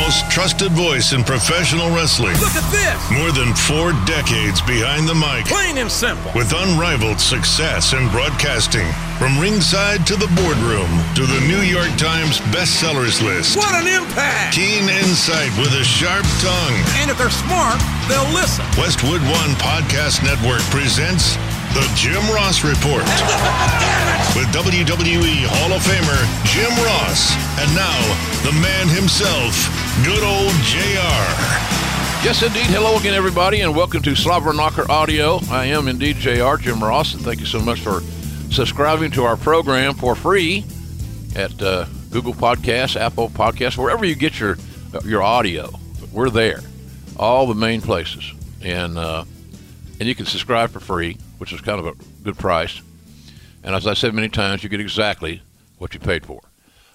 most trusted voice in professional wrestling. Look at this! More than four decades behind the mic. Plain and simple. With unrivaled success in broadcasting. From ringside to the boardroom to the New York Times bestsellers list. What an impact! Keen insight with a sharp tongue. And if they're smart, they'll listen. Westwood One Podcast Network presents The Jim Ross Report. with WWE Hall of Famer Jim Ross. And now, the man himself, good old JR. Yes, indeed. Hello again, everybody, and welcome to Slobber Knocker Audio. I am indeed JR, Jim Ross, and thank you so much for subscribing to our program for free at uh, Google Podcasts, Apple Podcasts, wherever you get your your audio. We're there, all the main places, and uh, and you can subscribe for free, which is kind of a good price. And as I said many times, you get exactly what you paid for.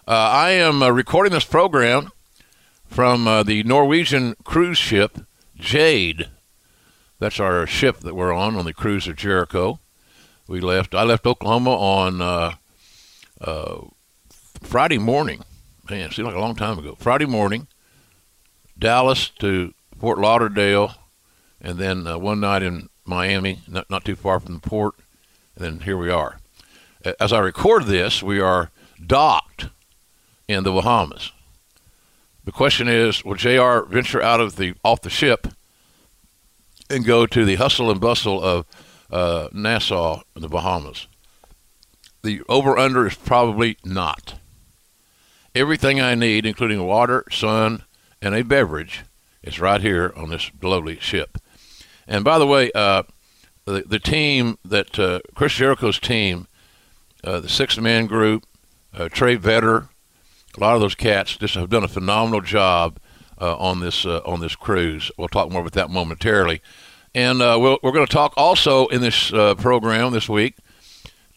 Uh, I am uh, recording this program from uh, the Norwegian cruise ship Jade. That's our ship that we're on on the cruise of Jericho. We left. I left Oklahoma on uh, uh, Friday morning. Man, it seemed like a long time ago. Friday morning, Dallas to Fort Lauderdale, and then uh, one night in Miami, not not too far from the port, and then here we are. As I record this, we are docked in the Bahamas. The question is, will JR venture out of the off the ship and go to the hustle and bustle of uh, Nassau in the Bahamas? The over under is probably not. Everything I need, including water, sun, and a beverage, is right here on this lovely ship. And by the way, uh, the, the team that uh, Chris Jericho's team, uh, the Sixthman group, uh, Trey Vetter, a lot of those cats just have done a phenomenal job uh, on this uh, on this cruise. We'll talk more about that momentarily, and uh, we'll, we're going to talk also in this uh, program this week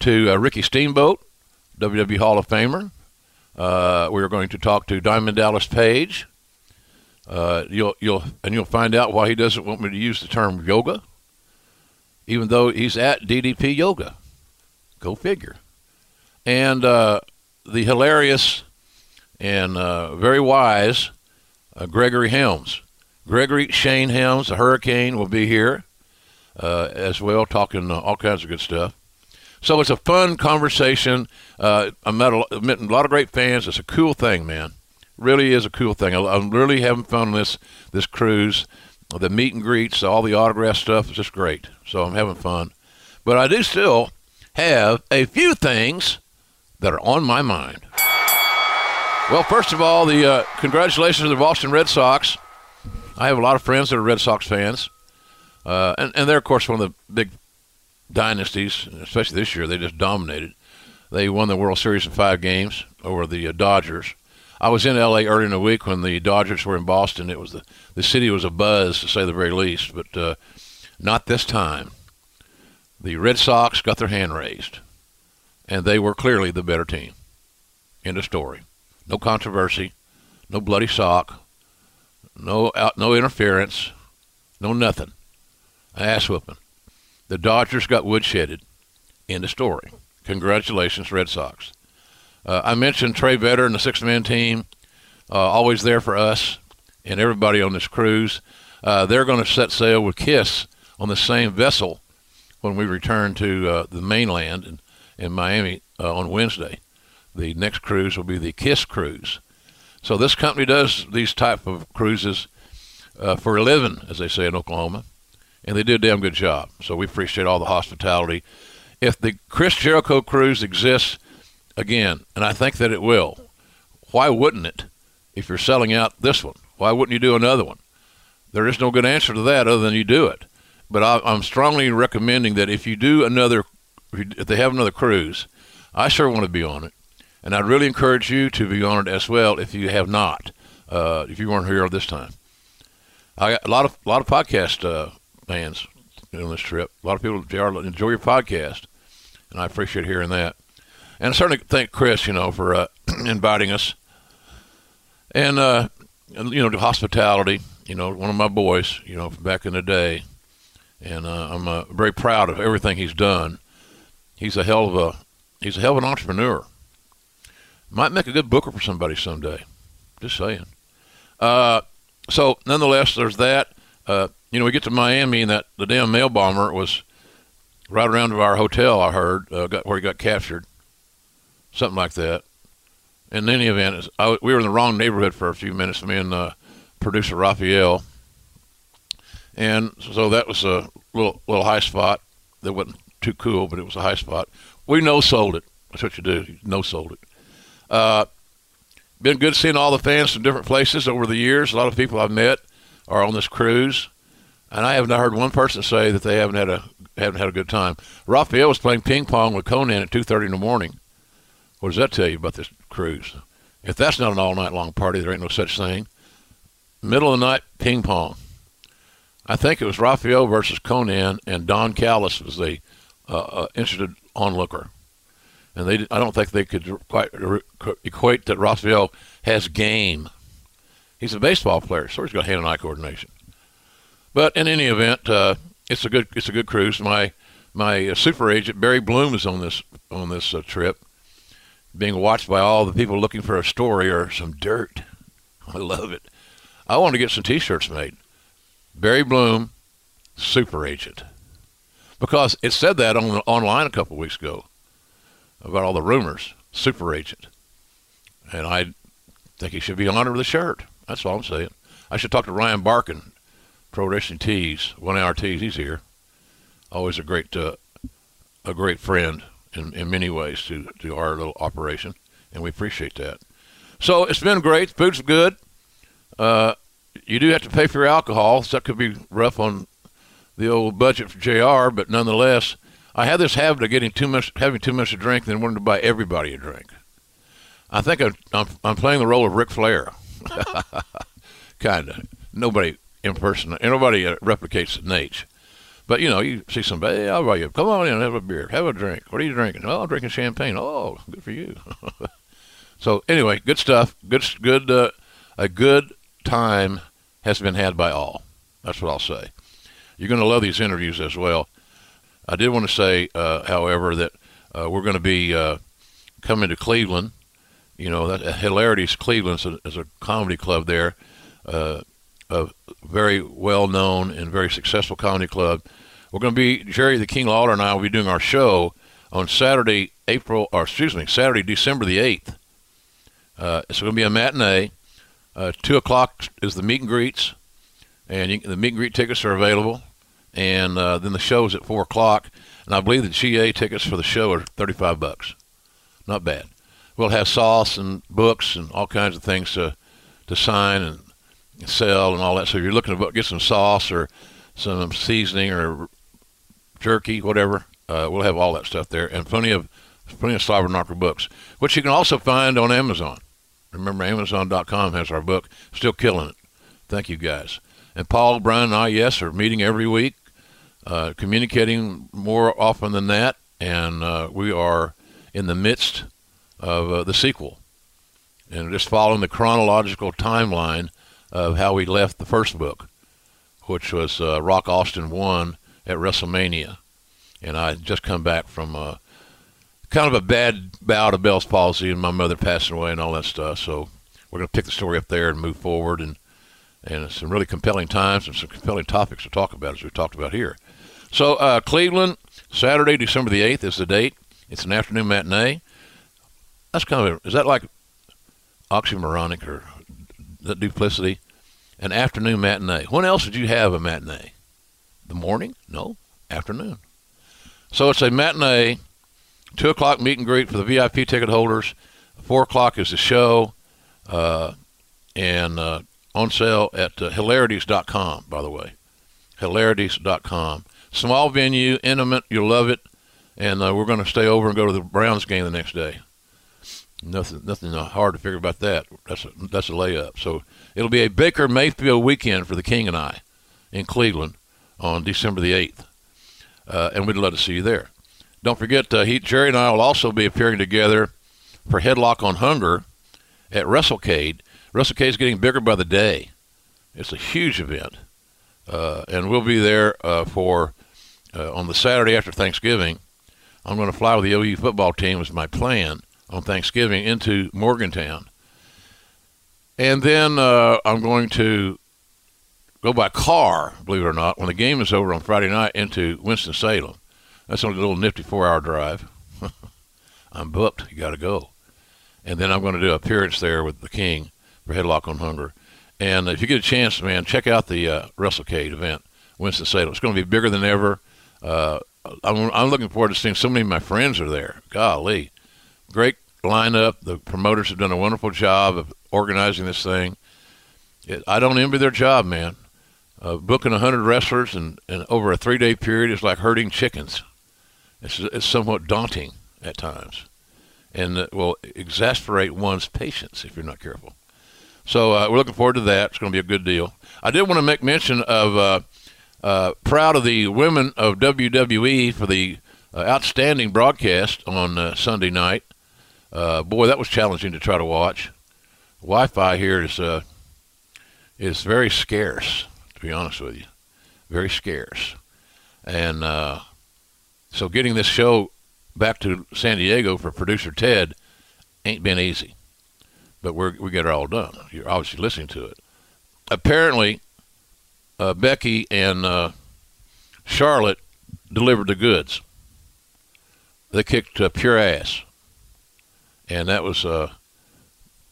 to uh, Ricky Steamboat, WWE Hall of Famer. Uh, we're going to talk to Diamond Dallas Page. you'll you'll and you'll find out why he doesn't want me to use the term yoga, even though he's at DDP Yoga. Go figure. And the hilarious and uh, very wise uh, Gregory Helms. Gregory Shane Helms, the Hurricane, will be here uh, as well, talking all kinds of good stuff. So it's a fun conversation. I met a, met a lot of great fans. It's a cool thing, man. Really is a cool thing. I, I'm really having fun on this this cruise. The meet and greets, all the autograph stuff is just great. So I'm having fun. But I do still have a few things that are on my mind. Well, first of all, the uh, congratulations to the Boston Red Sox. I have a lot of friends that are Red Sox fans, uh, and, and they're of course one of the big dynasties, especially this year. They just dominated. They won the World Series in five games over the uh, Dodgers. I was in L.A. early in the week when the Dodgers were in Boston. It was the the city was a buzz to say the very least, but uh, not this time. The Red Sox got their hand raised, and they were clearly the better team. End of story no controversy, no bloody sock, no out, no interference, no nothing. Ass whooping. The Dodgers got woodshedded. End of story. Congratulations, Red Sox. Uh, I mentioned Trey Vetter and the Sixthman team, uh, always there for us and everybody on this cruise. Uh, they're going to set sail with Kiss on the same vessel when we return to uh, the mainland in, in Miami uh, on Wednesday the next cruise will be the Kiss cruise. So this company does these type of cruises uh, for a living, as they say in Oklahoma, and they do a damn good job. So we appreciate all the hospitality. If the Chris Jericho cruise exists again, and I think that it will, why wouldn't it? If you're selling out this one, why wouldn't you do another one? There is no good answer to that other than you do it. But I, am strongly recommending that if you do another, if they have another cruise, I sure want to be on it and I'd really encourage you to be on it as well if you have not, uh, if you weren't here this time. I got a lot of a lot of podcast uh, fans on this trip. A lot of people enjoy your podcast, and I appreciate hearing that. And I certainly thank Chris, you know, for uh, inviting us, and, uh, you know, to hospitality. You know, one of my boys, you know, from back in the day, and uh, I'm uh, very proud of everything he's done. He's a hell of a he's a hell of an entrepreneur might make a good booker for somebody someday. Just saying. Uh, so nonetheless, there's that. Uh, you know, we get to Miami, and that the damn mail bomber was right around to our hotel. I heard uh, got, where he got captured, something like that. In any event, I, we were in the wrong neighborhood for a few minutes. Me and uh, producer Raphael, and so that was a little little high spot. That wasn't too cool, but it was a high spot. We no sold it. That's what you do. You no sold it. Uh, been good seeing all the fans from different places over the years. A lot of people I've met are on this cruise, and I have not heard one person say that they haven't had a haven't had a good time. Raphael was playing ping pong with Conan at two thirty in the morning. What does that tell you about this cruise? If that's not an all night long party, there ain't no such thing. Middle of the night ping pong. I think it was Raphael versus Conan, and Don Callis was the uh, uh, interested onlooker. And they, I don't think they could quite equate that Raphael has game. He's a baseball player, so he's got hand and eye coordination. But in any event, uh, it's a good it's a good cruise. My my uh, super agent Barry Bloom is on this on this uh, trip, being watched by all the people looking for a story or some dirt. I love it. I want to get some T-shirts made. Barry Bloom, super agent, because it said that on online a couple weeks ago about all the rumors. Super agent, and I think he should be honored with a shirt. That's all I'm saying. I should talk to Ryan Barkan, Pro Wrestling Tees, One Hour Tees. He's here. Always a great, uh, a great friend in, in many ways to, to our little operation, and we appreciate that. So it's been great. Food's good. Uh, you do have to pay for your alcohol, so that could be rough on the old budget for JR, but nonetheless, I have this habit of getting too much, having too much to drink, and then wanting to buy everybody a drink. I think I'm, I'm, I'm playing the role of Ric Flair. kind of. Nobody impersonates, nobody uh, replicates Naitch. But you know, you see somebody, hey, I'll buy you. Come on in, have a beer, have a drink. What are you drinking? Oh, I'm drinking champagne. Oh, good for you. so anyway, good stuff. Good, good, uh, a good time has been had by all. That's what I'll say. You're going to love these interviews as well. I did want to say, uh, however, that uh, we're going to be uh, coming to Cleveland. You know, that Hilarities Cleveland is a, is a comedy club there, uh, a very well known and very successful comedy club. We're going to be Jerry the King Lawler and I will be doing our show on Saturday, April, or excuse me, Saturday, December the eighth. Uh, it's going to be a matinee. Uh, two o'clock is the meet and greets, and you, the meet and greet tickets are available. And uh, then the show is at four o'clock, and I believe the GA tickets for the show are thirty-five bucks. Not bad. We'll have sauce and books and all kinds of things to to sign and sell and all that. So if you're looking to get some sauce or some seasoning or jerky, whatever, uh, we'll have all that stuff there, and plenty of plenty of Slobber Knocker books, which you can also find on Amazon. Remember, Amazon.com has our book. Still killing it. Thank you, guys. And Paul, Brian, and I, yes, are meeting every week, uh, communicating more often than that, and uh, we are in the midst of uh, the sequel and just following the chronological timeline of how we left the first book, which was uh, Rock Austin 1 at WrestleMania. And I just come back from uh, kind of a bad bout of Bell's palsy and my mother passing away and all that stuff. So we're going to pick the story up there and move forward and and some really compelling times and some compelling topics to talk about as we talked about here. So uh, Cleveland, Saturday, December the eighth is the date. It's an afternoon matinee. That's kind of is that like oxymoronic or that duplicity? An afternoon matinee. When else did you have a matinee? The morning? No, afternoon. So it's a matinee Two o'clock meet and greet for the VIP ticket holders. Four o'clock is the show, uh, and uh, on sale at uh, hilarities.com. By the way, hilarities.com. Small venue, intimate. You'll love it, and uh, we're going to stay over and go to the Browns game the next day. Nothing, nothing hard to figure about that. That's a, that's a layup. So it'll be a Baker Mayfield weekend for the King and I in Cleveland on December the eighth, uh, and we'd love to see you there. Don't forget, uh, he, Jerry and I will also be appearing together for Headlock on Hunger at WrestleCade. WrestleCade is getting bigger by the day. It's a huge event, uh, and we'll be there uh, for uh, on the Saturday after Thanksgiving. I'm going to fly with the OU football team as my plan on Thanksgiving into Morgantown. And then uh, I'm going to go by car, believe it or not, when the game is over on Friday night into Winston Salem. That's only a little nifty four-hour drive. I'm booked. You got to go. And then I'm going to do an appearance there with the King for Headlock on Hunger. And if you get a chance, man, check out the uh, WrestleCade event, Winston Salem. It's going to be bigger than ever. Uh, I'm, I'm looking forward to seeing so many of my friends are there. Golly, great lineup. The promoters have done a wonderful job of organizing this thing. It, I don't envy their job, man. Uh, booking 100 wrestlers and, and over a three day period is like herding chickens. It's, it's somewhat daunting at times and it will exasperate one's patience if you're not careful. So uh, we're looking forward to that. It's going to be a good deal. I did want to make mention of uh, uh, proud of the women of WWE for the uh, outstanding broadcast on uh, Sunday night. Uh, boy, that was challenging to try to watch. Wi-Fi here is is very scarce, to be honest with you, very scarce, and so getting this show back to San Diego for producer Ted ain't been easy, but we're we get it all done. You're obviously listening to it. Apparently, uh, Becky and uh, Charlotte delivered the goods. They kicked uh, pure ass, and that was uh,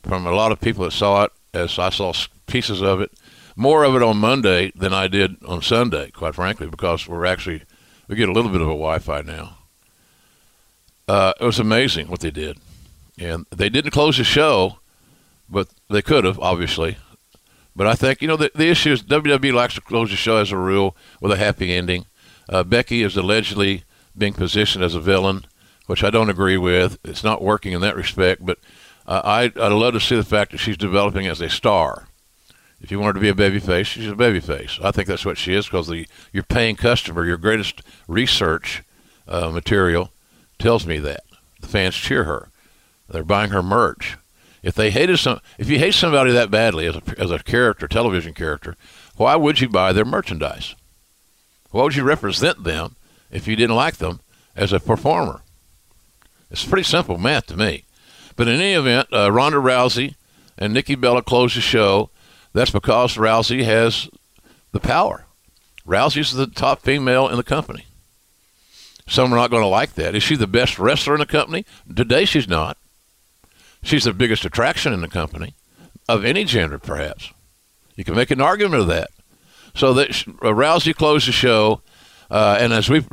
from a lot of people that saw it. As I saw pieces of it, more of it on Monday than I did on Sunday, quite frankly, because we're actually we get a little bit of a Wi-Fi now. Uh, it was amazing what they did, and they didn't close the show, but they could have obviously. But I think you know the the issue is WWE likes to close the show as a rule with a happy ending. Uh, Becky is allegedly being positioned as a villain, which I don't agree with. It's not working in that respect, but uh, I I'd love to see the fact that she's developing as a star. If you want her to be a baby face, she's a baby face. I think that's what she is because your paying customer, your greatest research uh, material tells me that the fans cheer her. They're buying her merch. If they hated some, if you hate somebody that badly as a, as a character, television character, why would you buy their merchandise? Why would you represent them if you didn't like them as a performer? It's pretty simple math to me. But in any event, uh, Ronda Rousey and Nikki Bella closed the show. That's because Rousey has the power. Rousey's the top female in the company. Some are not going to like that. Is she the best wrestler in the company? Today, she's not. She's the biggest attraction in the company of any gender, perhaps. You can make an argument of that. So that uh, Rousey closed the show, uh, and as we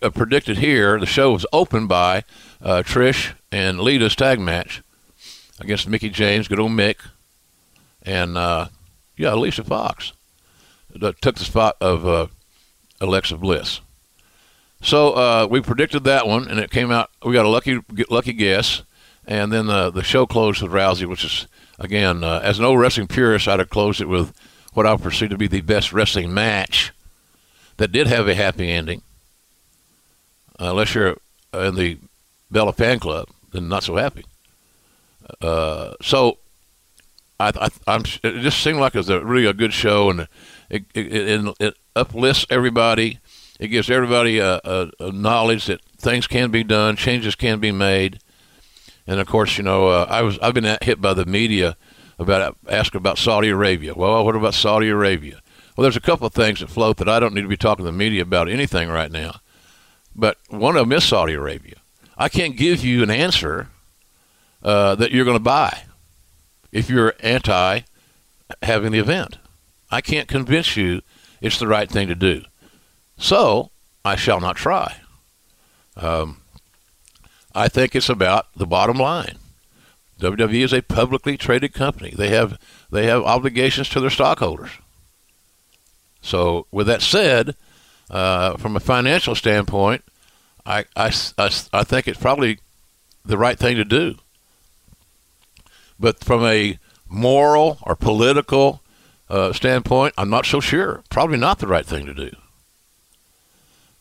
uh, predicted here, the show was opened by uh, Trish and Lita's tag match against Mickie James, good old Mick, and uh, yeah, Alicia Fox that took the spot of uh, Alexa Bliss. So uh, we predicted that one, and it came out. We got a lucky lucky guess, and then the the show closed with Rousey, which is again, uh, as an old wrestling purist, I'd have closed it with what I perceive to be the best wrestling match that did have a happy ending. Uh, unless you're in the Bella fan club, then not so happy. Uh, so I, am it just seemed like it was a really a good show, and it, it, it, it uplifts everybody it gives everybody a, a, a, knowledge that things can be done, changes can be made, and of course, you know, uh, I was I've been hit by the media about asking about Saudi Arabia. Well, what about Saudi Arabia? Well, there's a couple of things that float that I don't need to be talking to the media about anything right now, but one of them is Saudi Arabia. I can't give you an answer uh, that you're going to buy if you're anti having the event. I can't convince you it's the right thing to do. So I shall not try. Um, I think it's about the bottom line. WWE is a publicly traded company. They have they have obligations to their stockholders. So, with that said, uh, from a financial standpoint, I, I, I, I think it's probably the right thing to do. But from a moral or political uh, standpoint, I'm not so sure. Probably not the right thing to do.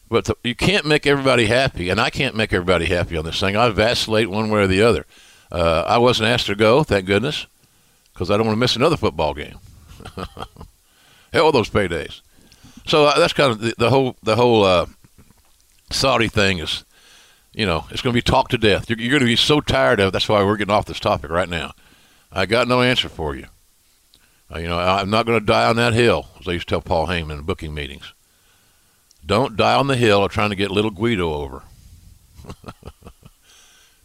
But the, you can't make everybody happy, and I can't make everybody happy on this thing. I vacillate one way or the other. Uh, I wasn't asked to go, thank goodness, because I don't want to miss another football game. Hell, those paydays. So uh, that's kind of the, the whole the whole uh, Saudi thing is, you know, it's going to be talked to death. You're, you're going to be so tired of. It. That's why we're getting off this topic right now. I got no answer for you. Uh, you know, I'm not going to die on that hill, as I used to tell Paul Heyman in booking meetings. Don't die on the hill of trying to get little Guido over.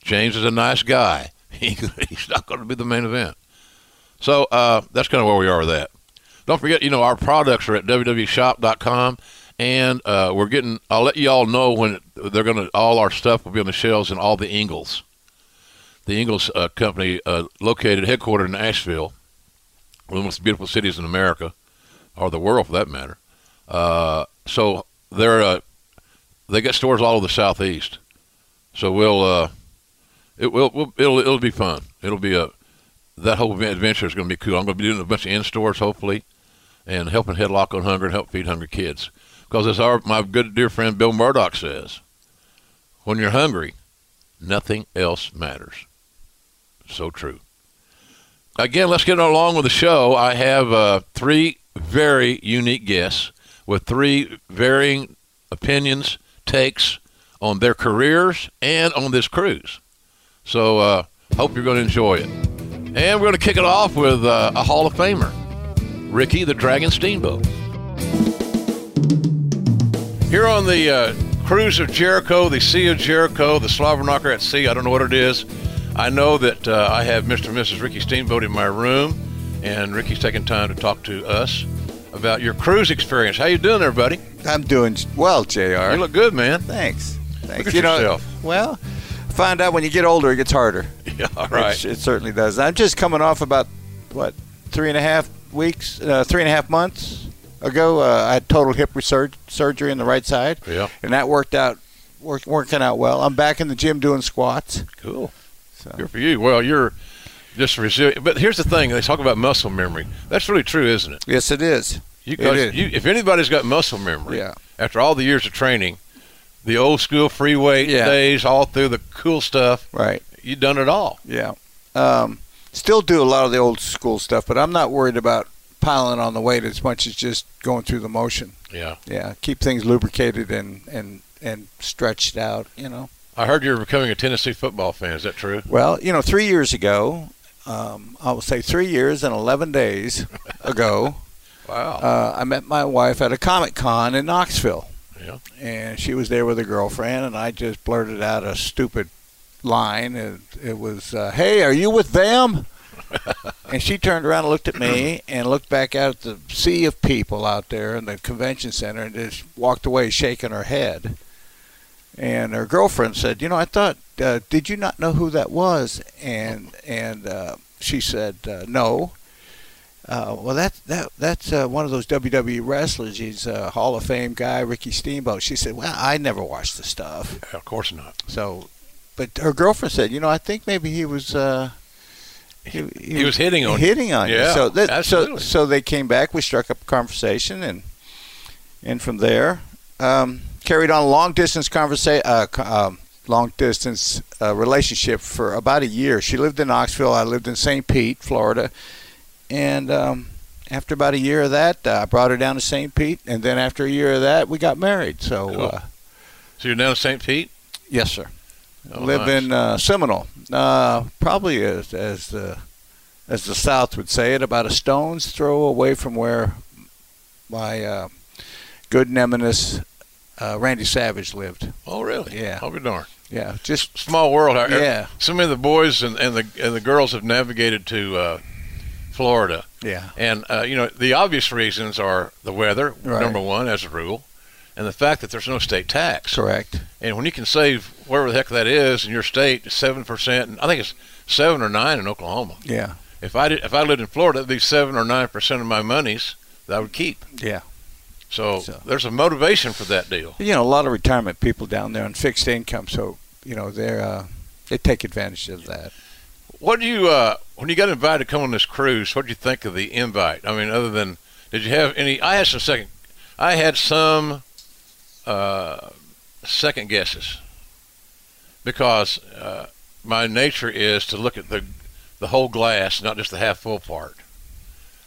James is a nice guy. He, he's not going to be the main event. So uh, that's kind of where we are with that. Don't forget, you know, our products are at www.shop.com, and uh, we're getting. I'll let you all know when they're going to. All our stuff will be on the shelves in all the Ingles. The Ingles uh, company, uh, located headquartered in Asheville, one of the most beautiful cities in America, or the world for that matter. Uh, so they're uh, they got stores all over the southeast. So we'll uh, it will we'll, it'll it'll be fun. It'll be a that whole adventure is going to be cool. I'm going to be doing a bunch of in stores hopefully, and helping Headlock on Hunger and help feed hungry kids. Because as our my good dear friend Bill Murdoch says, when you're hungry, nothing else matters. So true. Again, let's get along with the show. I have uh, three very unique guests with three varying opinions, takes on their careers and on this cruise. So, uh, hope you're going to enjoy it. And we're going to kick it off with uh, a Hall of Famer, Ricky the Dragon Steamboat. Here on the uh, Cruise of Jericho, the Sea of Jericho, the Slobberknocker at Sea, I don't know what it is. I know that uh, I have Mr. and Mrs. Ricky Steamboat in my room, and Ricky's taking time to talk to us about your cruise experience. How you doing there, buddy? I'm doing well, Jr. You look good, man. Thanks. Thanks. Look at you know, yourself. well, find out when you get older, it gets harder. Yeah, all right. It, it certainly does. I'm just coming off about what three and a half weeks, uh, three and a half months ago. Uh, I had total hip resurg- surgery on the right side, Yeah, and that worked out, work, working out well. I'm back in the gym doing squats. cool. So. Good for you. Well, you're just resilient. But here's the thing: they talk about muscle memory. That's really true, isn't it? Yes, it is. You, you if anybody's got muscle memory, Yeah. after all the years of training, the old school free weight Yeah. days, all through the cool stuff, Right. you done it all. Yeah. Um, still do a lot of the old school stuff, but I'm not worried about piling on the weight as much as just going through the motion. Yeah. Yeah, keep things lubricated and and and stretched out. You know. I heard you're becoming a Tennessee football fan. Is that true? Well, you know, three years ago, um, I will say three years and eleven days ago, Wow. uh, I met my wife at a Comic Con in Knoxville. Yeah. And she was there with a girlfriend, and I just blurted out a stupid line. And it was, uh, "Hey, are you with them?" and she turned around and looked at me and looked back out at the sea of people out there in the convention center and just walked away shaking her head. And her girlfriend said, "You know, I thought, uh, did you not know who that was?" And and uh, she said, uh, "No." Uh, well, that that that's uh, one of those WWE wrestlers. He's a Hall of Fame guy, Ricky Steamboat. She said, "Well, I never watched the stuff." Yeah, of course not. So, but her girlfriend said, "You know, I think maybe he was." Uh, he, He was hitting on you. hitting on Yeah, you. So that, so so they came back. We struck up a conversation, and and from there um, carried on a long distance conversation, uh, um, long distance uh, relationship for about a year. She lived in Knoxville. I lived in St. Pete, Florida, and um, after about a year of that, uh, I brought her down to St. Pete, and then after a year of that, we got married. So. Cool. Uh, So you're down in St. Pete. Yes, sir. Oh, Live nice. in uh, Seminole, uh, probably as as the as the South would say it, about a stone's throw away from where my uh, good nemesis uh, Randy Savage lived. Oh, really? Yeah. I'll be darned. Yeah, just Small world. Yeah. So many of the boys and, and the and the girls have navigated to uh, Florida, yeah, and uh, you know the obvious reasons are the weather, Right. number one, as a rule, and the fact that there's no state tax. correct. And when you can save wherever the heck that is in your state, seven percent, and I think it's seven or nine in Oklahoma. Yeah, If I did, if I lived in Florida, it'd be seven or nine percent of my monies that I would keep. yeah. So, So- there's a motivation for that deal. You know, a lot of retirement people down there on fixed income, so you know they're uh, they take advantage of that. What do you uh, when you got invited to come on this cruise? What did you think of the invite? I mean, other than did you have any? I had some second. I had some uh, second guesses because uh, my nature is to look at the the whole glass, not just the half full part.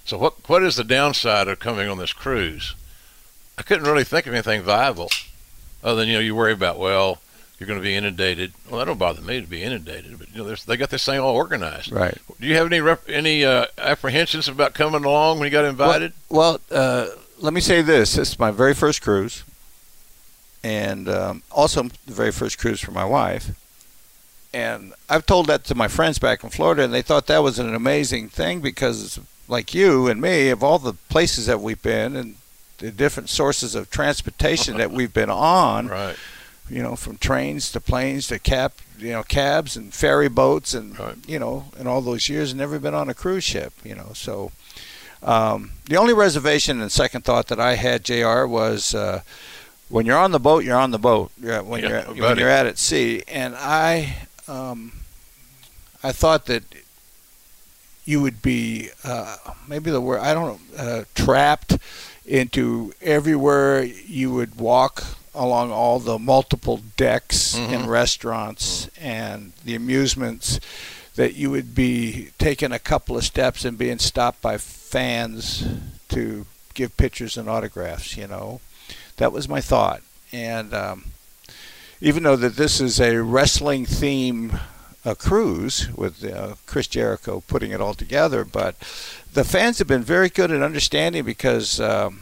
So what what is the downside of coming on this cruise? I couldn't really think of anything viable, other than you know you worry about well You're going to be inundated. Well, that don't bother me to be inundated, but you know, they got this thing all organized. Right. Do you have any rep- any uh, apprehensions about coming along when you got invited? Well, uh, let me say this: this is my very first cruise, and um, also the very first cruise for my wife. And I've told that to my friends back in Florida, and they thought that was an amazing thing because, like you and me, of all the places that we've been and the different sources of transportation that we've been on, right. You know, from trains to planes to cab, you know, cabs and ferry boats, and Right. you know, in all those years, never been on a cruise ship, you know. So um, the only reservation and second thought that I had, Jr., was uh, when you're on the boat, you're on the boat. You're, when Yeah, you're when you're at at sea, and I, um, I thought that you would be uh, maybe the word I don't know uh, trapped into everywhere you would walk along all the multiple decks Mhm. and restaurants and the amusements that you would be taking a couple of steps and being stopped by fans to give pictures and autographs you know that was my thought and um, even though that this is a wrestling theme a cruise with uh, Chris Jericho putting it all together. But the fans have been very good at understanding because um,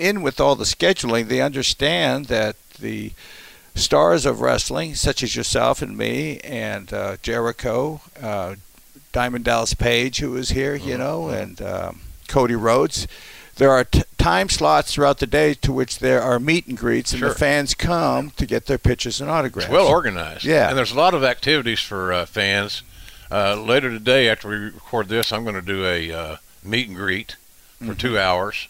in with all the scheduling, they understand that the stars of wrestling, such as yourself and me and uh, Jericho, uh, Diamond Dallas Page, who was here, you know, and um, Cody Rhodes. There are t- time slots throughout the day to which there are meet and greets, and Sure. the fans come to get their pictures and autographs. It's well organized. Yeah. And there's a lot of activities for uh, fans. Uh, later today, after we record this, I'm going to do a uh, meet and greet for Mm-hmm. two hours.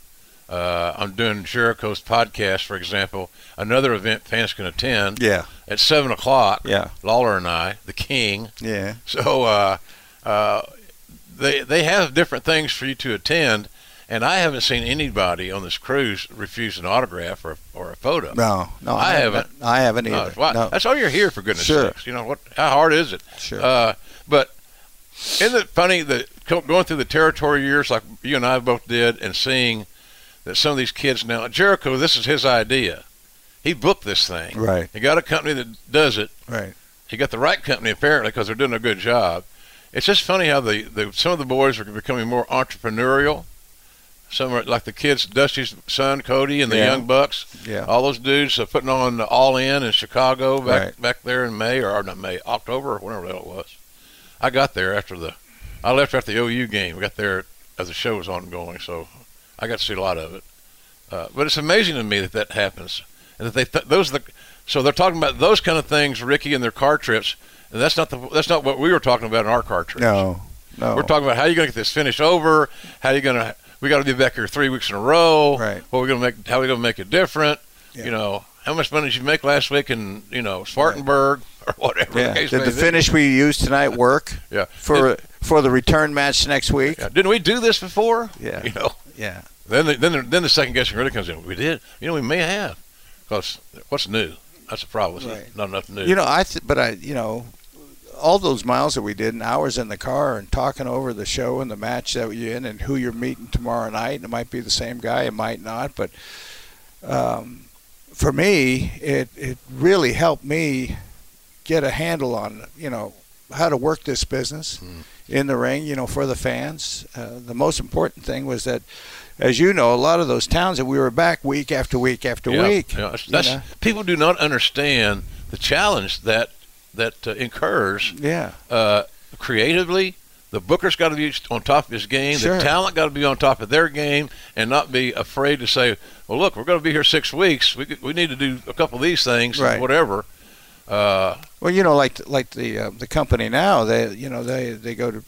Uh, I'm doing Jericho's podcast, for example, another event fans can attend Yeah, at 7 o'clock. yeah, Lawler and I, the king. yeah. So uh, uh, they, they have different things for you to attend. And I haven't seen anybody on this cruise refuse an autograph or, or a photo. No, no, I haven't. I haven't either. No, That's all you're here for goodness Sure. sakes. You know what? How hard is it? sure. Uh, but isn't it funny that going through the territory years like you and I both did, and seeing that some of these kids now, Jericho, this is his idea. He booked this thing. right, He got a company that does it. right. He got the right company apparently because they're doing a good job. It's just funny how the, the some of the boys are becoming more entrepreneurial. Some are like the kids, Dusty's son Cody, and the Yeah. young bucks Yeah, all those dudes are putting on All In in Chicago back Right. back there in May or not May, October or whenever the hell it was. I got there after the, I left after the OU game. We got there as the show was ongoing, so I got to see a lot of it. Uh, but it's amazing to me that that happens, and that they th- those are the so they're talking about those kind of things, Ricky, and their car trips, and that's not the that's not what we were talking about in our car trips. no, no. We're talking about how you're going to get this finished over. How you going to? We got to be back here three weeks in a row. Right. What we going to make? How we going to make it different? Yeah. You know, how much money did you make last week in you know Spartanburg or whatever? the yeah. case Did the be. finish we used tonight work Yeah. for for the return match next week? Yeah. Didn't we do this before? Yeah. You know. Yeah, Then the, then the, then the second guessing really comes in. We did. You know, we may have. Because what's new? That's the problem. Right. Not enough new. you know, I th- but I, you know, all those miles that we did and hours in the car and talking over the show and the match that you're in and who you're meeting tomorrow night. And it might be the same guy, it might not, but um, for me, it it really helped me get a handle on you know how to work this business Mm. In the ring. You know, for the fans. Uh, the most important thing was that. As you know, a lot of those towns that we were back week after week after yeah. week. Yeah. That's, know? people do not understand the challenge that that uh, incurs Yeah, uh, creatively. The booker's got to be on top of his game. Sure. The talent got to be on top of their game, and not be afraid to say, "Well, look, we're going to be here six weeks. We we need to do a couple of these things, Right. whatever." Uh, Well, you know, like like the uh, the company now, they you know they they go to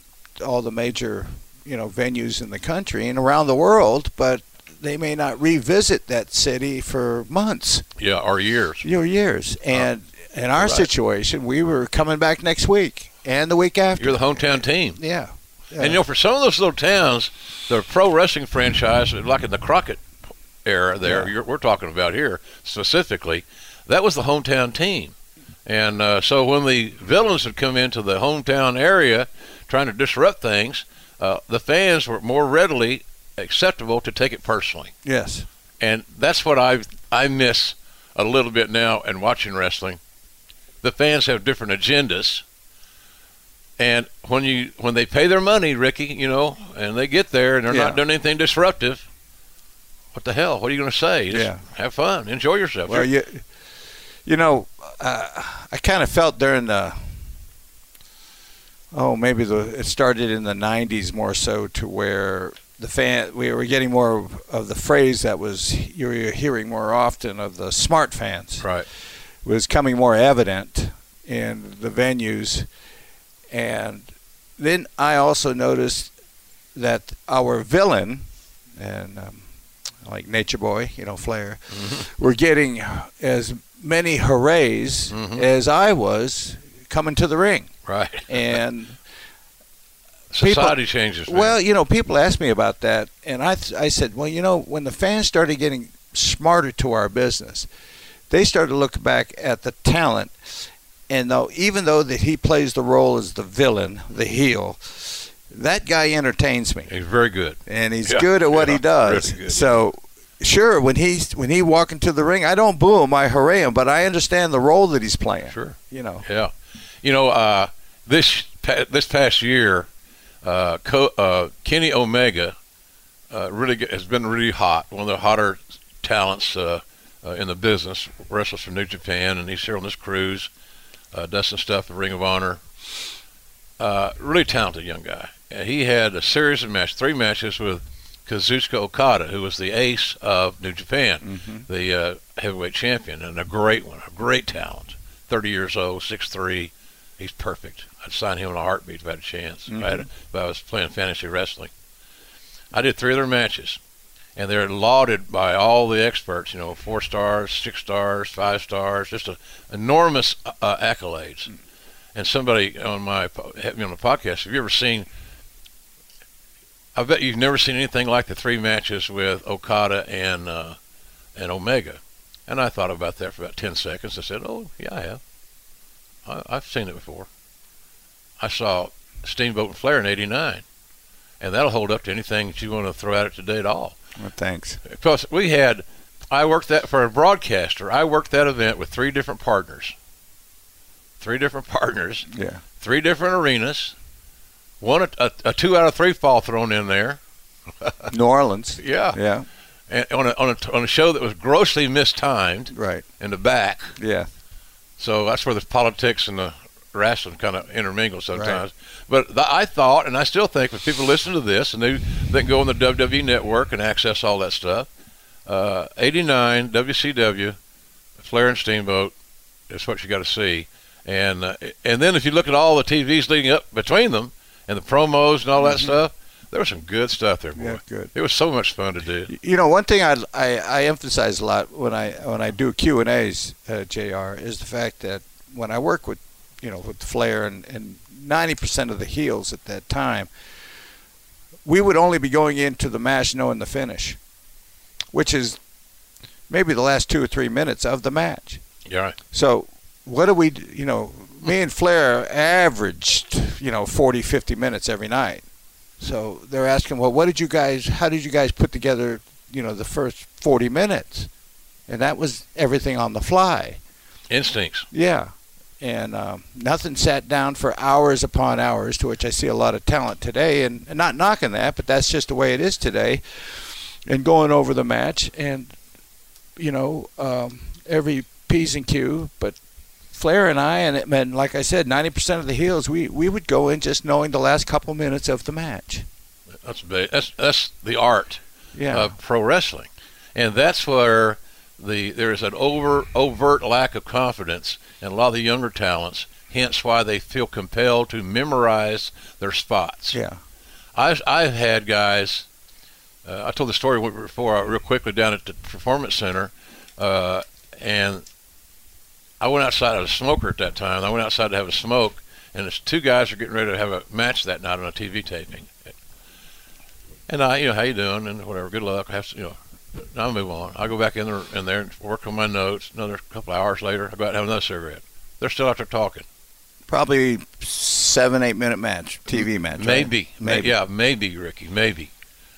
all the major you know venues in the country and around the world, but they may not revisit that city for months, yeah, our years. you know, years. And in our Right. situation, we were coming back next week and the week after. You're the hometown team. yeah. And you know, for some of those little towns, the pro wrestling franchise, like in the Crockett era, there Yeah. you're, we're talking about here specifically, that was the hometown team. And uh, so when the villains had come into the hometown area, trying to disrupt things, uh, the fans were more readily acceptable to take it personally. yes. And that's what I I miss a little bit now in watching wrestling. the fans have different agendas. And when you when they pay their money, Ricky, you know, and they get there and they're Yeah. not doing anything disruptive, what the hell? What are you going to say? Just Yeah. have fun, enjoy yourself. Well, you, you know, uh, I kind of felt during the, oh, maybe the it started in the '90s more so to where the fan we were getting more of, of the phrase that was you were hearing more often of the smart fans. Right. was coming more evident in the venues, and then I also noticed that our villain and um, like Nature Boy, you know, Flair, were getting as many hoorays Mhm. as I was coming to the ring, Right. and Society changes. man. well, you know, people ask me about that, and I I said, well, you know, when the fans started getting smarter to our business, they started to look back at the talent, and though even though that he plays the role as the villain, the heel, that guy entertains me, he's very good. and he's Yeah, good at what yeah, he does. really good. So. Sure, when he's when he walk into the ring, I don't boo him, I hooray him, but I understand the role that he's playing. Sure. You know. Yeah, you know, uh, this this past year, uh, Co- uh, Kenny Omega uh, really get, has been really hot. One of the hotter talents uh, uh, in the business. Wrestles for New Japan, and he's here on this cruise, uh, does some stuff at Ring of Honor. Uh, really talented young guy. Uh, he had a series of matches, three matches with Kazuchika Okada, who was the ace of New Japan, the uh, heavyweight champion, and a great one, a great talent. 30 years old, 6'3". He's perfect. I'd sign him in a heartbeat if I had a chance. If, I had, if I was playing fantasy wrestling. I did three of their matches, and they're lauded by all the experts. You know, four stars, six stars, five stars, just a, enormous uh, accolades. And somebody on my had me on the podcast. Have you ever seen? I bet you've never seen anything like the three matches with Okada and uh, and Omega. And I thought about that for about ten seconds. I said, "Oh, yeah, I have. I, I've seen it before. I saw Steamboat and Flair in '89, and that'll hold up to anything that you want to throw at it today at all. Well, thanks. Plus, we had, I worked that for a broadcaster. I worked that event with three different partners. Three different partners, Yeah. three different arenas. One a, a, a two out of three fall thrown in there. New Orleans. Yeah, Yeah. and on a, on a on a show that was grossly mistimed Right. in the back. Yeah. So that's where the politics and the wrestling kind of intermingle sometimes. But th- I thought, and I still think, if people listen to this and they they can go on the WWE network and access all that stuff, uh, 89 WCW, Flair and Steamboat is what you got to see. And uh, and then if you look at all the TVs leading up between them and the promos and all that stuff, there was some good stuff there, boy. Mm-hmm. Yeah, good. It was so much fun to do. You know, one thing I, I, I emphasize a lot when I when I do Q and A's, uh, Jr. is the fact that when I work with, you know, with the Flair and and ninety percent of the heels at that time, we would only be going into the match knowing the finish, which is maybe the last two or three minutes of the match. Yeah, right. So what do we, you know, me and Flair averaged, you know, 40, 50 minutes every night. So they're asking, well, what did you guys, how did you guys put together, you know, the first 40 minutes? And that was everything on the fly. instincts. Yeah. And um, nothing sat down for hours upon hours, to which I see a lot of talent today. And, and not knocking that, but that's just the way it is today. And going over the match and, you know, um, every P's and Q. But Flair and I, and, it, and like I said, 90% of the heels, we, we would go in just knowing the last couple minutes of the match. That's that's that's the art. Yeah. of pro wrestling, and that's where the there is an over overt lack of confidence in a lot of the younger talents. Hence, why they feel compelled to memorize their spots. yeah. I've I've had guys. Uh, I told the story before, real quickly, down at the performance center, uh, and I went outside. I was a smoker at that time. I went outside to have a smoke, and it's two guys are getting ready to have a match that night on a TV taping. And I, you know, how you doing, and whatever. Good luck. I have, to, you know, I'll move on. I go back in there, in there, and work on my notes. Another couple of hours later, I go out and have another cigarette. They're still out there talking. Probably seven, eight minute match, TV match. right? Maybe, maybe, Maybe. yeah, maybe, Ricky, maybe.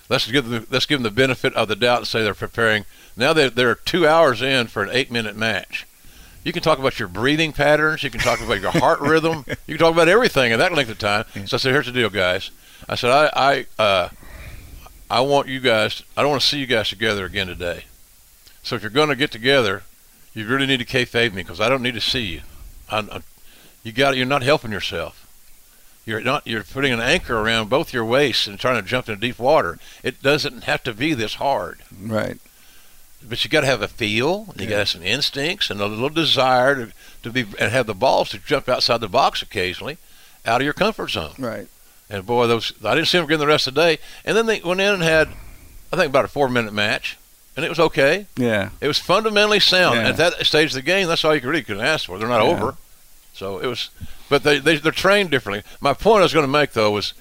Let's give them let's give them the benefit of the doubt and say they're preparing. Now they're they're two hours in for an eight minute match, You can talk about your breathing patterns. You can talk about your heart rhythm. You can talk about everything in that length of time. So I said, "Here's the deal, guys." I said, "I, I, uh, I want you guys. I don't want to see you guys together again today. So if you're going to get together, you really need to kayfabe me because I don't need to see you. I, I, you got. You're not helping yourself. You're not. You're putting an anchor around both your waists and trying to jump into deep water. It doesn't have to be this hard." Right. But you got to have a feel. You got to have some instincts and a little desire to, to be and have the balls to jump outside the box occasionally, out of your comfort zone. Right. And boy, those I didn't see them again the rest of the day. And then they went in and had, I think about a four minute match, and it was okay. Yeah. It was fundamentally sound Yeah. at that stage of the game. That's all you really could ask for. They're not Yeah. over, so it was. But they, they they're trained differently. My point I was going to make though was,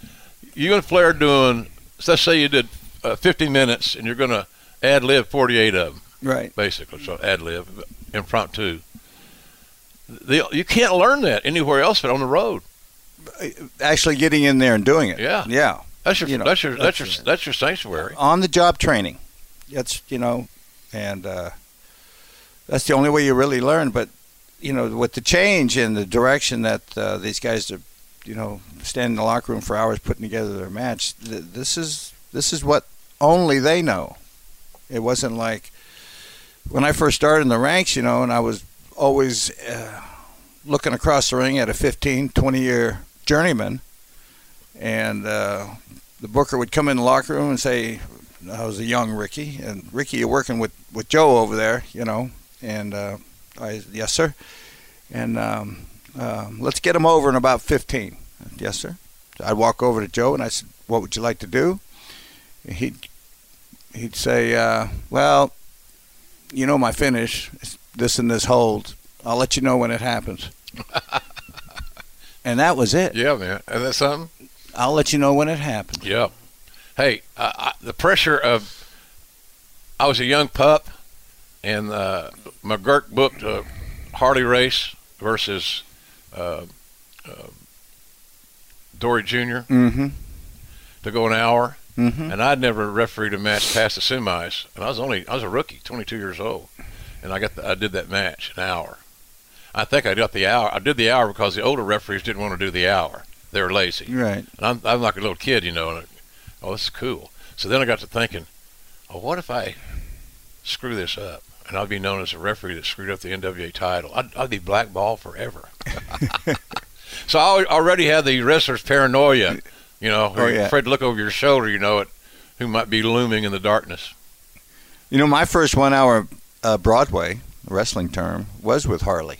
you and Flair doing. Let's say you did uh, 50 minutes, and you're going to ad lib 48 of them Right. basically. So ad lib, impromptu. The, you can't learn that anywhere else but on the road. Actually, getting in there and doing it. Yeah. Yeah. That's your You know, that's your that's, your that's your sanctuary. on the job training. That's you know, and uh, that's the only way you really learn. But you know, with the change in the direction that uh, these guys are, you know, standing in the locker room for hours putting together their match. Th- this is this is what only they know. It wasn't like when I first started in the ranks, you know, and I was always uh, looking across the ring at a 15, 20 year journeyman, and uh, the booker would come in the locker room and say, I was a young Ricky, and Ricky, you're working with, with Joe over there, you know, and uh, I, yes, sir, and um, um, let's get him over in about 15. Yes, sir. I'd walk over to Joe and I said, what would you like to do? He'd he'd say, uh, well, you know my finish, it's this and this holds. I'll let you know when it happens. and that was it. Yeah, man. Is that something? I'll let you know when it happens. Yeah. Hey, I, I, the pressure of I was a young pup, and uh, McGuirk booked a Harley Race versus uh, uh, Dory Jr. Mm-hmm. to go an hour, Mm-hmm. and I'd never refereed a match past the semis, and I was only I was a rookie, 22 years old, and I got the, I did that match an hour. I think I got the hour. I did the hour because the older referees didn't want to do the hour. They were lazy. Right. And I'm, I'm like a little kid, you know. And I, oh, this is cool. So then I got to thinking, oh, what if I screw this up? And I'd be known as a referee that screwed up the NWA title. I'd, I'd be blackballed forever. so I already had the wrestler's paranoia, you know, Oh, you're yeah. afraid to look over your shoulder, you know, at who might be looming in the darkness. You know, my first one hour uh, Broadway wrestling term was with Harley.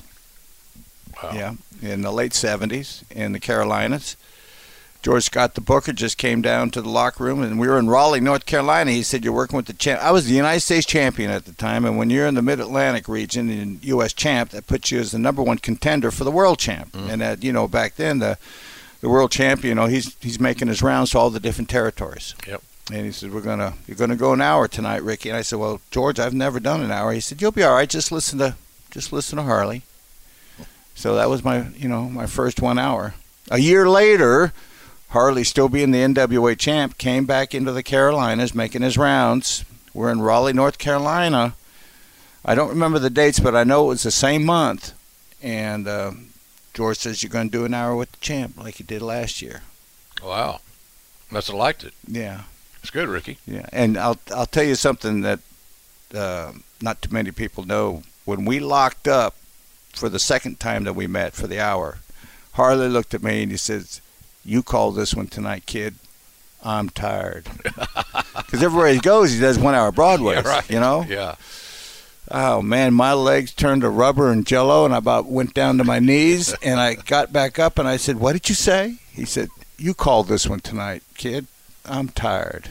Wow. Yeah, in the late 70s in the Carolinas. George Scott, the booker, just came down to the locker room, and we were in Raleigh, North Carolina. He said, "You're working with the champ." I was the United States champion at the time, and when you're in the Mid Atlantic region in U.S. champ, that puts you as the number one contender for the world champ. And that, you know, back then the the world champion, you know, he's he's making his rounds to all the different territories. Yep. And he said, "We're gonna you're gonna go an hour tonight, Ricky." And I said, "Well, George, I've never done an hour." He said, "You'll be all right. Just listen to just listen to Harley." So that was my you know my first one hour. A year later, Harley, still being the NWA champ, came back into the Carolinas, making his rounds. We're in Raleigh, North Carolina. I don't remember the dates, but I know it was the same month. And uh, George says, "You're going to do an hour with the champ, like you did last year." Wow. Must have liked it. Yeah. It's good, Ricky. Yeah, and I'll I'll tell you something that uh, not too many people know. When we locked up for the second time that we met for the hour, Harley looked at me and he says, "You call this one tonight, kid. I'm tired." Because everywhere he goes, he does one hour Broadway. Yeah, right. You know. Yeah. Oh man, my legs turned to rubber and jello, and I about went down to my knees. and I got back up, and I said, "What did you say?" He said, "You called this one tonight, kid. I'm tired."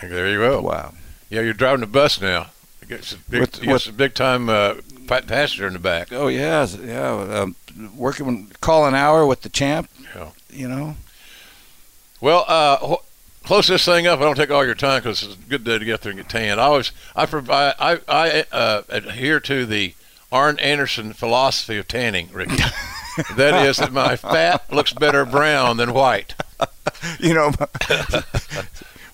And there you go. Wow. Yeah, you're driving the bus now. You got some big, With- with- some big time uh, passenger in the back. Oh yeah, yeah. Um, working, call an hour with the champ. Yeah. You know. Well, uh, close this thing up. I don't take all your time because it's a good day to get there and get tanned. I always, I provide, I, I uh, adhere to the Arn Anderson philosophy of tanning, Ricky. that is that my fat looks better brown than white. You know.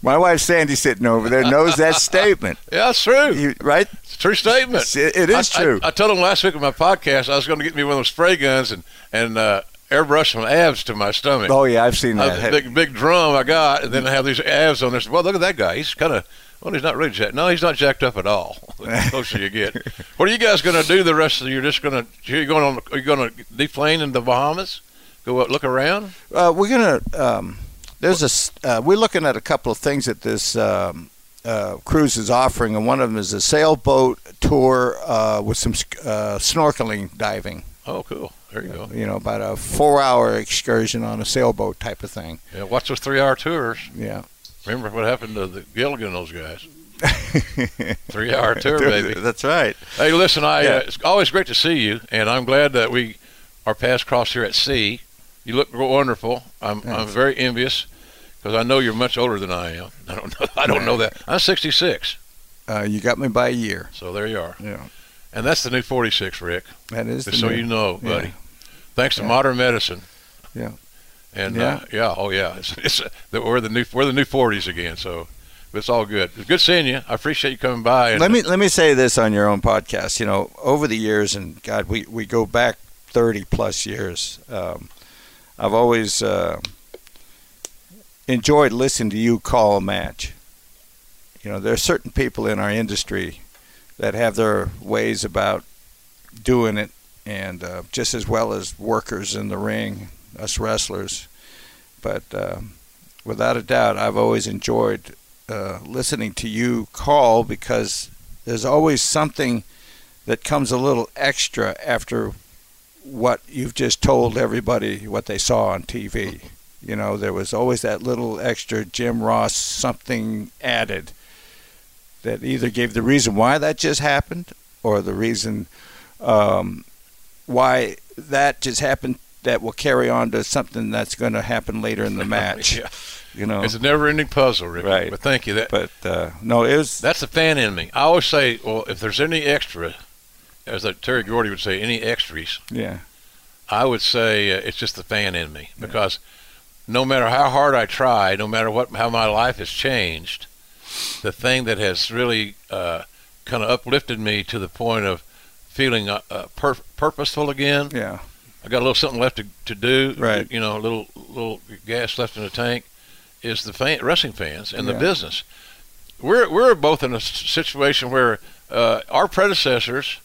My wife Sandy sitting over there knows that statement. Yeah, it's true. You, right? It's a true statement. It- it is I- I- true. I, told him last week on my podcast I was going to get me one of those spray guns and and uh, airbrush some abs to my stomach. Oh yeah, I've seen that. big big drum I got, and then I have these abs on there. Well, look at that guy. He's kind of well, he's not really jacked. No, he's not jacked up at all. The closer you get. What are you guys going to do the rest of the year? You're just going to you going on? Are you going to deplane in the Bahamas? Go out, look around. Uh, we're gonna. Um, there's a. Uh, we're looking at a couple of things that this um, uh, cruise is offering, and one of them is a sailboat tour uh, with some uh, snorkeling diving. Oh, cool. There you go. You know, about a four-hour excursion on a sailboat type of thing. Yeah, watch those three-hour tours. Yeah. Remember what happened to the Gilligan and those guys? Three-hour tour, baby. That's right. Hey, listen, I Yeah. uh, it's always great to see you, and I'm glad that we our paths cross here at sea. You look wonderful. I'm I'm very envious because I know you're much older than I am. I don't know. I don't know that. I'm 66, Uh, you got me by a year. so there you are. Yeah. And that's the new 46, Rick. That is. So new- you know, yeah. buddy. Thanks to Yeah. modern medicine. Yeah. And Yeah. Uh, yeah, oh yeah, it's, it's we're the new we're the new 40s again. So it's all good. It's good seeing you. I appreciate you coming by. And, let me let me say this on your own podcast. You know, over the years, and God, we we go back thirty plus years. Um, I've always uh, enjoyed listening to you call a match. You know, there are certain people in our industry that have their ways about doing it, and uh, just as well as workers in the ring, us wrestlers. But um, without a doubt, I've always enjoyed uh, listening to you call because there's always something that comes a little extra after what you've just told everybody what they saw on TV. You know, there was always that little extra Jim Ross something added that either gave the reason why that just happened or the reason um, why that just happened that will carry on to something that's going to happen later in the match. Yeah. You know, It's a never-ending puzzle, Rick. Right. But thank you. That but uh, no, it was That's the fan in me. I always say, well, if there's any extra, as like Terry Gordy would say, any extras, yeah. I would say uh, it's just the fan in me because no matter how hard I try, no matter what how my life has changed, the thing that has really uh, kind of uplifted me to the point of feeling uh, uh, pur- purposeful again. Yeah. I got a little something left to, to do. Right. You know, a little little gas left in the tank. Is the fan, wrestling fans and Yeah. the business. We're we're both in a situation where uh, our predecessors,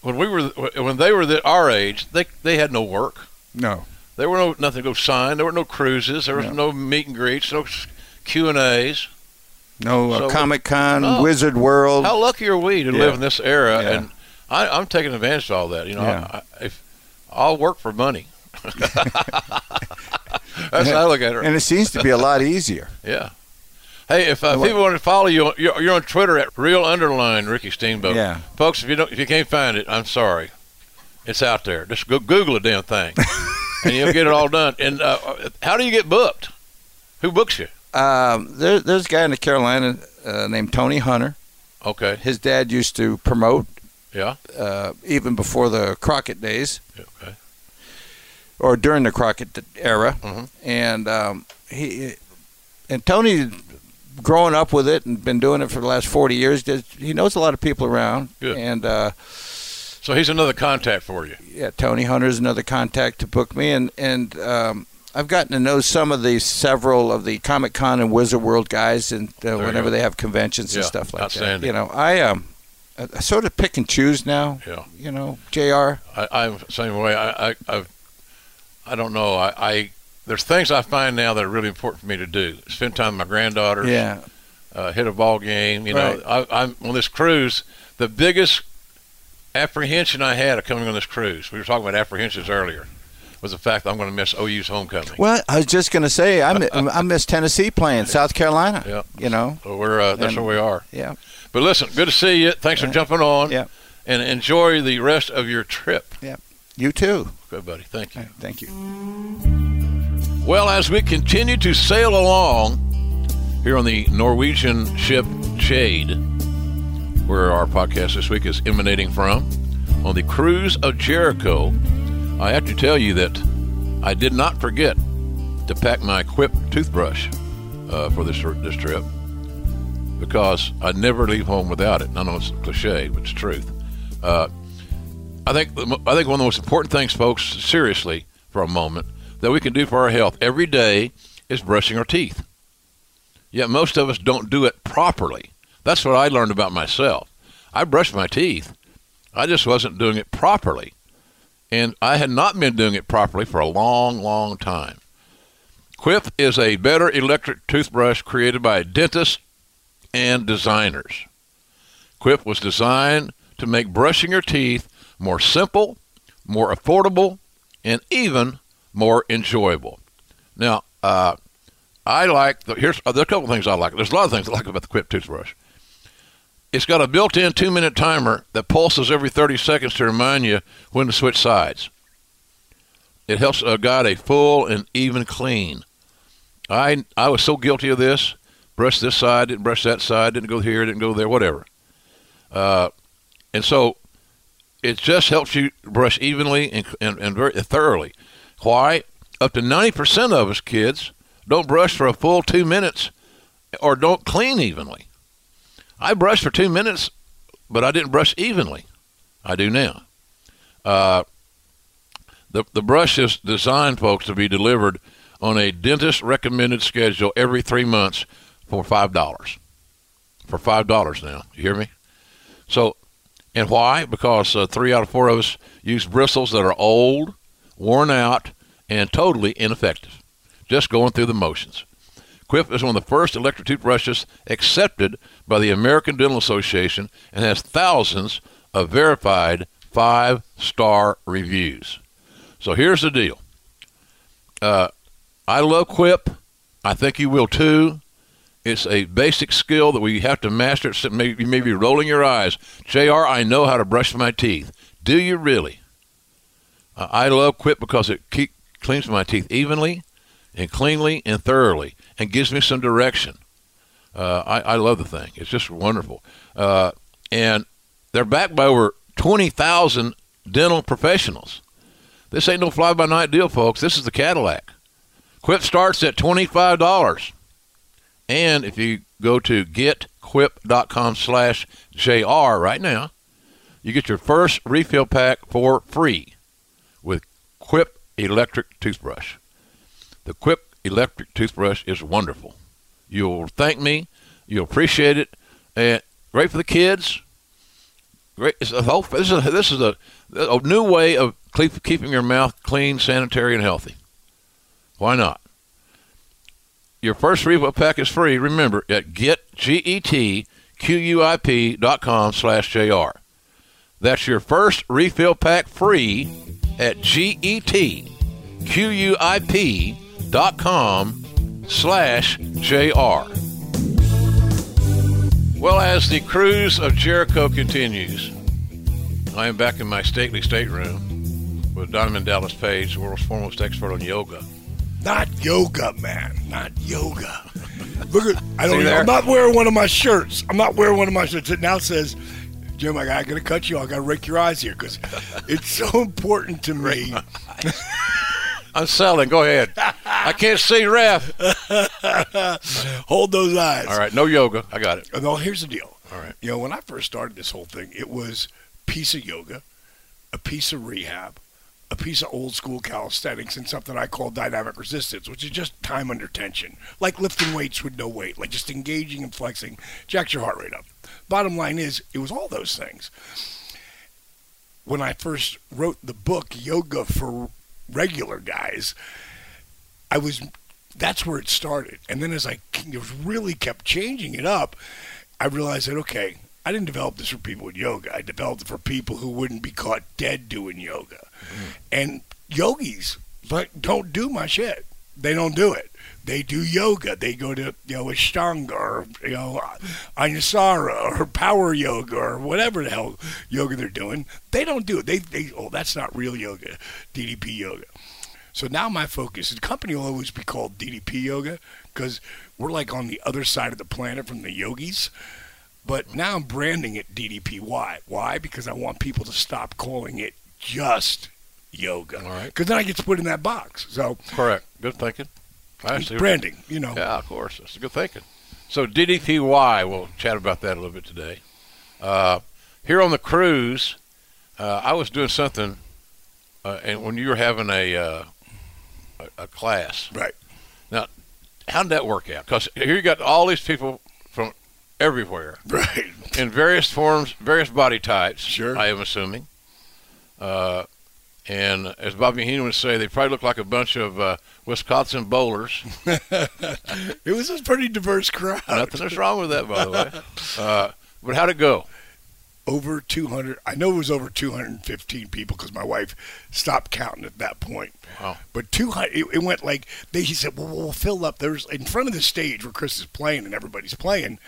when we were when they were the, our age, they they had no work. No. There were no nothing to go sign. There were no cruises. There was no meet and greets. No Q and A's. No So- Comic Con, No. Wizard World. How lucky are we to Yeah. live in this era? Yeah. And I, I'm taking advantage of all that. You know, Yeah. I, if I'll work for money. That's how I look at it. and it seems to be a lot easier. Yeah. Hey, if uh, people want to follow you, you're, you're on Twitter at real underline Ricky Steamboat. Yeah. Folks, if you don't, if you can't find it, I'm sorry. It's out there. Just go Google a damn thing, and you'll get it all done. And uh, how do you get booked? Who books you? Um, there, there's a guy in the Carolina uh, named Tony Hunter. Okay. His dad used to promote Yeah. uh, even before the Crockett days Okay. or during the Crockett era, mm-hmm. and um, he and Tony, growing up with it and been doing it for the last 40 years, does, he knows a lot of people around. Good. And uh, So he's another contact for you. yeah, Tony Hunter is another contact to book me, and and um, I've gotten to know some of the several of the Comic Con and Wizard World guys, and uh, whenever they have conventions and stuff like that. You know, I um, I, I sort of pick and choose now. Yeah. You know, Jr. I, I'm same way. I, I, I've, I don't know. I, I, there's things I find now that are really important for me to do. Spend time with my granddaughters. Yeah, uh, hit a ball game. You Right. know, I, I'm on this cruise. The biggest apprehension I had of coming on this cruise, we were talking about apprehensions earlier, was the fact that I'm going to miss OU's homecoming. Well, I was just going to say I, I miss Tennessee playing South Carolina. Yeah. You know. So we're uh, that's And- where we are. Yeah. But listen, good to see you. Thanks for jumping on. Yeah. And enjoy the rest of your trip. Yeah. You too. Good buddy. Thank you. Thank you. Well, as we continue to sail along here on the Norwegian ship Jade, where our podcast this week is emanating from, on the cruise of Jericho, I have to tell you that I did not forget to pack my Quip toothbrush uh, for this this trip because I never leave home without it. I know it's a cliche, but it's truth. Uh, I think I think one of the most important things, folks, seriously for a moment, that we can do for our health every day is brushing our teeth. Yet most of us don't do it properly. That's what I learned about myself. I brushed my teeth. I just wasn't doing it properly. And I had not been doing it properly for a long, long time. Quip is a better electric toothbrush created by dentists and designers. Quip was designed to make brushing your teeth more simple, more affordable, and even more enjoyable. Now, uh, I like the, here's uh, there are a couple of things I like. There's a lot of things I like about the Quip toothbrush. It's got a built-in two-minute timer that pulses every 30 seconds to remind you when to switch sides. It helps uh, guide a full and even clean. I I was so guilty of this. Brush this side, didn't brush that side, didn't go here, didn't go there, whatever. Uh, and so it just helps you brush evenly and, and, and very thoroughly. Why? Up to 90% of us kids don't brush for a full two minutes or don't clean evenly. I brushed for two minutes, but I didn't brush evenly. I do now. Uh, the, the brush is designed, folks, to be delivered on a dentist recommended schedule every three months for $5. For $5 now. You hear me? So, and why? Because uh, three out of four of us use bristles that are old, worn out, and totally ineffective. Just going through the motions. Quip is one of the first electric toothbrushes accepted by the American Dental Association and has thousands of verified five star reviews. So here's the deal. Uh, I love Quip. I think you will too. It's a basic skill that we have to master. You may be rolling your eyes. JR, I know how to brush my teeth. Do you really? Uh, I love Quip because it keep, cleans my teeth evenly and cleanly and thoroughly and gives me some direction. Uh, I, I, love the thing. It's just wonderful. Uh, and they're backed by over 20,000 dental professionals. This ain't no fly by night deal, folks. This is the Cadillac. Quip starts at $25. And if you go to getquip.com slash JR right now, you get your first refill pack for free with Quip electric toothbrush. The Quip electric toothbrush is wonderful. You'll thank me. You'll appreciate it. And great for the kids. Great. It's a whole, this is a, this is a, a new way of keeping your mouth clean, sanitary, and healthy. Why not? Your first refill pack is free. Remember at getgetquip.com slash JR. That's your first refill pack free at getquip.com slash JR. Well, as the cruise of Jericho continues, I am back in my stately stateroom with Diamond Dallas Page, the world's foremost expert on yoga. Not yoga, man. Not yoga. Look at I don't. I'm not wearing one of my shirts. I'm not wearing one of my shirts. It now says, Jim, I got to cut you. I got to rake your eyes here because it's so important to me. I'm selling. Go ahead. I can't see, ref. Hold those eyes. All right, no yoga. I got it. No, here's the deal. All right. You know, when I first started this whole thing, it was piece of yoga, a piece of rehab, a piece of old school calisthenics and something I call dynamic resistance, which is just time under tension, like lifting weights with no weight, like just engaging and flexing, jacks your heart rate up. Bottom line is, it was all those things. When I first wrote the book, Yoga for Regular Guys, I was that's where it started. And then as I really kept changing it up, I realized that, okay, I didn't develop this for people with yoga. I developed it for people who wouldn't be caught dead doing yoga. Mm. And yogis but don't do my shit. They don't do it. They do yoga. They go to you know Ashtanga or you know Anusara or Power Yoga or whatever the hell yoga they're doing. They don't do it. They they oh that's not real yoga, DDP yoga. So now my focus, the company will always be called DDP Yoga because we're like on the other side of the planet from the yogis. But now I'm branding it DDPY. Why? Because I want people to stop calling it just yoga. All right. Because then I get put in that box. So correct. Good thinking. I see branding. You know, Yeah, of course. That's good thinking. So DDPY, we'll chat about that a little bit today. Uh, here on the cruise, uh, I was doing something, uh, and when you were having a, uh, a a class, right? Now, how did that work out? Because here you got all these people from everywhere Right. in various forms, various body types. Sure. I am assuming. Uh, and as Bobby Heenan would say, they probably look like a bunch of uh, Wisconsin bowlers. It was a pretty diverse crowd. Nothing is wrong with that, by the way. Uh, but how'd it go? Over 200 i know it was over 215 people because my wife stopped counting at that point. Wow. but 200 it, it went like they he said well we'll fill up there's in front of the stage where chris is playing and everybody's playing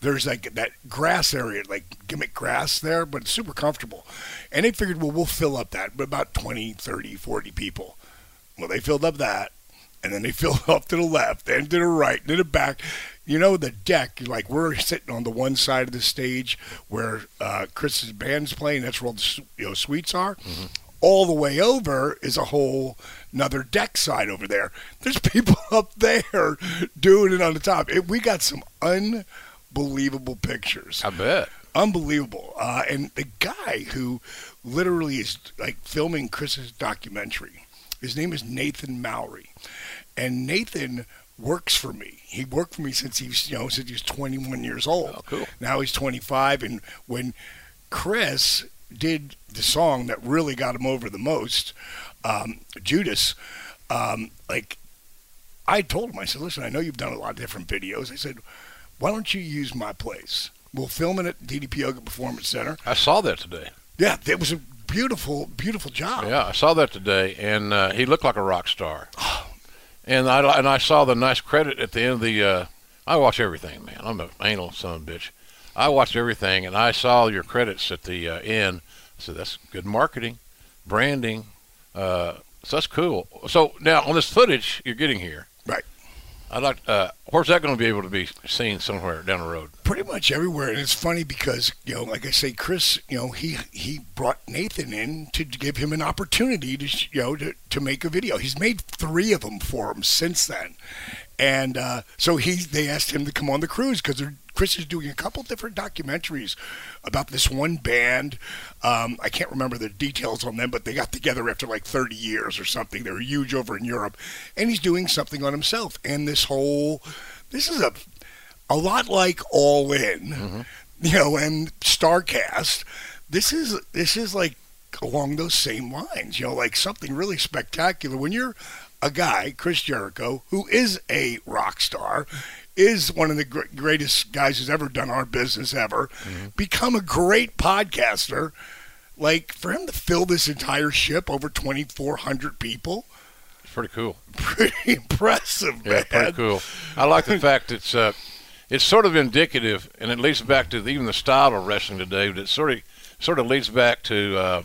there's like that grass area like gimmick grass there but it's super comfortable. And they figured well we'll fill up that but about 20 30 40 people. Well they filled up that and then they filled up to the left then to the right then to the back you know the deck like we're sitting on the one side of the stage where uh, chris's band's playing that's where all the you know suites are. All the way over is a whole another deck side over there. There's people up there doing it on the top. It, we got some unbelievable pictures. I bet. unbelievable. Uh, and the guy who literally is like filming Chris's documentary, his name is Nathan Mowry, and Nathan works for me. He worked for me since he's you know since he was 21 years old. Oh, cool. Now he's 25, and when Chris did the song that really got him over the most, um, Judas, um, like I told him, I said, listen, I know you've done a lot of different videos. I said, why don't you use my place? We'll film it at DDP Yoga Performance Center. I saw that today. Yeah, it was a beautiful, beautiful job. Yeah, I saw that today, and uh, he looked like a rock star. And I and I saw the nice credit at the end of the. Uh, I watch everything, man. I'm an anal son of a bitch. I watched everything, and I saw your credits at the uh, end. I said that's good marketing, branding. Uh, so that's cool. So now on this footage you're getting here. I'd like. Uh, where's that going to be able to be seen somewhere down the road? Pretty much everywhere, and it's funny because you know, like I say, Chris, you know, he he brought Nathan in to give him an opportunity to you know to, to make a video. He's made three of them for him since then, and uh, so he they asked him to come on the cruise because Chris is doing a couple different documentaries about this one band. Um, I can't remember the details on them, but they got together after like 30 years or something. They were huge over in Europe, and he's doing something on himself. And this whole this is a a lot like All In, you know, and Starcast. This is this is like along those same lines, you know, like something really spectacular. When you're a guy, Chris Jericho, who is a rock star, is one of the gr- greatest guys who's ever done our business ever, become a great podcaster. Like for him to fill this entire ship over 2,400 people, It's pretty cool. pretty impressive, Yeah, pretty cool. I like the fact it's uh, it's sort of indicative, and it leads back to even the style of wrestling today. But it sort of sort of leads back to uh,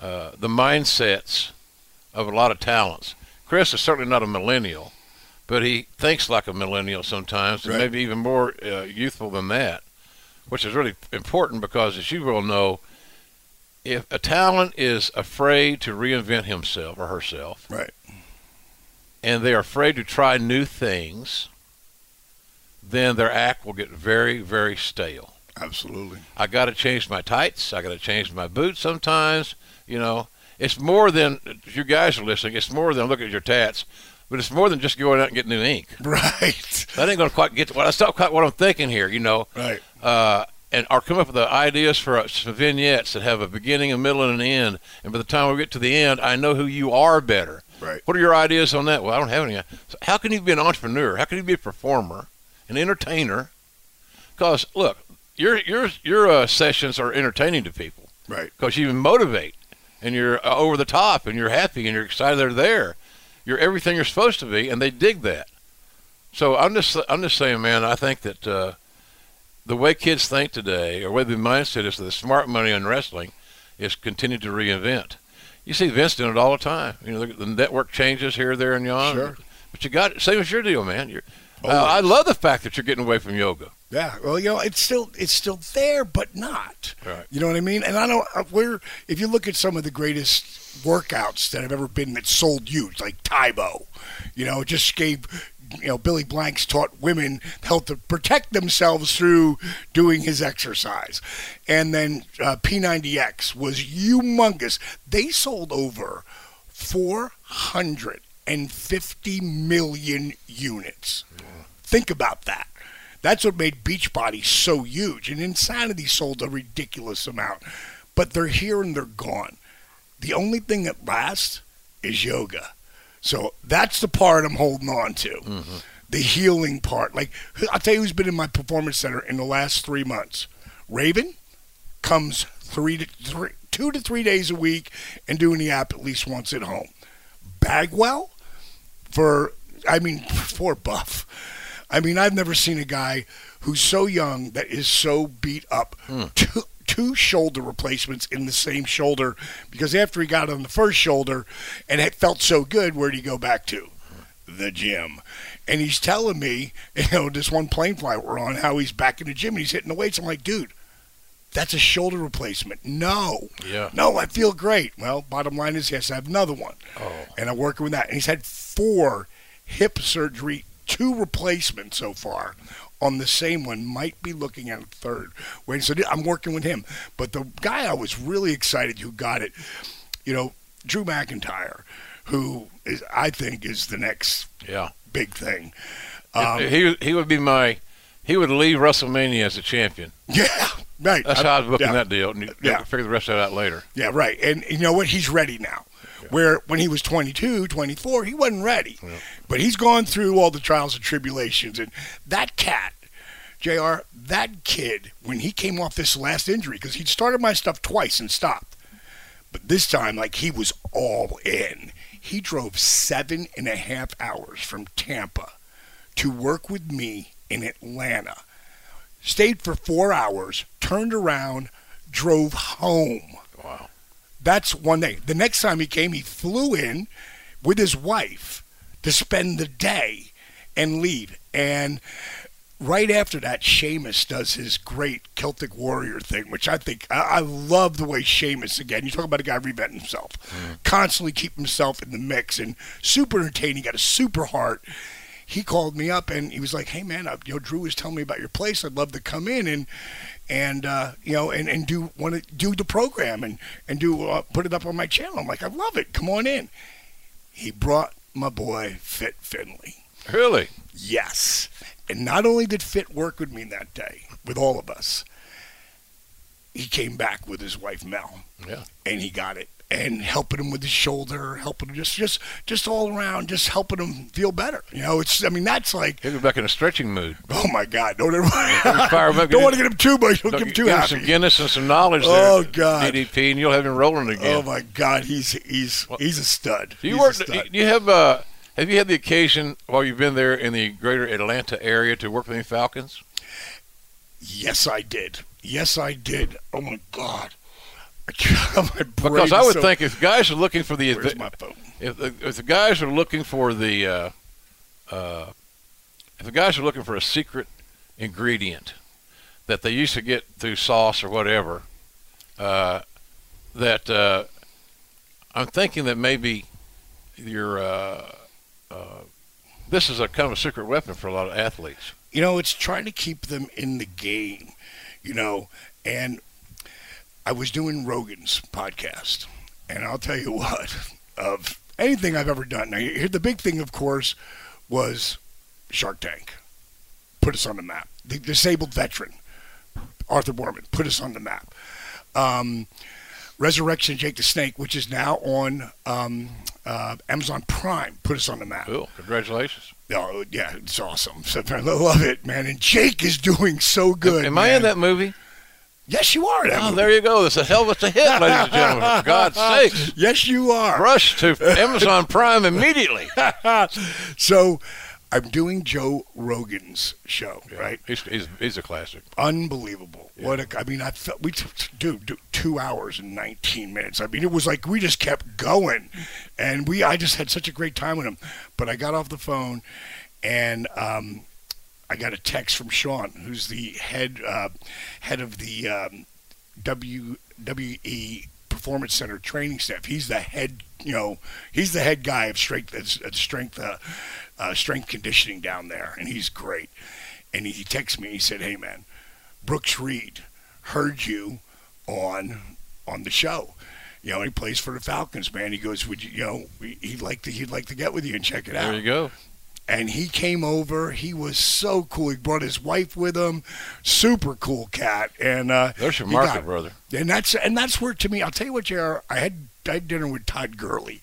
uh, the mindsets of a lot of talents. Chris is certainly not a millennial, but he thinks like a millennial sometimes, and maybe even more uh, youthful than that, which is really important because, as you will know, if a talent is afraid to reinvent himself or herself, Right. and they're afraid to try new things, then their act will get very, very stale. Absolutely. I got to change my tights. I got to change my boots sometimes. You know, it's more than you guys are listening. It's more than look at your tats, but it's more than just going out and getting new ink. Right. That ain't to quite get to what that's not quite what I'm thinking here. You know, Right. uh, and or come up with the ideas for uh, vignettes that have a beginning, a middle, and an end. And by the time we get to the end, I know who you are better. Right. What are your ideas on that? Well, I don't have any. So how can you be an entrepreneur? How can you be a performer, an entertainer? Because look, your your your uh, sessions are entertaining to people Right. because you motivate, and you're uh, over the top, and you're happy, and you're excited they're there. You're everything you're supposed to be, and they dig that. So I'm just I'm just saying, man. I think that uh, the way kids think today, or way the mindset is, the smart money in wrestling is continue to reinvent. You see Vince doing it all the time. You know, the, the network changes here, there, and yon. Sure. But you got it. Same as your deal, man. You're, uh, I love the fact that you're getting away from yoga. Yeah, well, you know, it's still it's still there, but not. Right. You know what I mean? And I don't. uh, We're if you look at some of the greatest workouts that have ever been that sold huge, like Tae Bo, you know, just gave. You know, Billy Blanks taught women how to protect themselves through doing his exercise, and then uh, P90X was humongous. They sold over four hundred and fifty million units. Think about that. That's what made Beachbody so huge. And Insanity sold a ridiculous amount. But they're here and they're gone. The only thing that lasts is yoga. So that's the part I'm holding on to. Mm-hmm. The healing part. Like, I'll tell you who's been in my performance center in the last three months. Raven comes three to three, two to three days a week and doing the app at least once at home. Bagwell for I mean for Buff. I mean I've never seen a guy who's so young that is so beat up. Hmm. Two, two shoulder replacements in the same shoulder because after he got on the first shoulder and it felt so good, where would he go back to? The gym. And he's telling me, you know, this one plane flight we're on, how he's back in the gym and he's hitting the weights. I'm like, dude, that's a shoulder replacement. No. Yeah. No, I feel great. Well, bottom line is, yes, I have another one. Oh. And I'm working with that. And he's had four hip surgery, two replacements so far on the same one. Might be looking at a third. Wait, so I'm working with him. But the guy I was really excited who got it, you know, Drew McIntyre, who is I think is the next Yeah. big thing. Um, he he would be my he would leave WrestleMania as a champion. Yeah, right. That's how I was booking yeah. that deal. And you Yeah. figure the rest of that out later. Yeah, right. And you know what? He's ready now. Where when he was 22, 24, he wasn't ready. But he's gone through all the trials and tribulations. And that cat, JR, that kid, when he came off this last injury, because he'd started my stuff twice and stopped. But this time, like, he was all in. He drove seven and a half hours from Tampa to work with me in Atlanta. Stayed for four hours, turned around, drove home. That's one day. The next time he came, he flew in with his wife to spend the day and leave. And right after that, Sheamus does his great Celtic Warrior thing, which I think I, I love the way Sheamus again. You talk about a guy reinventing himself, mm. constantly keep himself in the mix, and super entertaining. Got a super heart. He called me up and he was like, "Hey man, uh, you know Drew was telling me about your place. I'd love to come in and and uh, you know and, and do want to do the program and and do uh, put it up on my channel." I'm like, "I love it. Come on in." He brought my boy Fit Finlay. Really? Yes. And not only did Fit work with me that day, with all of us, he came back with his wife Mel, Yeah. and he got it, and helping him with his shoulder, helping him just, just, just all around, just helping him feel better. You know, it's, I mean, that's like, He was back in a stretching mood. oh my God, don't ever, fire him up, don't want to get him too much, don't Don't get him too him happy. some Guinness and some knowledge Oh, there. God. DDP, and you'll have him rolling again. Oh my God, he's he's he's a stud. Do you He's work? a stud. Do you have? Uh, have you had the occasion while you've been there in the greater Atlanta area to work with any Falcons? Yes, I did. Yes, I did. Oh my God. Because I would so- think if guys are looking for the Where's my phone? if the, if the guys are looking for the uh, uh, if the guys are looking for a secret ingredient that they used to get through sauce or whatever, uh, that uh, I'm thinking that maybe your uh, uh, this is a kind of a secret weapon for a lot of athletes. you know, it's trying to keep them in the game, you know. And I was doing Rogan's podcast, and I'll tell you what, of anything I've ever done. Now, the big thing, of course, was Shark Tank. Put us on the map. The disabled veteran, Arthur Boorman, put us on the map. Um, Resurrection Jake the Snake, which is now on um, uh, Amazon Prime, put us on the map. Cool, congratulations. Oh yeah, it's awesome. So I love it, man. And Jake is doing so good. Am I in that movie? Yes, you are. Oh, there you go. It's a hell of a hit, ladies and gentlemen. For God's sakes. Yes, you are. Rush to Amazon Prime immediately. So, I'm doing Joe Rogan's show. Right. He's, he's, he's a classic. Unbelievable. What a, I mean, I felt we t- t- dude, dude, two hours and 19 minutes. I mean, it was like we just kept going, and we I just had such a great time with him. But I got off the phone, and um, I got a text from Sean, who's the head uh, head of the um, WWE Performance Center training staff. He's the head, you know, he's the head guy of strength uh, strength uh, uh, strength conditioning down there, and he's great. And he texted me. He said, "Hey man, Brooks Reed heard you on on the show." You know, he plays for the Falcons, man. He goes, "Would you, you know, he'd like to, he'd like to get with you and check it out." There you go. And he came over. He was so cool. He brought his wife with him. Super cool cat. And uh, There's your market, brother. And that's and that's where to me. I'll tell you what, Jr. I had I had dinner with Todd Gurley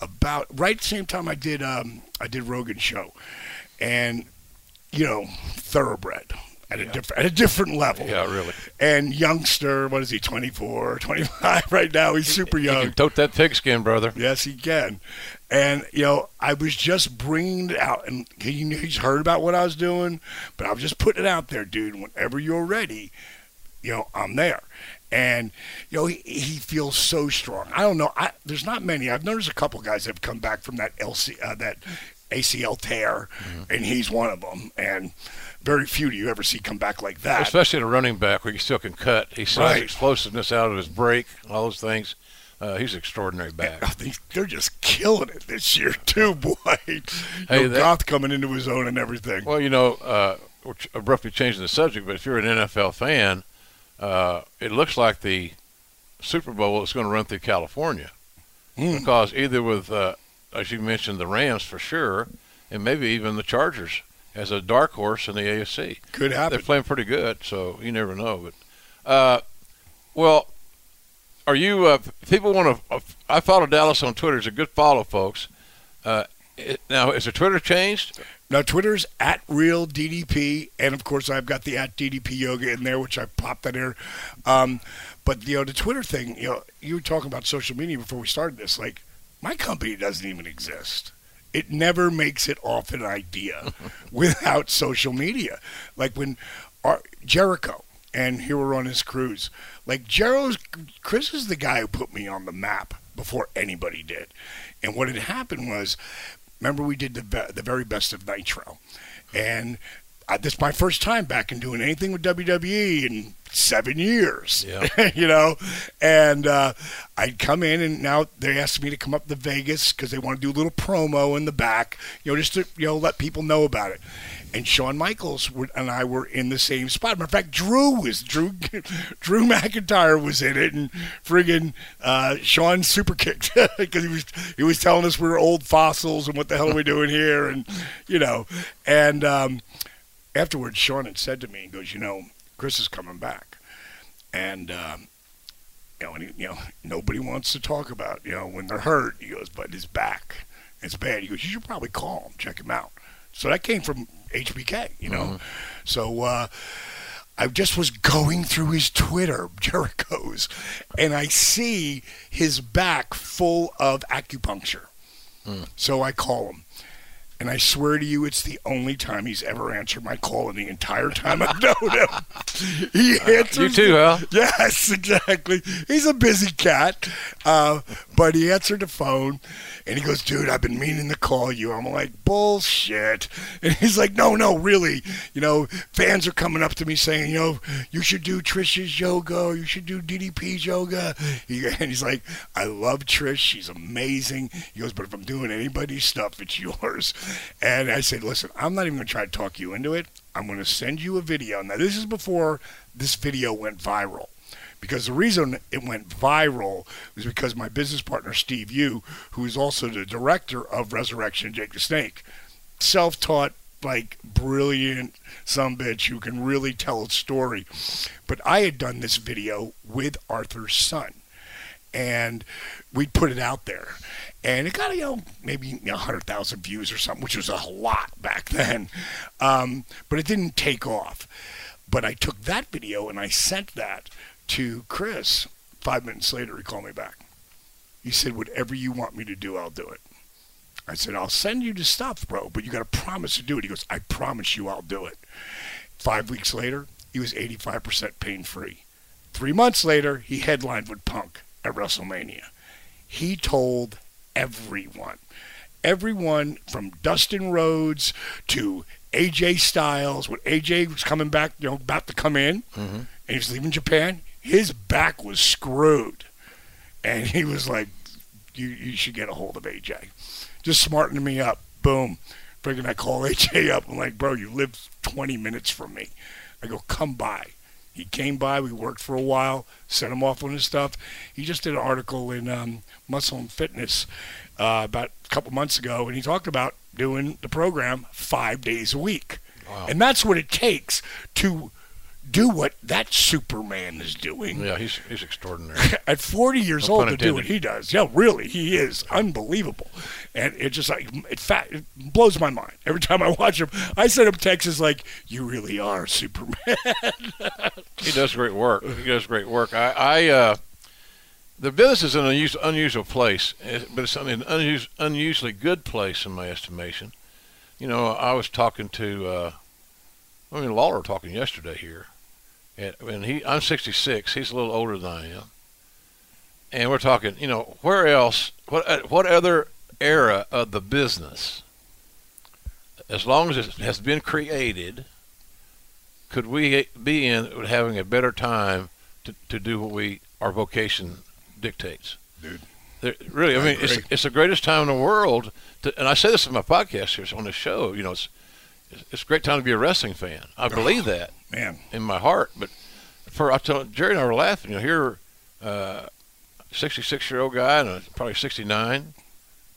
about right same time I did um, I did Rogan's show, and you know thoroughbred at a different at a different level. Yeah, really. And youngster, what is he? 24, 25 right now. He's super You young. can tote that pigskin, brother. Yes, he can. And you know, I was just bringing it out, and he, he's heard about what I was doing, but I was just putting it out there, dude. Whenever you're ready, you know, I'm there. And you know, he, he feels so strong. I don't know. I, there's not many. I've noticed a couple guys that have come back from that LC, uh, that ACL tear, and he's one of them. And very few do you ever see come back like that. Especially in a running back where you still can cut. He has Right. explosiveness out of his break, all those things. Uh, he's an extraordinary back. I think they're just killing it this year too, boy. Hey, know, that- Goff coming into his own and everything. Well, you know, uh, we're abruptly changing the subject, but if you're an NFL fan, uh, it looks like the Super Bowl is going to run through California Mm. because either with, uh, as you mentioned, the Rams for sure, and maybe even the Chargers as a dark horse in the AFC. Could happen. They're playing pretty good, so you never know. But, uh, well, are you? Uh, people want to. Uh, I follow Dallas on Twitter. It's a good follow, folks. Uh, it, now, is the Twitter changed? Now Twitter's at real DDP, and of course I've got the at DDP yoga in there, which I popped that in. Um, but you know the Twitter thing, you know, you were talking about social media before we started this. Like my company doesn't even exist. It never makes it off an idea without social media. Like when our, Jericho and here we're on his cruise. Like Jero's, Chris is the guy who put me on the map before anybody did. And what had happened was, remember we did the be- the very best of Nitro, and uh, this is my first time back and doing anything with WWE in seven years. Yeah. you know, and uh, I'd come in, and now they asked me to come up to Vegas because they want to do a little promo in the back, you know, just to you know let people know about it. And Shawn Michaels were, and I were in the same spot. Matter of fact, Drew was Drew Drew McIntyre was in it, and friggin' uh, Shawn super kicked because he was he was telling us we were old fossils and what the hell are we doing here, and you know, and um, afterwards Shawn had said to me, he goes, you know, Chris is coming back, and. Um, you know, and he, you know, nobody wants to talk about, you know, when they're hurt. He goes, but his back, it's bad. He goes, you should probably call him, check him out. So that came from HBK, you know. So uh, I just was going through his Twitter, Jericho's, and I see his back full of acupuncture. So I call him. And I swear to you, it's the only time he's ever answered my call in the entire time I've known him. He answers. You too, Hal. Yes, exactly. He's a busy cat, uh, but he answered the phone, and he goes, "Dude, I've been meaning to call you." I'm like, "Bullshit!" And he's like, "No, no, really. You know, fans are coming up to me saying, you know, you should do Trish's yoga, you should do DDP's yoga." He, and he's like, "I love Trish. She's amazing." He goes, "But if I'm doing anybody's stuff, it's yours." And I said, "Listen, I'm not even going to try to talk you into it. I'm going to send you a video." Now, this is before this video went viral. Because the reason it went viral was because my business partner, Steve Yu, who is also the director of Resurrection Jake the Snake, self taught, like, brilliant some bitch who can really tell a story. But I had done this video with Arthur's son and we'd put it out there. And it got, you know, maybe you know, 100,000 views or something, which was a lot back then. Um, but it didn't take off. But I took that video and I sent that to Chris. Five minutes later, he called me back. He said, Whatever you want me to do, I'll do it. I said, I'll send you the stuff, bro, but you got to promise to do it. He goes, I promise you I'll do it. Five weeks later, he was 85% pain free. Three months later, he headlined with Punk at WrestleMania. He told everyone, everyone from Dustin Rhodes to AJ Styles, when AJ was coming back, you know, about to come in, mm-hmm. and he was leaving Japan, his back was screwed. And he was like, you, you should get a hold of AJ. Just smartening me up. Boom. Freaking I call AJ up. I'm like, bro, you live 20 minutes from me. I go, come by. He came by. We worked for a while. Sent him off on his stuff. He just did an article in um, Muscle and Fitness uh, about a couple months ago, and he talked about doing the program five days a week. And that's what it takes to do what that Superman is doing Yeah, he's he's extraordinary. at 40 years No old to do what he does. Yeah, really, he is unbelievable, and it just like it, fa- it blows my mind every time I watch him. I send him texts like, "You really are Superman." he does great work. He does great work. I, I uh, the business is an unusual, unusual place, eh, but it's an unus- unusually good place in my estimation. You know, I was talking to, uh, I mean, Lawler talking yesterday here, and, and he, I'm 66. He's a little older than I am, and we're talking. You know, where else? What uh, what other era of the business, as long as it has been created, could we be in having a better time to, to do what we our vocation dictates? Dude. There, really, I, I mean, it's, it's the greatest time in the world. To, and I say this in my podcast here, on the show. You know, it's it's a great time to be a wrestling fan. I believe that Man, in my heart. But for I tell Jerry and I were laughing. You know, here, uh, sixty-six year old guy and a, probably sixty-nine,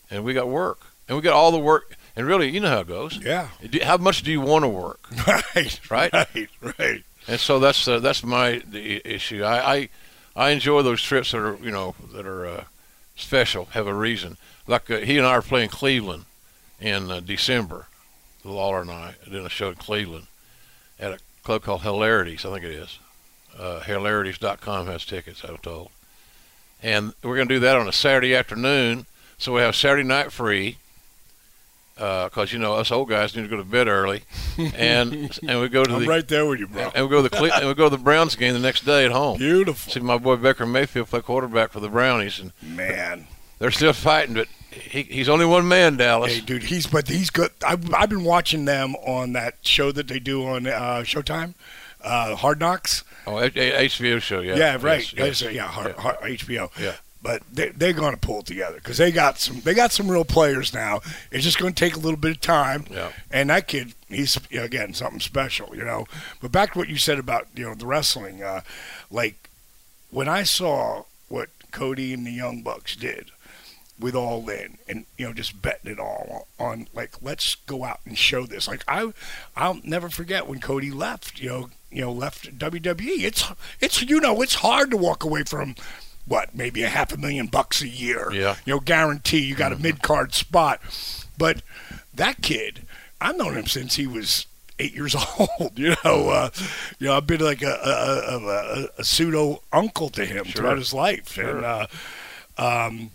and we got work, and we got all the work. And really, you know how it goes. yeah, How much do you want to work? right, Right? right, right. And so that's uh, that's my the issue. I, I I enjoy those trips that are you know that are uh, special, have a reason. Like uh, he and I are playing Cleveland in uh, December. Lawler and I did a show in Cleveland at a club called Hilarities, I think it is. Uh, Hilarities.com has tickets, I'm told. And we're going to do that on a Saturday afternoon. So we have Saturday night free because you know us old guys need to go to bed early, and and we go to I'm the right there with you, bro. and we go to the Cle- and we go to the Browns game the next day at home. Beautiful, See my boy Baker Mayfield play quarterback for the Brownies, and man. they're still fighting, but he, he's only one man, Dallas. Hey, dude, he's but he's good. I've, I've been watching them on that show that they do on uh, Showtime, uh, Hard Knocks. Oh, H- H- HBO show, yeah. Yeah, right. Yes, yes. yeah, yeah, Har- Yeah. Har- HBO. Yeah. But they, they're going to pull it together because they got some. They got some real players now. It's just going to take a little bit of time. Yeah. And that kid, he's you know, again something special, you know. But back to what you said about you know the wrestling, uh, like when I saw what Cody and the Young Bucks did with All In, and you know just betting it all on like let's go out and show this. Like I, I'll never forget when Cody left. You know, you know left WWE. It's it's you know it's hard to walk away from. What maybe a half a million bucks a year? Yeah. you know, guarantee you got a mid card spot. But that kid, I've known him since he was eight years old. You know, uh, you know, I've been like a a, a, a, a pseudo uncle to him Sure. throughout his life, Sure. and uh, um,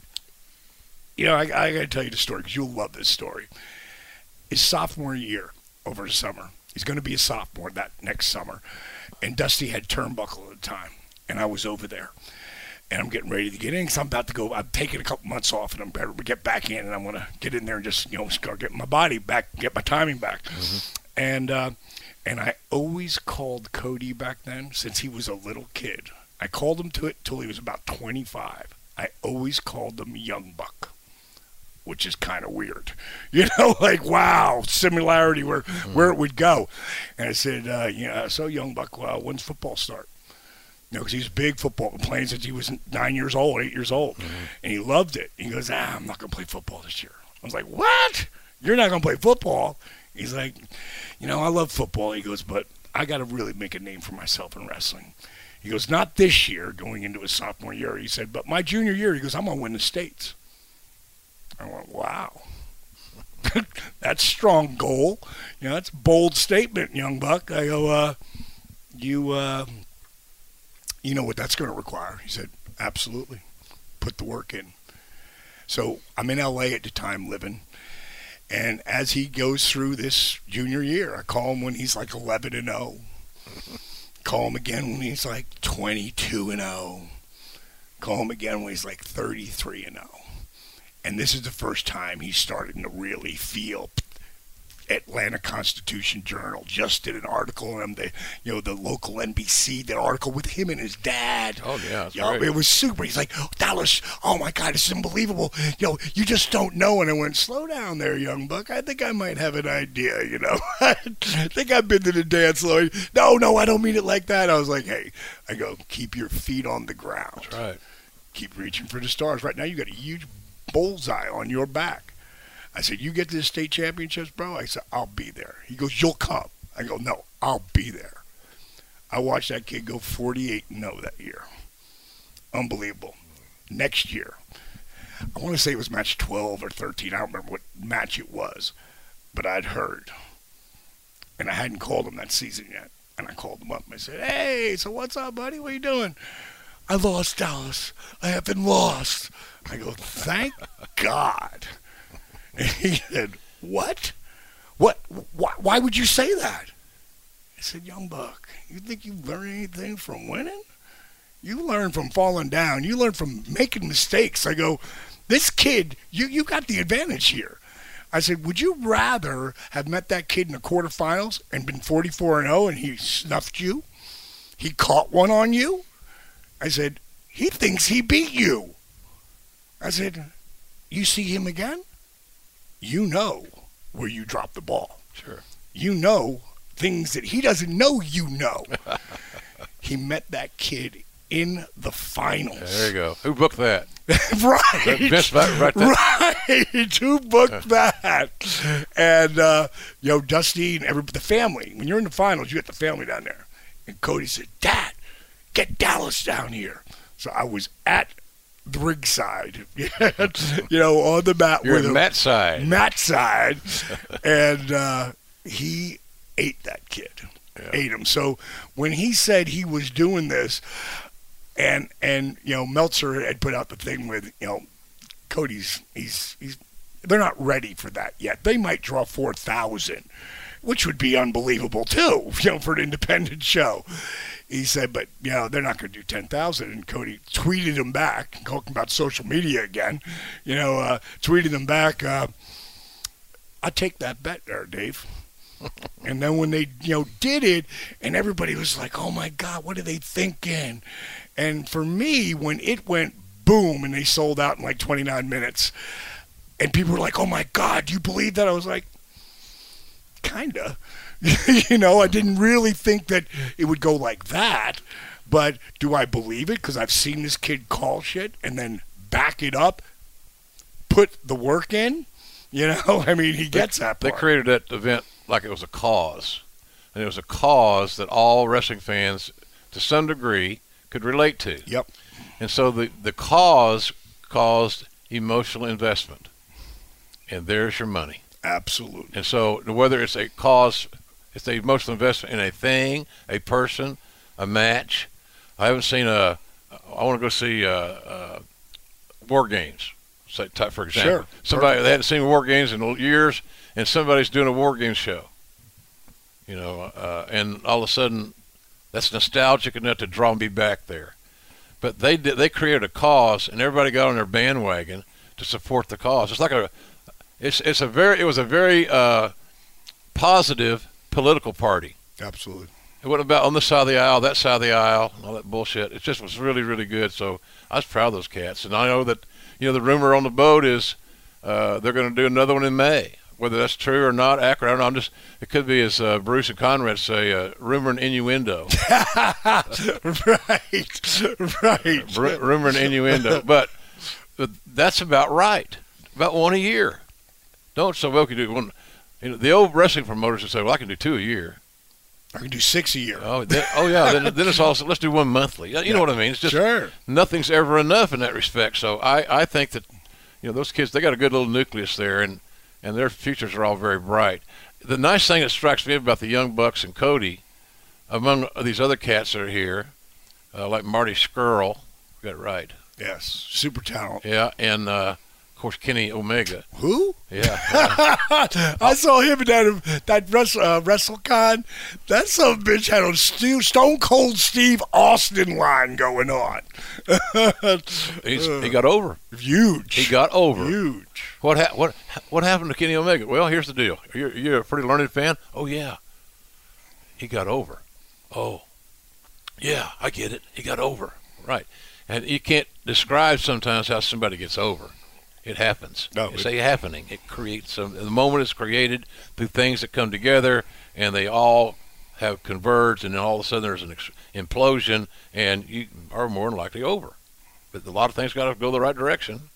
you know, I, I got to tell you the story because you'll love this story. His sophomore year over the summer, he's going to be a sophomore that next summer, and Dusty had turnbuckle at the time, and I was over there and I'm getting ready to get in because I'm about to go. I'm taking a couple months off, and I'm better to get back in, and I'm gonna get in there and just you know start getting my body back, get my timing back, and uh, and I always called Cody back then since he was a little kid. I called him to it till he was about 25. I always called him Young Buck. Which is kind of weird, you know. Like, wow, similarity where where it would go. And I said, uh, "Yeah, so Young Buck, well, when's football start?" You know, because he's big football playing since he was nine years old, eight years old, and he loved it. He goes, "Ah, I'm not gonna play football this year." I was like, "What? You're not gonna play football?" He's like, "You know, I love football." He goes, "But I got to really make a name for myself in wrestling." He goes, "Not this year, going into his sophomore year." He said, "But my junior year," he goes, "I'm gonna win the states." I went, "Wow." that's strong goal. You know, that's bold statement, young buck. I go, uh, you, uh, you know what that's going to require? He said, absolutely. Put the work in. So I'm in LA at the time living. And as he goes through this junior year, I call him when he's like 11 and 0. Call him again when he's like 22 and 0. Call him again when he's like 33 and 0. And this is the first time he's starting to really feel Atlanta Constitution Journal just did an article on him. They, you know, the local NBC did an article with him and his dad. Oh, yeah, that's You know, it was super. He's like, oh, Dallas, oh my God, it's unbelievable. You know, you just don't know. And I went, slow down there, young buck. I think I might have an idea. You know, I think I've been to the dance floor. No, no, I don't mean it like that. I was like, hey, I go, keep your feet on the ground Right. keep reaching for the stars. Right now, you got a huge bullseye on your back. I said, "You get to the state championships, bro." I said, "I'll be there." He goes, "You'll come." I go, "No, I'll be there." I watched that kid go 48 and 0 that year. Unbelievable. Next year, I want to say it was match 12 or 13. I don't remember what match it was, but I'd heard, and I hadn't called him that season yet. And I called him up and I said, "Hey, so what's up, buddy? What are you doing?" I lost Dallas. I have been lost. I go, thank God. And he said, what? What? Why, why would you say that? I said, young buck, you think you learn anything from winning? You learn from falling down. You learn from making mistakes. I go, this kid, you, you got the advantage here. I said, would you rather have met that kid in the quarterfinals and been 44 and 0 and he snuffed you? He caught one on you? I said, he thinks he beat you. I said, you see him again? You know where you dropped the ball. Sure. You know things that he doesn't know you know. he met that kid in the finals. There you go. Who booked that? right. Vince right. Right. Who booked that? And uh, you know, Dusty and every the family. When you're in the finals, you got the family down there. And Cody said, "Dad, get Dallas down here." So I was at the rig side, you know, on the mat You're with him. Matt's side. Matt side, and uh, he ate that kid, ate him. So when he said he was doing this, and and you know Meltzer had put out the thing with you know Cody's he's he's they're not ready for that yet. They might draw four thousand, which would be unbelievable too, you know, for an independent show. He said, but you know they're not going to do ten thousand. And Cody tweeted him back, talking about social media again. You know, uh, tweeted him back. Uh, I take that bet there, Dave. and then when they, you know, did it, and everybody was like, "Oh my God, what are they thinking?" And for me, when it went boom and they sold out in like 29 minutes, and people were like, "Oh my God, do you believe that?" I was like, "Kinda." you know, I didn't really think that it would go like that, but do I believe it? Because I've seen this kid call shit and then back it up, put the work in. You know, I mean, he gets that They created that event like it was a cause, and it was a cause that all wrestling fans, to some degree, could relate to. Yep. And so the the cause caused emotional investment, and there's your money. Absolutely. And so whether it's a cause, it's the emotional investment in a thing, a person, a match. I haven't seen a. I want to go see uh, uh, War Games. Say, type for example, Sure. somebody they hadn't seen War Games in years, and somebody's doing a War Games show. You know, uh, and all of a sudden, that's nostalgic enough to draw me back there. But they did. They created a cause, and everybody got on their bandwagon to support the cause. It's like a. It's it's a very. It was a very uh, positive political party. Absolutely. It wasn't about on this side of the aisle, that side of the aisle, all that bullshit. It just was really, really good. So I was proud of those cats. And I know that, you know, the rumor on the boat is uh, they're going to do another one in May. Whether that's true or not, accurate, I don't know. I'm just, it could be, as uh, Bruce and Conrad say, uh, rumor and innuendo. right. Right. Ru- rumor and innuendo. But, but that's about right. About one a year. Don't so well can do one. You know, the old wrestling promoters would say, well, I can do two a year. I can do six a year. Oh, then, oh yeah. Then, then it's also let's do one monthly. You know what I mean? It's just Sure. nothing's ever enough in that respect. So I, I think that you know those kids they got a good little nucleus there, and and their futures are all very bright. The nice thing that strikes me about the young bucks and Cody, among these other cats that are here, uh, like Marty Scurll, got it right. Yes. Super talent. Yeah, and uh, course, Kenny Omega. Who? Yeah. I saw him in that that wrestle, uh, WrestleCon. That son of a bitch had a Stu, Stone Cold Steve Austin line going on. He's, he got over. Huge. He got over. huge. What ha- what what happened to Kenny Omega? Well, here's the deal. You're you're a pretty learned fan. Oh yeah, he got over. Oh, yeah, I get it. He got over. Right, and you can't describe sometimes how somebody gets over. It happens. No, it's it- a happening. It creates some. The moment is created through things that come together, and they all have converged, and then all of a sudden there's an ex- implosion, and you are more than likely over. But a lot of things got to go the right direction.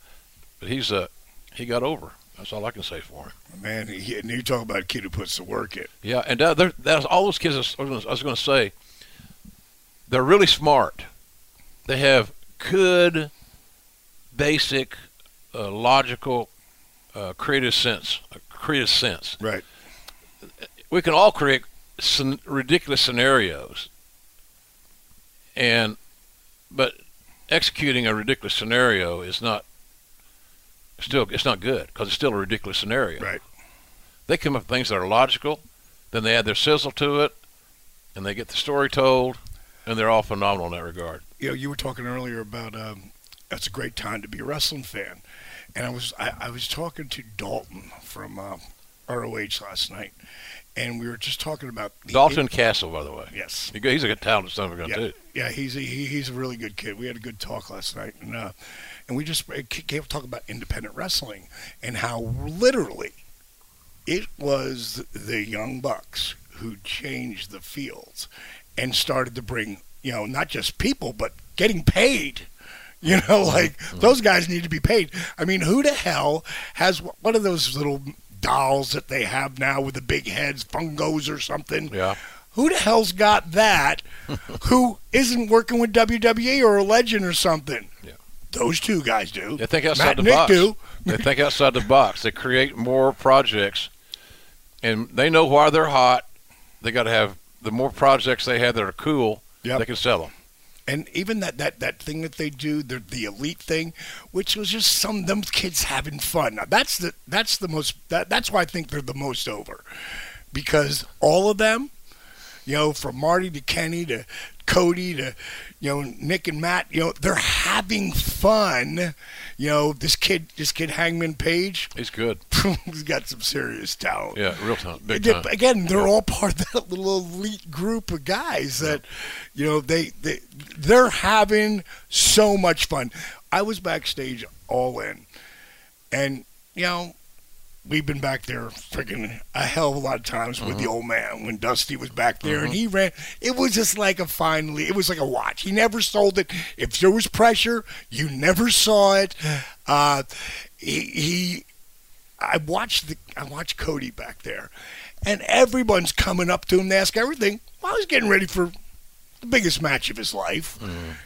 But he's uh, he got over. That's all I can say for him. Man, he, and you talk about a kid who puts the work in. Yeah, and there- that's all those kids. I was gonna- I was going to say, they're really smart. They have good, basic, uh, logical, uh, creative sense. Creative sense. Right. We can all create ridiculous scenarios, and but executing a ridiculous scenario is not still it's not good because it's still a ridiculous scenario. Right. They come up with things that are logical, then they add their sizzle to it, and they get the story told, and they're all phenomenal in that regard. You know, you were talking earlier about um, that's a great time to be a wrestling fan, and I was I, I was talking to Dalton from uh, ROH last night, and we were just talking about Dalton Castle, by the way. Yes. He- He's a good talented son of a gun, Yeah, too. yeah, he's a, he, he's a really good kid. We had a good talk last night, and uh, and we just kept talking about independent wrestling and how literally it was the young bucks who changed the fields and started to bring you know not just people but getting paid. You know, like those guys need to be paid. I mean, who the hell has one of those little dolls that they have now with the big heads, Funkos or something? Yeah. who the hell's got that who isn't working with WWE or a legend or something? Yeah. Those two guys do. They think outside Matt the Nick box. do. they think outside the box. They create more projects, and they know why they're hot. They got to have the more projects they have that are cool. Yep. They can sell them. And even that, that, that thing that they do, the, the elite thing, which was just some them kids having fun. Now that's the that's the most that, that's why I think they're the most over, because all of them, you know, from Marty to Kenny to Cody to you know Nick and Matt, you know, they're having fun. You know, this kid, this kid Hangman Page, He's good. he's got some serious talent. Yeah, real talent, big time. Again, they're all part of that little elite group of guys that, you know, they they they're having so much fun. I was backstage all in, and you know, we've been back there freaking a hell of a lot of times with Mm-hmm. the old man when Dusty was back there, and he ran. It was just like a finally. It was like a watch. He never sold it. If there was pressure, you never saw it. Uh, he, he I watched the I watched Cody back there, and everyone's coming up to him to ask everything. Well, he's getting ready for the biggest match of his life,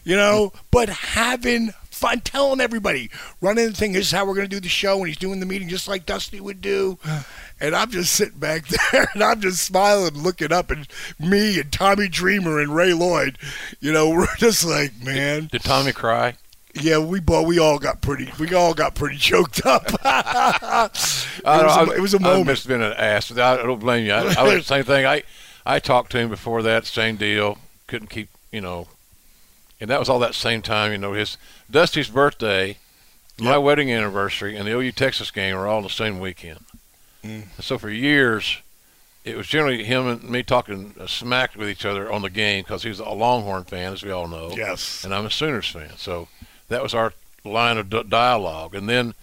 you know. But having fun, telling everybody, running the thing. This is how we're going to do the show, and he's doing the meeting just like Dusty would do. And I'm just sitting back there, and I'm just smiling, looking up, and me and Tommy Dreamer and Ray Lloyd, you know, we're just like, man, Did Tommy cry? yeah, we both, we all got pretty, we all got pretty choked up. it, was a, it was a I moment. must have been an ass. I don't blame you. I, I was the same thing. I, I talked to him before that. Same deal. Couldn't keep, you know. And that was all that same time. You know, his Dusty's birthday, my Yep. wedding anniversary, and the OU Texas game were all the same weekend. Mm. And so for years, it was generally him and me talking uh, smack with each other on the game because he's a Longhorn fan, as we all know Yes. and I'm a Sooners fan. So that was our line of d- dialogue. And then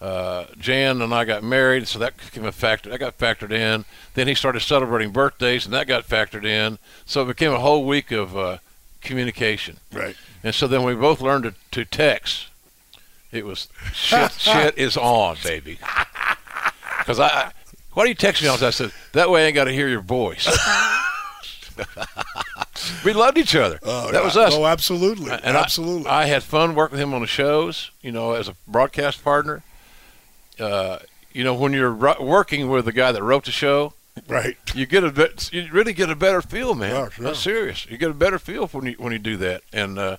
uh, Jan and I got married, so that became a factor. That got factored in. Then he started celebrating birthdays, and that got factored in. So it became a whole week of uh, communication. Right. And so then we both learned to, to text. It was shit. shit is on, baby. Because I, I, why do you text me all the time? I said that way I ain't got to hear your voice. we loved each other. Oh, that yeah. was us. Oh, absolutely. And absolutely. I, had fun working with him on the shows, you know, as a broadcast partner. Uh, you know, when you're working with the guy that wrote the show, right. you get a bit, you really get a better feel, man. Yeah, sure. That's serious. You get a better feel when you when you do that, and uh,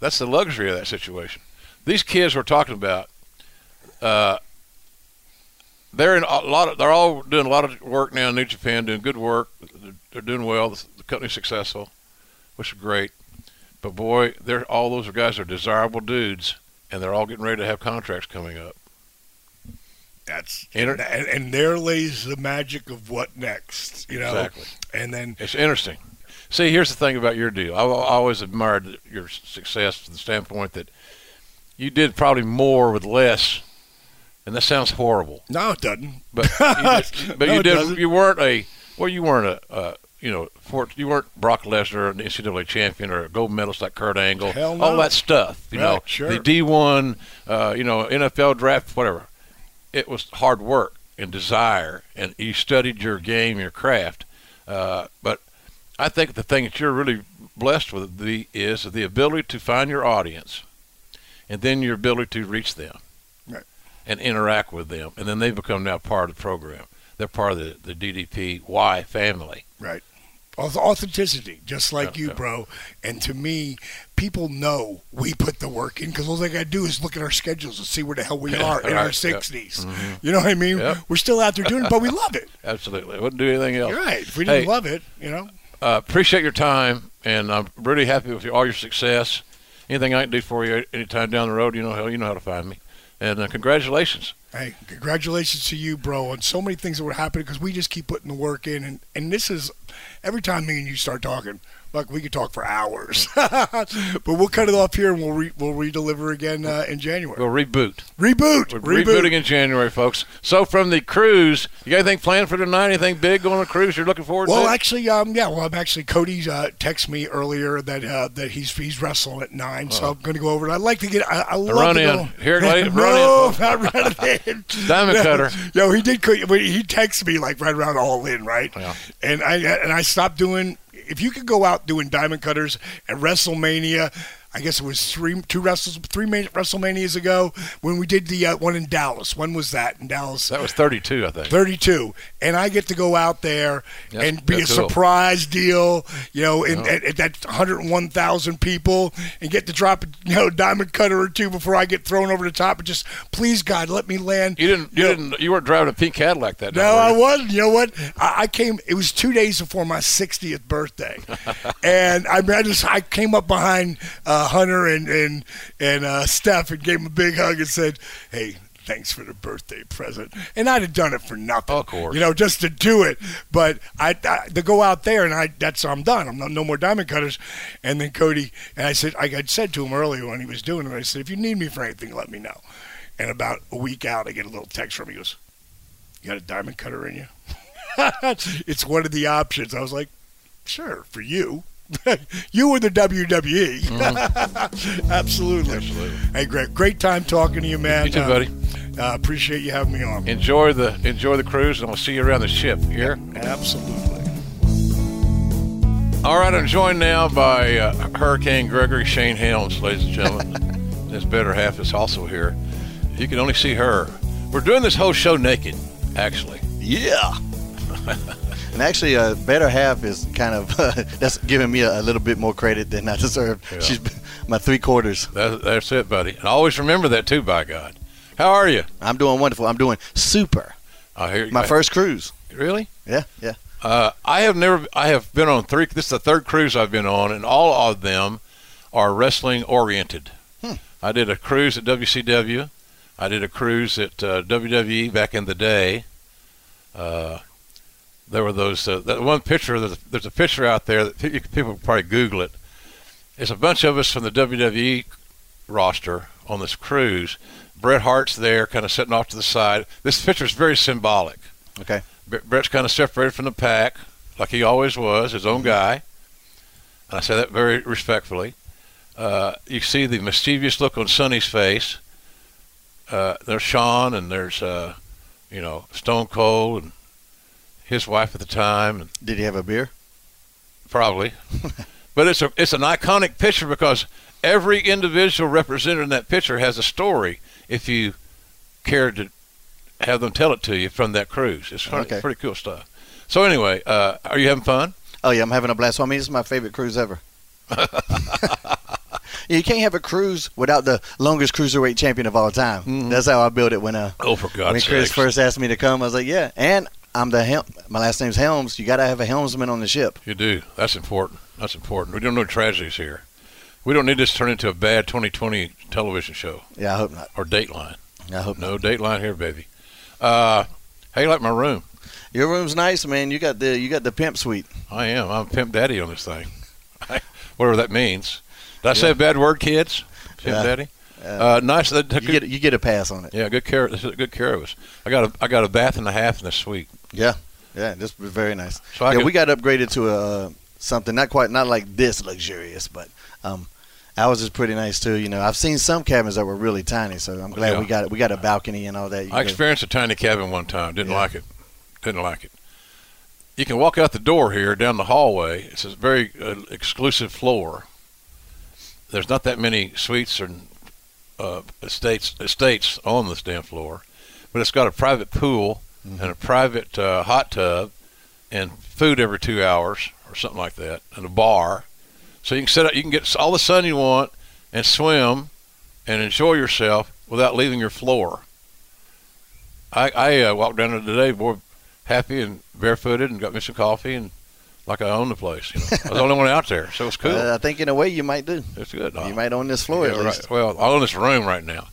that's the luxury of that situation. These kids we're talking about, uh, they're in a lot of. They're all doing a lot of work now in New Japan, doing good work. They're, they're doing well. The, the company's successful, which is great. But boy, they're all those guys are desirable dudes, and they're all getting ready to have contracts coming up. That's Inter- and, and there lays the magic of what next, you know. Exactly. And then It's interesting. See, here's the thing about your deal. I've always admired your success from the standpoint that you did probably more with less, and that sounds horrible. no, it doesn't. But you did, but No, you did. You weren't a well. You weren't a uh, you know. For, you weren't Brock Lesnar, an NCAA champion, or a gold medalist like Kurt Angle. Hell no. All that stuff. You Right, know, sure. the D one, uh, you know, NFL draft, whatever. It was hard work and desire, and you studied your game, your craft. Uh, but I think the thing that you're really blessed with the is the ability to find your audience, and then your ability to reach them, Right. and interact with them, and then they become now part of the program. They're part of the, the DDP Y family. Right. Auth- Authenticity, just like Yeah, you, yeah. bro. And to me, people know we put the work in because all they got to do is look at our schedules and see where the hell we are in right, our yeah. 60s. You know what I mean? We're still out there doing it, but we love it. Absolutely, I wouldn't do anything else. You're right. If we didn't Hey. love it, you know. Uh, appreciate your time, and I'm really happy with your, all your success. Anything I can do for you anytime down the road, you know how you know how to find me. And uh, congratulations. Hey, congratulations to you, bro, on so many things that were happening because we just keep putting the work in. And, and this is every time me and you start talking, look, we could talk for hours. but we'll cut it off here and we'll, re- we'll re-deliver again uh, in January. We'll reboot. Reboot. We're Reboot. rebooting in January, folks. So from the cruise, you got anything planned for tonight? Anything big going on a cruise you're looking forward Well, to? Well, actually, um, yeah. Well, I'm actually Cody uh, texted me earlier that uh, that he's he's wrestling at nine, so I'm going to go over. it. I'd like to get. I, I love run to in. go. Here, lady, no, run in, not running in. Diamond cutter. Yo, he did. He texted me like right around all in, right? Yeah. And I and I stopped doing. If you could go out doing diamond cutters at WrestleMania. I guess it was three, two wrestles, three WrestleManias ago when we did the uh, one in Dallas. When was that in Dallas? that was 32, I think. 32 and i get to go out there That's- and be a cool. surprise deal you know in, at, at that 101000 people and get to drop a you know diamond cutter or two before i get thrown over the top and just please god let me land You didn't. You know, didn't. You weren't driving a pink Cadillac that day. no. I wasn't. You know what? I, I came. It was two days before my 60th birthday, and I, mean, I just I came up behind uh, Hunter and and and uh, Steph and gave him a big hug and said, "Hey." Thanks for the birthday present, and I'd have done it for nothing, Of course. you know, just to do it. But I, I to go out there and I that's I'm done. I'm no, no more diamond cutters. And then Cody and I said I had said to him earlier when he was doing it, I said if you need me for anything, let me know. And about a week out, I get a little text from him. He goes, you got a diamond cutter in you? it's one of the options. I was like, sure, for you. you were the WWE. Absolutely. Absolutely. Hey, Greg, great time talking to you, man. You too, Uh, buddy. Uh, appreciate you having me on. Enjoy the enjoy the cruise, and I'll see you around the ship. Here. Absolutely. All right, I'm joined now by uh, Hurricane Gregory Shane Helms, ladies and gentlemen. His better half is also here. You can only see her. We're doing this whole show naked, actually. Yeah. And actually, uh, better half is kind of that's giving me a, a little bit more credit than I deserve. Yeah. She's my three quarters. That, that's it, buddy. And always remember that too. By God, how are you? I'm doing wonderful. I'm doing super. I hear you. My first cruise. Really? Yeah, yeah. Uh, I have never. I have been on three. This is the third cruise I've been on, and all of them are wrestling oriented. Hmm. I did a cruise at WCW. I did a cruise at uh, WWE back in the day. Uh, there were those. Uh, that one picture. There's a, there's a picture out there that pe- people probably Google it. It's a bunch of us from the WWE roster on this cruise. Bret Hart's there, kind of sitting off to the side. This picture is very symbolic. Okay. Bret's kind of separated from the pack, like he always was, his own guy. And I say that very respectfully. Uh, you see the mischievous look on Sonny's face. Uh, there's Shawn, and there's uh, you know Stone Cold, and his wife at the time, and Did he have a beer? probably. but it's a it's an iconic picture because every individual represented in that picture has a story. If you care to have them tell it to you from that cruise, it's pretty, Okay. pretty cool stuff. So anyway, uh, are you having fun? Oh yeah, I'm having a blast. I mean, this is my favorite cruise ever. You can't have a cruise without the longest cruiserweight champion of all time. That's how I built it when uh Oh, for God's when Chris sakes. first asked me to come. I was like, yeah, and I'm the helm. My last name's Helms. You got to have a helmsman on the ship. You do. That's important. That's important. We don't know tragedies here. We don't need this to turn into a bad 2020 television show Yeah, I hope not. or Dateline. I hope not. No Dateline here, baby. Uh, how you like my room? Your room's nice, man. You got the you got the pimp suite. I am. I'm pimp daddy on this thing. Whatever that means. Did I say a bad word, kids? Pimp Yeah. daddy. Uh, Uh, nice. That, that you good, get you get a pass on it. yeah, good care. Good care of us. I got a I got a bath and a half in the suite. Yeah, yeah, this was very nice. So yeah, could- we got upgraded to a something not quite not like this luxurious, but um, ours is pretty nice too. You know, I've seen some cabins that were really tiny, so I'm glad Yeah. we got we got a balcony and all that. You I go- experienced a tiny cabin one time. Didn't Yeah. like it. Didn't like it. You can walk out the door here down the hallway. It's a very uh, exclusive floor. There's not that many suites and uh, estates estates on this damn floor, but it's got a private pool and a private uh, hot tub and food every two hours or something like that, and a bar. So you can set up, You can get all the sun you want and swim and enjoy yourself without leaving your floor. I, I uh, walked down there today, boy, happy and barefooted, and got me some coffee, and like I own the place. You know, I was the only one out there, so it's cool. Uh, I think in a way you might do. it's good. You might own this floor Yeah, right. Well, I own this room right now.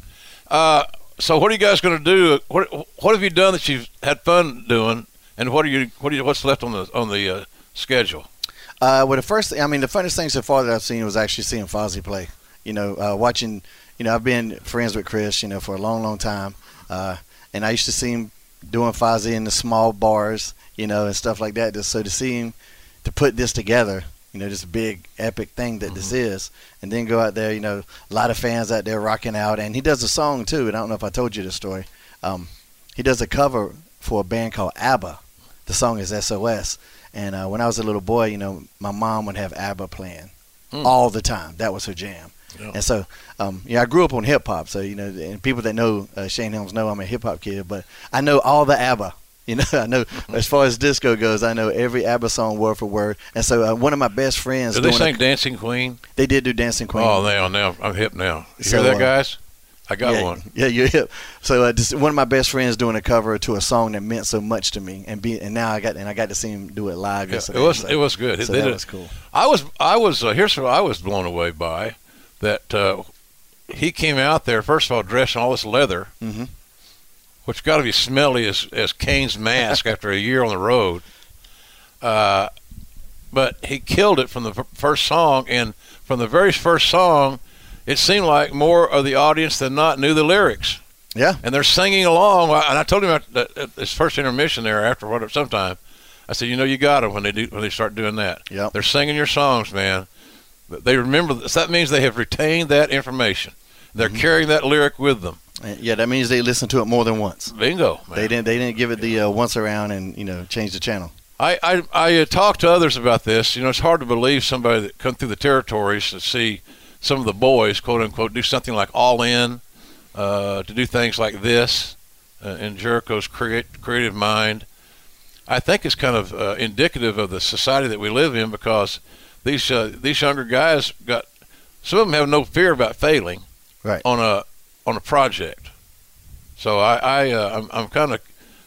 Uh, so, what are you guys going to do? What What have you done that you've had fun doing, and what are you What are you, What's left on the on the uh, schedule? Uh, well, the first, thing, I mean, the funnest thing so far that I've seen was actually seeing Fozzy play. You know, uh, watching. You know, I've been friends with Chris. You know, for a long, long time, uh, and I used to see him doing Fozzy in the small bars. You know, and stuff like that. Just so to see him to put this together. You know, this big epic thing that this is, and then go out there. You know, a lot of fans out there rocking out, and he does a song too. And I don't know if I told you the story. Um, he does a cover for a band called ABBA. The song is SOS. And uh, when I was a little boy, you know, my mom would have ABBA playing Hmm. all the time. That was her jam. Yeah. And so, um, yeah, I grew up on hip hop. So you know, and people that know uh, Shane Helms know I'm a hip hop kid. But I know all the ABBA. You know, I know as far as disco goes, I know every ABBA song word for word. And so, uh, one of my best friends, Did they doing a- sing Dancing Queen? they did do Dancing Queen. Oh, now now I'm hip now. You So, hear that, uh, guys? I got yeah, one. Yeah, you're hip. So uh, just one of my best friends doing a cover to a song that meant so much to me, and be and now I got and I got to see him do it live Yeah, yesterday. it was so, it was good. so They that did- was cool. I was I was uh, here's what I was blown away by that uh, he came out there first of all dressed in all this leather, Mhm. Which got to be smelly as as Kane's mask after a year on the road. Uh, but he killed it from the first song, and from the very first song, it seemed like more of the audience than not knew the lyrics Yeah, and they're singing along. And I told him at, this first intermission there after what sometime, I said, you know, you got them when they do when they start doing that. Yeah, They're singing your songs, man. They remember this. That means they have retained that information. They're Mm-hmm. carrying that lyric with them. Yeah. That means they listened to it more than once. Bingo. Man. They didn't. They didn't give it the uh, once around and you know change the channel. I I, I uh, talked to others about this. You know, it's hard to believe somebody that come through the territories to see some of the boys, quote unquote, do something like all in, uh, to do things like this uh, in Jericho's create, creative mind. I think it's kind of uh, indicative of the society that we live in because these uh, these younger guys got some of them have no fear about failing Right. on a on a project. So I, I uh, I'm, I'm kind of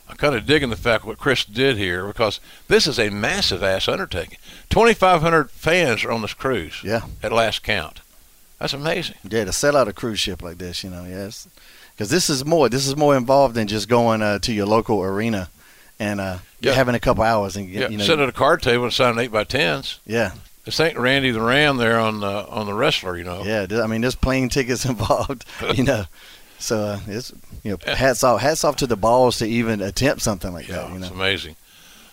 I'm kind of digging the fact what Chris did here because this is a massive ass undertaking. 2,500 fans are on this cruise Yeah. at last count. That's amazing. Yeah. To sell out a cruise ship like this, you know, yes, because this is more. This is more involved than just going uh, to your local arena and uh, Yeah. having a couple hours and Yeah, you know. sitting at a card table and signing eight by tens. yeah. This ain't Randy the Ram there on the on the wrestler, you know. Yeah, I mean, there's plane tickets involved, you know. So uh, it's you know, hats off, hats off to the balls to even attempt something like Yeah, that. You it's amazing.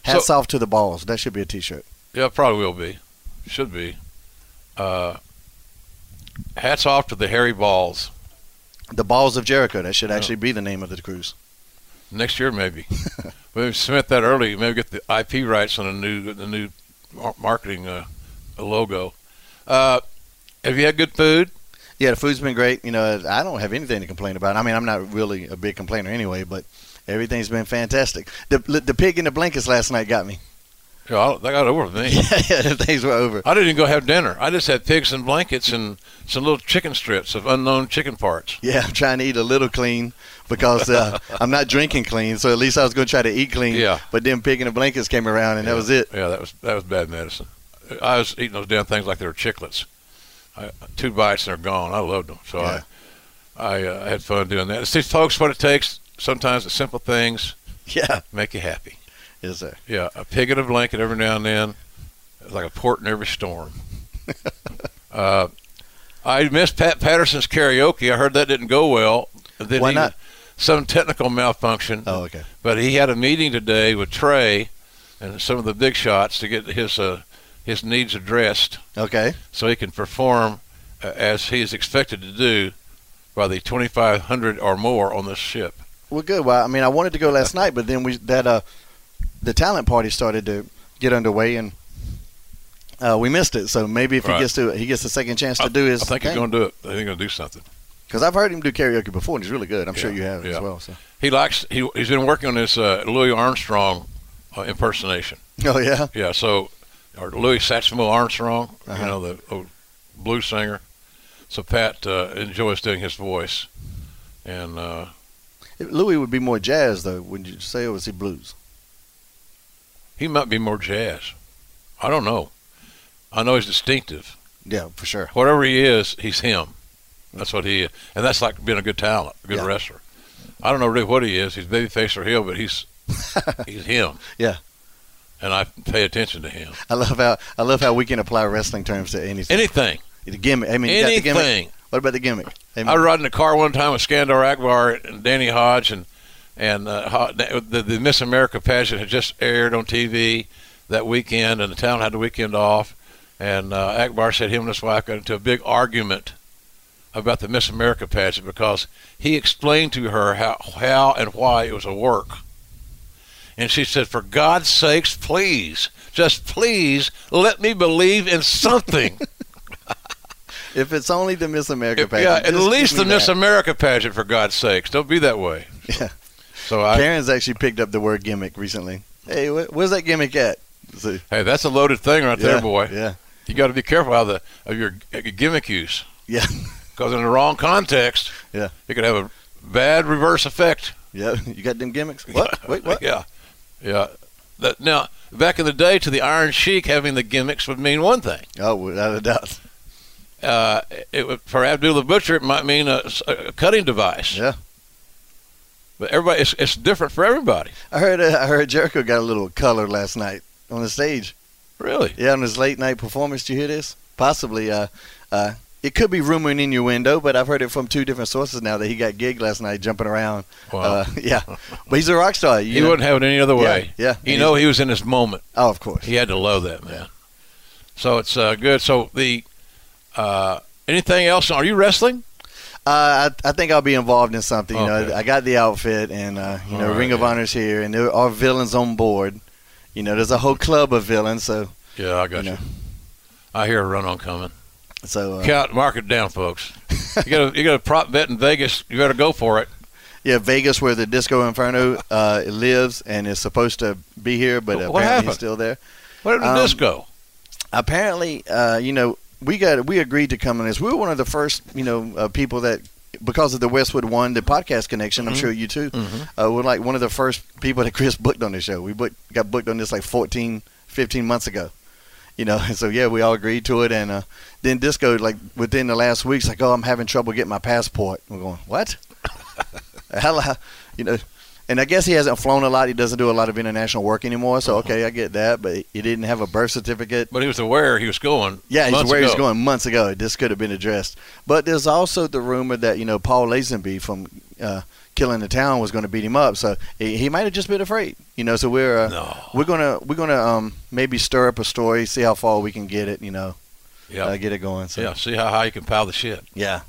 hats so- off to the balls. That should be a T-shirt. Yeah, probably will be. Should be. Uh, hats off to the hairy Balls. The balls of Jericho. That should Yeah. actually be the name of the cruise. Next year, maybe. maybe submit that early. Maybe get the IP rights on the new the new marketing uh, logo. Uh, have you had good food? Yeah, the food's been great. You know, I don't have anything to complain about. I mean, I'm not really a big complainer anyway, but everything's been fantastic. The the pig in the blankets last night got me. Yeah, I- that got over with me. yeah, things were over. I didn't even go have dinner. I just had pigs and blankets and some little chicken strips of unknown chicken parts. Yeah, I'm trying to eat a little clean because uh, I'm not drinking clean. So at least I was going to try to eat clean. Yeah. But then pig and the blankets came around, and that was it. Yeah, that was that was bad medicine. I was eating those damn things like they were chiclets. I, two bites and they're gone. I loved them, so Yeah. I I uh, had fun doing that. See, folks, what it takes sometimes the simple things Yeah. make you happy. Yes, sir. Yeah, a pig and a blanket every now and then, It's like a port in every storm. uh, I missed Pat Patterson's karaoke. I heard that didn't go well. Then Why not? Some technical malfunction. Oh, okay. But he had a meeting today with Trey and some of the big shots to get his uh, his needs addressed, Okay. so he can perform uh, as he is expected to do by the 2,500 or more on this ship. Well, good. Well, I mean, I wanted to go last night, but then we that uh, the talent party started to get underway, and uh, we missed it. So maybe if Right. he gets to he gets a second chance to do his I think he's going to do it. I think he's going to do something. because I've heard him do karaoke before, and he's really good. I'm sure you have yeah. as well. So. He likes he he's been working on this uh, Louis Armstrong uh, impersonation. Oh yeah. Yeah, so or Louis Satchmo Armstrong, Uh-huh. you know the old blues singer. So Pat uh, enjoys doing his voice, and uh, Louis would be more jazz though. Would you say, or was he blues? he might be more jazz. I don't know. I know he's distinctive. Yeah, for sure. Whatever he is, he's him. That's what he is, and that's like being a good talent, a good Yeah. wrestler. I don't know really what he is. He's babyface or heel, but he's he's him. Yeah. And I pay attention to him. I love how I love how we can apply wrestling terms to anything. Anything, the gimmick. I mean, you got the gimmick. anything. What about the gimmick? I mean, I was riding in the car one time with Skandar Akbar and Danny Hodge, and and uh, the, the Miss America pageant had just aired on TV that weekend, and the town had the weekend off. And uh, Akbar said him and his wife got into a big argument about the Miss America pageant because he explained to her how how and why it was a work. And she said, "For God's sakes, please, just please, let me believe in something." if it's only the Miss America pageant, yeah, at least the Miss that. America pageant, for God's sakes. Don't be that way. Yeah. So I, Karen's actually picked up the word gimmick recently. Hey, wh- where's that gimmick at? So, hey, that's a loaded thing right there, boy. Yeah. You got to be careful how the of your gimmick use, Yeah. because in the wrong context, Yeah. it could have a bad reverse effect. Yeah. You got them gimmicks? What? Wait, what? Yeah, yeah. That now, back in the day, to the Iron Sheik, having the gimmicks would mean one thing. Oh, without a doubt. Uh, it would, for Abdul the Butcher, it might mean a, a cutting device. Yeah. But everybody, it's, it's different for everybody. I heard uh, I heard Jericho got a little color last night on the stage. Really? Yeah, on his late night performance. Did you hear this? Possibly. Uh, uh, it could be rumor and innuendo, but I've heard it from two different sources now that he got gigged last night jumping around. Wow. Uh, yeah, but he's a rock star. You he know? wouldn't have it any other way. Yeah, yeah. You know, he was in his moment. Oh, of course. He had to love that man. So it's uh, good. So the uh, anything else? Are you wrestling? Uh, I, I think I'll be involved in something. You Okay. know, I got the outfit, and uh, you know, right, Ring of yeah. Honor's here, and there are villains on board. You know, there's a whole club of villains. So, Yeah, I got You you. know. I hear a run on coming. So uh, Count, mark it down, folks. you got a, you got a prop bet in Vegas. You better go for it. yeah, Vegas, where the Disco Inferno uh, lives, and is supposed to be here, but What apparently happened? he's still there. What did the Um, disco? apparently, uh, you know, we got we agreed to come on this. We were one of the first, you know, uh, people that because of the Westwood One, the podcast connection. I'm sure you too. Uh, we're like one of the first people that Chris booked on the show. We booked, got booked on this like 14, 15 months ago. You know, and so yeah, we all agreed to it, and uh, then Disco like within the last week's like, oh, I'm having trouble getting my passport. We're going, what? How, you know, and I guess he hasn't flown a lot. He doesn't do a lot of international work anymore. So okay, I get that, but he didn't have a birth certificate. But he was aware he was going. Yeah, he's months where he's ago. going months ago. This could have been addressed. But there's also the rumor that you know Paul Lazenby from uh, Killing the Town was going to beat him up. So he, might have just been afraid. You know, so we're uh, No. we're gonna we're gonna um, maybe stir up a story, see how far we can get it. You know, Yeah, uh, get it going. So yeah. See how high you can pile the shit. yeah.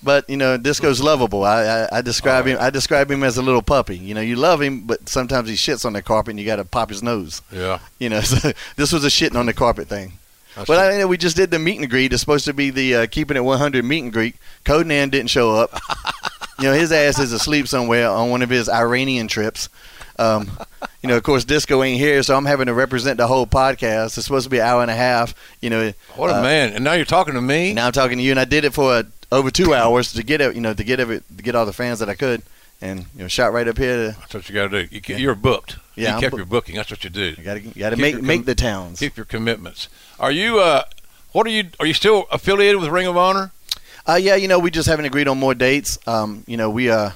But you know, Disco's lovable. I, I, I describe Oh, him. I describe him as a little puppy. You know, you love him, but sometimes he shits on the carpet, and you got to pop his nose. Yeah. You know, so this was a shitting on the carpet thing. That's it. I, we just did the meet and greet. It's supposed to be the uh, keeping it 100 meet and greet. Konnan didn't show up. you know, his ass is asleep somewhere on one of his Iranian trips. Um, you know, of course, Disco ain't here, so I'm having to represent the whole podcast. It's supposed to be an hour and a half. You know, What a uh, man! And now you're talking to me. Now I'm talking to you, and I did it for uh, over two hours to get it, you know, to get every, to get all the fans that I could, and you know, shot right up here. To, That's what you got to do. You, You're booked. Yeah, you I'm kept book- your booking. That's what you do. you got to, got to make your make the towns. Keep your commitments. Are you? Uh, what are you? Are you still affiliated with Ring of Honor? Uh, yeah, you know, we just haven't agreed on more dates. Um, you know, we uh,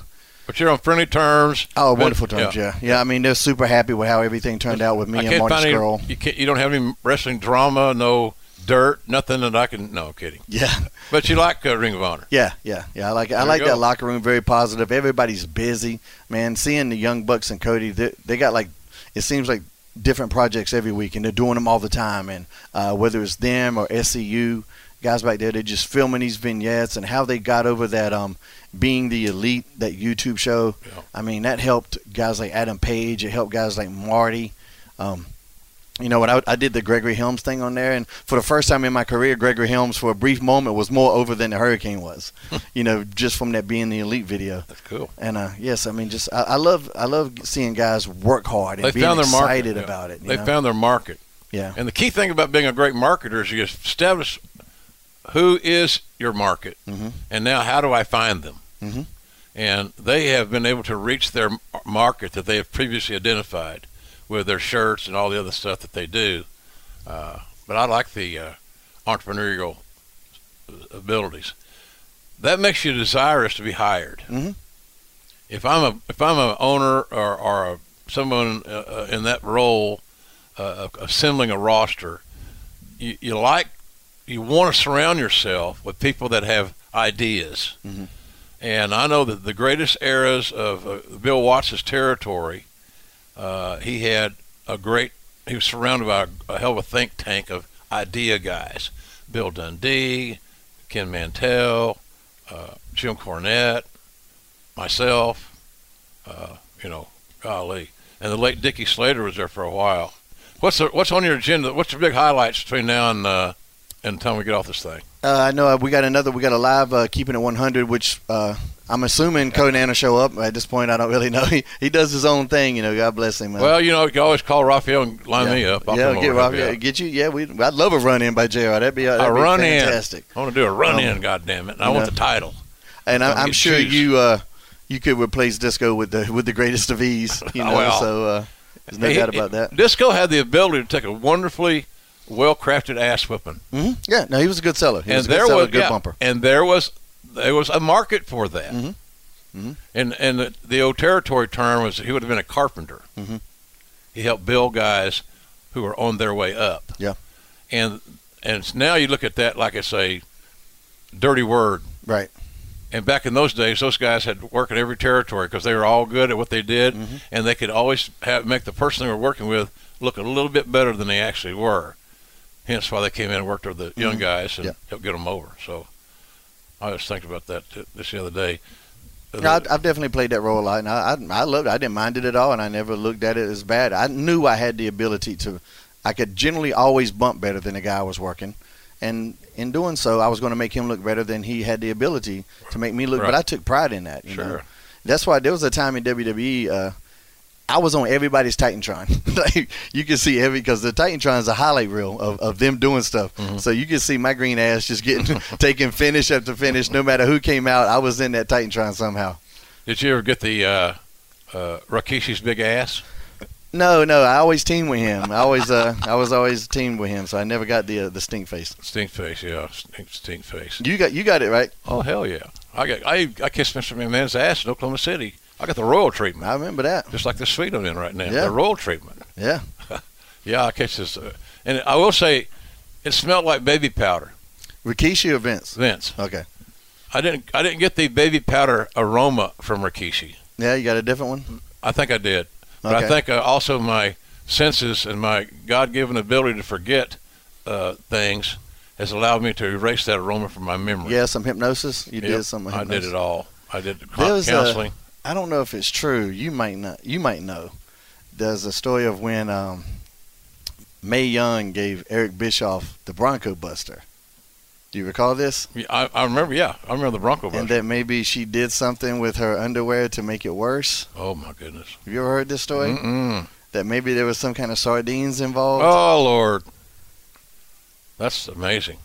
But you're on friendly terms. oh, wonderful terms, yeah. yeah, I mean, they're super happy with how everything turned out with me I and Marty any. You can't. You don't have any wrestling drama. No dirt. Nothing that I can. No kidding. Yeah, But you like uh, Ring of Honor. yeah, yeah, yeah. I like it. I like that locker room. Very positive. Everybody's busy, man. Seeing the young Bucks and Cody, they, they got like it seems like different projects every week, and they're doing them all the time. And uh, whether it's them or SCU guys back there, they're just filming these vignettes and how they got over that um being the elite that YouTube show. Yeah. I mean, that helped guys like Adam Page. It helped guys like Marty. Um, you know what? I, I did the Gregory Helms thing on there, and for the first time in my career, Gregory Helms, for a brief moment, was more over than the Hurricane was. you know, just from that being the elite video. That's cool. And uh, yes, I mean, just I, I love I love seeing guys work hard and They being found their market. excited yeah. about it. you They know? found their market. yeah, And the key thing about being a great marketer is you establish who is your market, Mhm. and now how do I find them? Mhm. And they have been able to reach their market that they have previously identified with their shirts and all the other stuff that they do. Uh, but I like the uh, entrepreneurial abilities. That makes you desirous to be hired. Mhm. If I'm a if I'm an owner or, or a, someone uh, uh, in that role, uh, assembling a roster, you, you like you want to surround yourself with people that have ideas. Mhm. And I know that the greatest eras of uh, Bill Watts' territory, uh, he had a great. He was surrounded by a, a hell of a think tank of idea guys. Bill Dundee, Ken Mantell, uh, Jim Cornette, myself. Uh, you know, golly, and the late Dickie Slater was there for a while. What's the, what's on your agenda? What's the big highlights between now and uh, and time we get off this thing? uh, I know uh, we got another. We got a live uh, keeping it 100, which uh, I'm assuming Konnan will show up. At this point, I don't really know. He he does his own thing. You know, God bless him. Well, you know, you can always call Raphael and line yeah. me up. I'll yeah, get over, Rob, help you out. get you. Yeah, we. I'd love a run in by Jr. That'd be uh, that'd a be run fantastic. in. I want to do a run Um, in. God damn it! And I you want the title. And I, I'm sure shoes. you uh, you could replace Disco with the with the greatest of ease. You know, Well. so uh, there's no Hey, doubt about that. Disco had the ability to take a wonderfully well-crafted ass whipping, hmm Yeah, no, he was a good seller. He and was a good there seller, was good yeah, bumper. and there was there was a market for that. Mhm. Mhm. And and the, the old territory term was he would have been a carpenter. Mhm. He helped build guys who were on their way up. Yeah. And and now you look at that like it's a dirty word. Right. And back in those days, those guys had to work in every territory because they were all good at what they did, Mm-hmm. and they could always have, make the person they were working with look a little bit better than they actually were. Hence why they came in and worked with the young guys and Mm-hmm. Yeah. helped get them over. So I was thinking about that this the other day. No, I, I've definitely played that role a lot, and I, I, I loved it. I didn't mind it at all, and I never looked at it as bad. I knew I had the ability to, I could generally always bump better than the guy I was working, and in doing so, I was going to make him look better than he had the ability to make me look. But I took pride in that. You know? Sure. That's why there was a time in WWE. Uh, I was on everybody's Titantron. like you can see every because the Titantron is a highlight reel of, of them doing stuff. Mm-hmm. So you can see my green ass just getting taking finish after finish. No matter who came out, I was in that Titantron somehow. Did you ever get the uh, uh, Rikishi's big ass? No, no, I always teamed with him. I always, uh, I was always teamed with him, so I never got the uh, the stink face. Stink face, yeah, stink, stink face. You got, you got it right. Oh hell yeah! I got I I kissed Mr. McMahon's ass in Oklahoma City. I got the royal treatment, I remember that. just like the suite I'm in right now. Yeah. The royal treatment. Yeah, Yeah, I catch this, uh, and I will say, it smelled like baby powder, Rikishi or Vince. Vince. Okay. I didn't I didn't get the baby powder aroma from Rikishi. Yeah, you got a different one. I think I did, but I think uh, also my senses and my God-given ability to forget uh, things has allowed me to erase that aroma from my memory. Yeah, some hypnosis. You Yep, did some. I did it all. I did the counseling. I don't know if it's true. You might not. You might know. There's a story of when um, Mae Young gave Eric Bischoff the Bronco Buster. Do you recall this? Yeah, I, I remember. Yeah, I remember the Bronco Buster. And that maybe she did something with her underwear to make it worse. oh my goodness. Have you ever heard this story? Mm-mm. That maybe there was some kind of sardines involved. Oh Lord, that's amazing.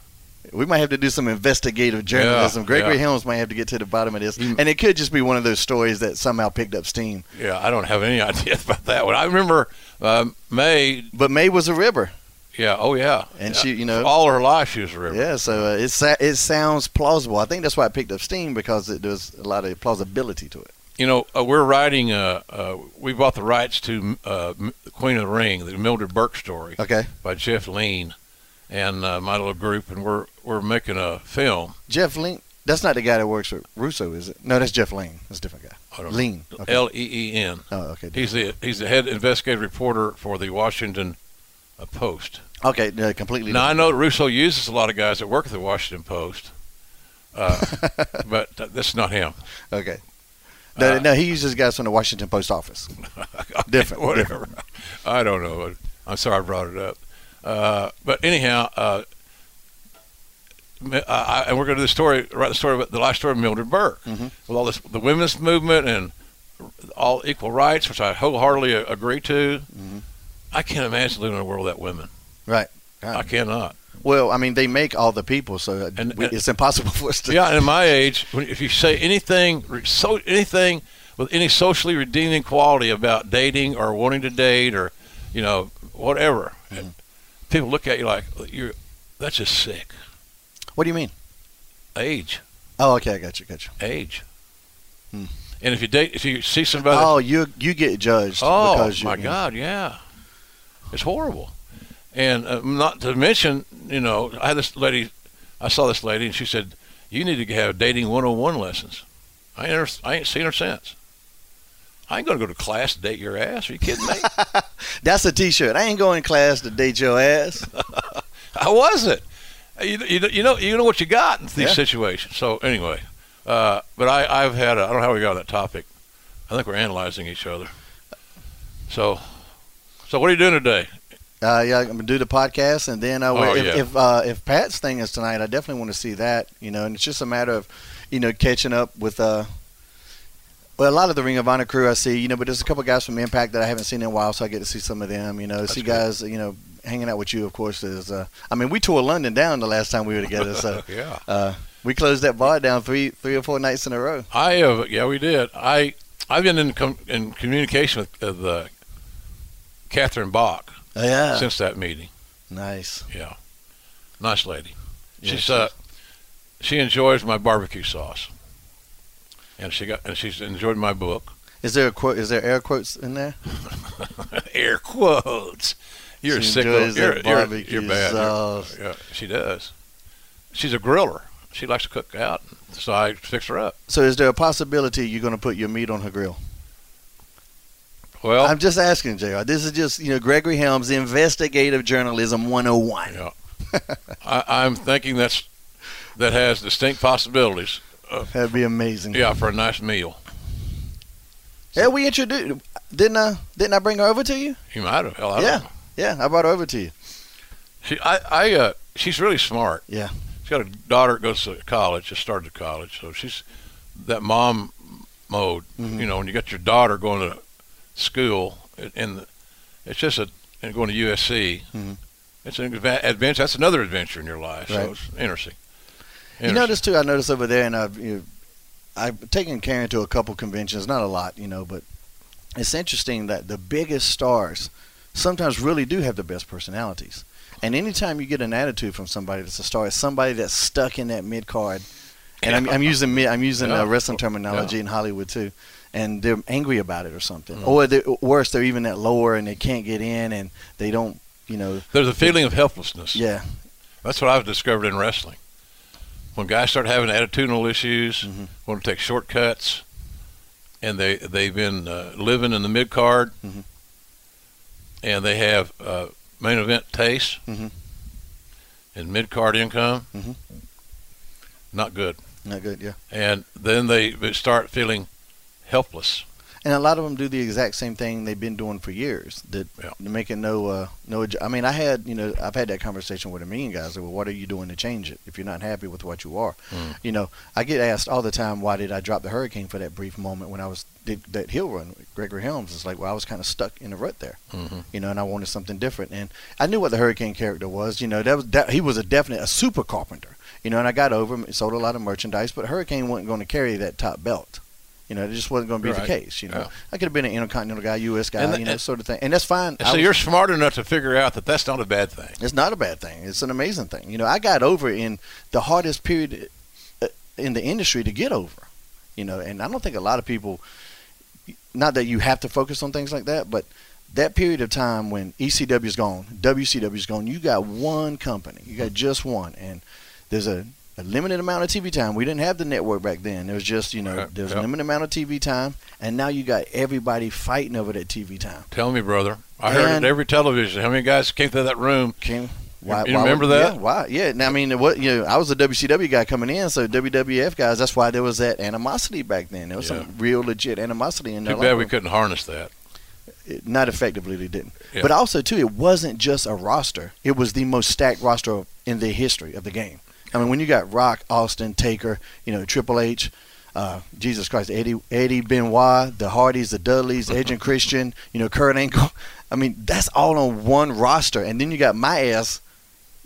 We might have to do some investigative journalism. Yeah, Gregory yeah. Helms might have to get to the bottom of this. And it could just be one of those stories that somehow picked up steam. Yeah, I don't have any idea about that one. I remember um, Mae. But Mae was a ribber. Yeah. Oh yeah. And Yeah. she, you know- all her life she was a river. Yeah, so uh, it, sa- it sounds plausible. I think that's why it picked up steam because it, there's a lot of plausibility to it. You know, uh, we're writing. Uh, uh, we bought the rights to uh, M- Queen of the Ring, the Mildred Burke story Okay. by Jeff Leen, and uh, my little group, and we're we're making a film. Jeff Leen, that's not the guy that works with Russo, is it? No, that's Jeff Leen. That's a different guy. Leen. Okay. L E E N. oh, okay. He's the he's the head investigative reporter for the Washington uh, Post. Okay, no, completely. Now I know Russo uses a lot of guys that work at the Washington Post, uh, but uh, that's not him. Okay. No, Uh, no, he uses guys from the Washington Post office. Different, whatever. I don't know. I'm sorry I brought it up. Uh, but anyhow, uh, I, I, and we're going to do the story, write the story about the life story of Mildred Burke, Mhm. with all this, the women's movement and all equal rights, which I wholeheartedly agree to. Mhm. I can't imagine living in a world without women. Right. I cannot. Well, I mean, they make all the people, so And- we, and- it's impossible for us to. Yeah, and at my age, if you say anything, so anything with any socially redeeming quality about dating or wanting to date or, you know, whatever, and people look at you like you're. That's just sick. What do you mean? Age, Oh, okay, I got you, got you. age. Hmm. And if you date, if you see somebody, Oh, you you get judged. oh you, my God, yeah, it's horrible. And uh, not to mention, you know, I had this lady, I saw this lady, and she said, "You need to have dating 101 lessons." I ain't, I ain't seen her since. I ain't gonna go to class to date your ass. Are you kidding me? That's a T-shirt. I ain't going to class to date your ass. I wasn't. You, you, you know you know what you got in these Yeah. situations. So anyway, uh, but I I've had I don't know how we got on that topic. I think we're analyzing each other. So, so what are you doing today? Uh, yeah, I'm gonna do the podcast, and then uh, Oh, if yeah. if, uh, if Pat's thing is tonight, I definitely want to see that. You know, and it's just a matter of, you know, catching up with. Uh, well, a lot of the Ring of Honor crew I see, you know, but there's a couple guys from Impact that I haven't seen in a while, so I get to see some of them. You know, see good. guys, you know, hanging out with you. Of course, is. Uh, I mean, we tore London down the last time we were together, so yeah. uh, we closed that bar down three three or four nights in a row. I have, yeah, we did. I I've been in com- in communication with uh, the Catherine Bach Oh, yeah, since that meeting. nice. Yeah, nice lady. Yeah, she's she uh, she enjoys my barbecue sauce, and she got and she's enjoyed my book. Is there a quote? Is there air quotes in there? Air quotes. You're She sick. enjoys You're, you're, you're bad. You're- sauce. yeah, she does. She's a griller. She likes to cook out, so I fix her up. So, is there a possibility you're going to put your meat on her grill? Well, I'm just asking, Jr. This is just you know Gregory Helms, investigative journalism 101. Yeah. I, I'm thinking that's that has distinct possibilities. That'd be amazing. Yeah, for a nice meal. Yeah, we introduced. Didn't I? Didn't I bring her over to you? You might have. Hell, I Yeah. Yeah, I brought her over to you. She, I, I, uh, she's really smart. Yeah. She's got a daughter that goes to college, just started college, so she's that mom mode. Mhm. You know, when you got your daughter going to school, and it's just a and going to USC. Mhm. It's an adventure. That's another adventure in your life. Right. So it's interesting. You notice too. I noticed over there, and I've you know, I've taken Karen to a couple conventions, not a lot, you know, but it's interesting that the biggest stars sometimes really do have the best personalities. And anytime you get an attitude from somebody that's a star, it's somebody that's stuck in that mid card. And I'm, I'm using mid, I'm using Yeah. uh, wrestling terminology Yeah. in Hollywood too, and they're angry about it or something, Mhm. or they're, worse, they're even at lower and they can't get in, and they don't, you know, There's a feeling of helplessness. yeah, That's what I've discovered in wrestling. When guys start having attitudinal issues, Mhm. want to take shortcuts, and they they've been uh, living in the mid card, Mhm. and they have uh, main event taste Mhm. and mid card income, Mhm. not good. not good, yeah. And then they start feeling helpless. And a lot of them do the exact same thing they've been doing for years. That Yeah. making no uh, no. I mean, I had you know I've had that conversation with a million guys. Like, well, what are you doing to change it if you're not happy with what you are? Mm. You know, I get asked all the time, why did I drop the Hurricane for that brief moment when I was did that hill run with Gregory Helms? It's like, well, I was kind of stuck in a rut there, Mhm. you know, and I wanted something different. And I knew what the Hurricane character was. You know, that was that, he was a definite a super carpenter. You know, and I got over him, sold a lot of merchandise, but Hurricane wasn't going to carry that top belt. You know, it just wasn't going to be Right. the case. You know, Yeah. I could have been an intercontinental guy, U.S. guy, the- you know, and- sort of thing, and that's fine. And so was- you're smart enough to figure out that that's not a bad thing. it's not a bad thing. It's an amazing thing. You know, I got over in the hardest period uh, in the industry to get over. You know, and I don't think a lot of people. Not that you have to focus on things like that, but that period of time when ECW is gone, WCW is gone, you got one company. You got just one, and there's a, a limited amount of TV time. We didn't have the network back then. There was just you know Right, there's yep. a limited amount of TV time, and now you got everybody fighting over that TV time. Tell me, brother. I heard it every television. How many guys came through that room? Came. You remember would- that? Yeah, why? Yeah. Now, I mean, what you know, I was a WCW guy coming in, so WWF guys. That's why there was that animosity back then. There was Yeah. some real legit animosity in there. Too bad we couldn't harness that. Not effectively, they didn't. Yeah. But also too, it wasn't just a roster. It was the most stacked roster in the history of the game. I mean, when you got Rock, Austin, Taker, you know, Triple H. Uh, Jesus Christ, Eddie, Eddie Benoit, the Hardys, the Dudleys, Edge and Christian, you know, Kurt Angle. I mean, that's all on one roster, and then you got my ass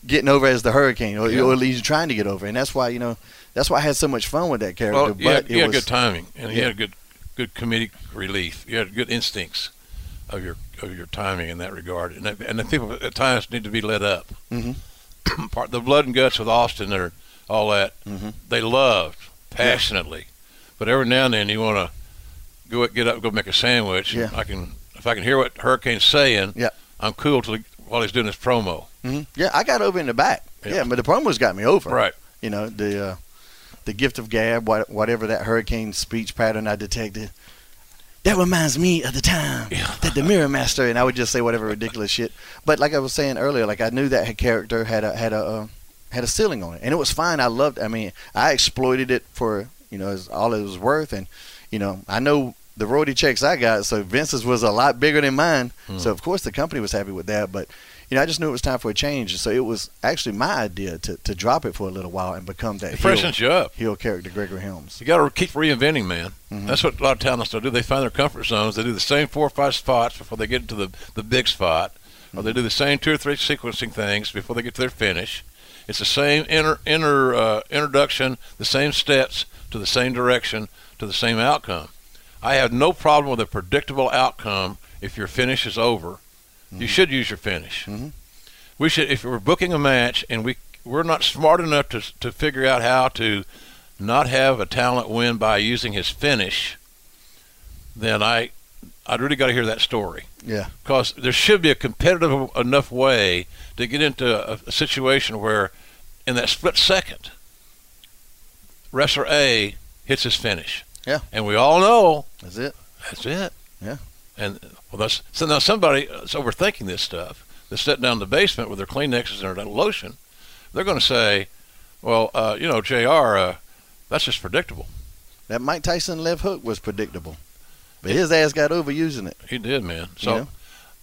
getting over as the Hurricane, or, Yeah. or at least trying to get over, and that's why you know that's why I had so much fun with that character. Well, but you had, it you had was, good timing, and he Yeah. had good, good comedic relief. You had good instincts of your of your timing in that regard, and that, and the people at times need to be let up. Mhm. Part the blood and guts with Austin or all that Mhm. they loved passionately, but every now and then you want to go get up, go make a sandwich. Yeah. I can if I can hear what Hurricane's saying. Yeah. I'm cool till he, while he's doing his promo. Mhm. Yeah, I got over in the back. Yeah. Yeah, but the promos got me over. Right. You know the uh, the gift of gab, what, whatever that hurricane speech pattern I detected. That reminds me of the time Yeah. that the Mirror Master, and I would just say whatever ridiculous shit. But like I was saying earlier, like I knew that character had a had a uh, had a ceiling on it, and it was fine. I loved. I mean, I exploited it for you know as all it was worth, and you know I know the royalty checks I got. So Vince's was a lot bigger than mine. Hmm. So of course the company was happy with that, but you know, I just knew it was time for a change. So it was actually my idea to, to drop it for a little while and become that freshens you up. heel character, Gregory Helms. You got to keep reinventing, man. Mhm. That's what a lot of talents do. They find their comfort zones. They do the same four or five spots before they get into the, the big spot, or they do the same two or three sequencing things before they get to their finish. It's the same inner inter uh, introduction, the same steps to the same direction to the same outcome. I have no problem with a predictable outcome if your finish is over. You should use your finish. Mhm. We should, if we're booking a match and we we're not smart enough to to figure out how to not have a talent win by using his finish, then I I'd really got to hear that story Yeah. because there should be a competitive enough way to get into a, a situation where, in that split second, wrestler A hits his finish. Yeah. and we all know That's it. that's it. Yeah. And well, that's so now somebody is overthinking this stuff. They're sitting down in the basement with their Kleenexes and their lotion. They're going to say, "Well, uh, you know, Jr. Uh, that's just predictable." That Mike Tyson left hook was predictable, but his ass got over using it. He did, man. So,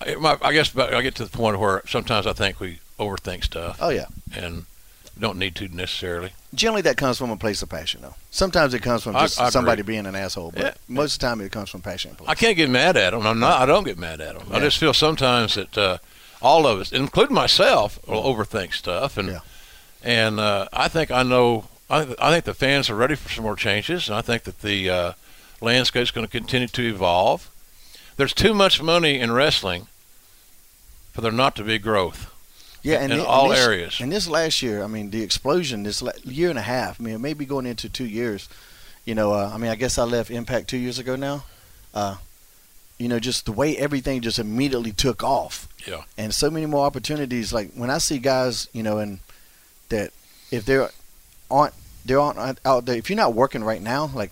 Yeah. I, I guess I get to the point where sometimes I think we overthink stuff Oh yeah. and don't need to necessarily. Generally, that comes from a place of passion, though. Sometimes it comes from just I agree. somebody being an asshole, but Yeah. most of the time it comes from passion. I can't get mad at them. I'm not. I don't get mad at them. I just feel sometimes that uh, all of us, including myself, will overthink stuff, and Yeah. and uh, I think I know. I, th- I think the fans are ready for some more changes, and I think that the uh, landscape is going to continue to evolve. There's too much money in wrestling for there not to be growth. Yeah, and in all this, areas. And this last year, I mean, the explosion this year and a half. I mean, maybe going into two years. You know, uh, I mean, I guess I left Impact two years ago now. Uh, you know, just the way everything just immediately took off. Yeah. And so many more opportunities. Like when I see guys, you know, and that if they're aren't they're aren't out there. If you're not working right now, like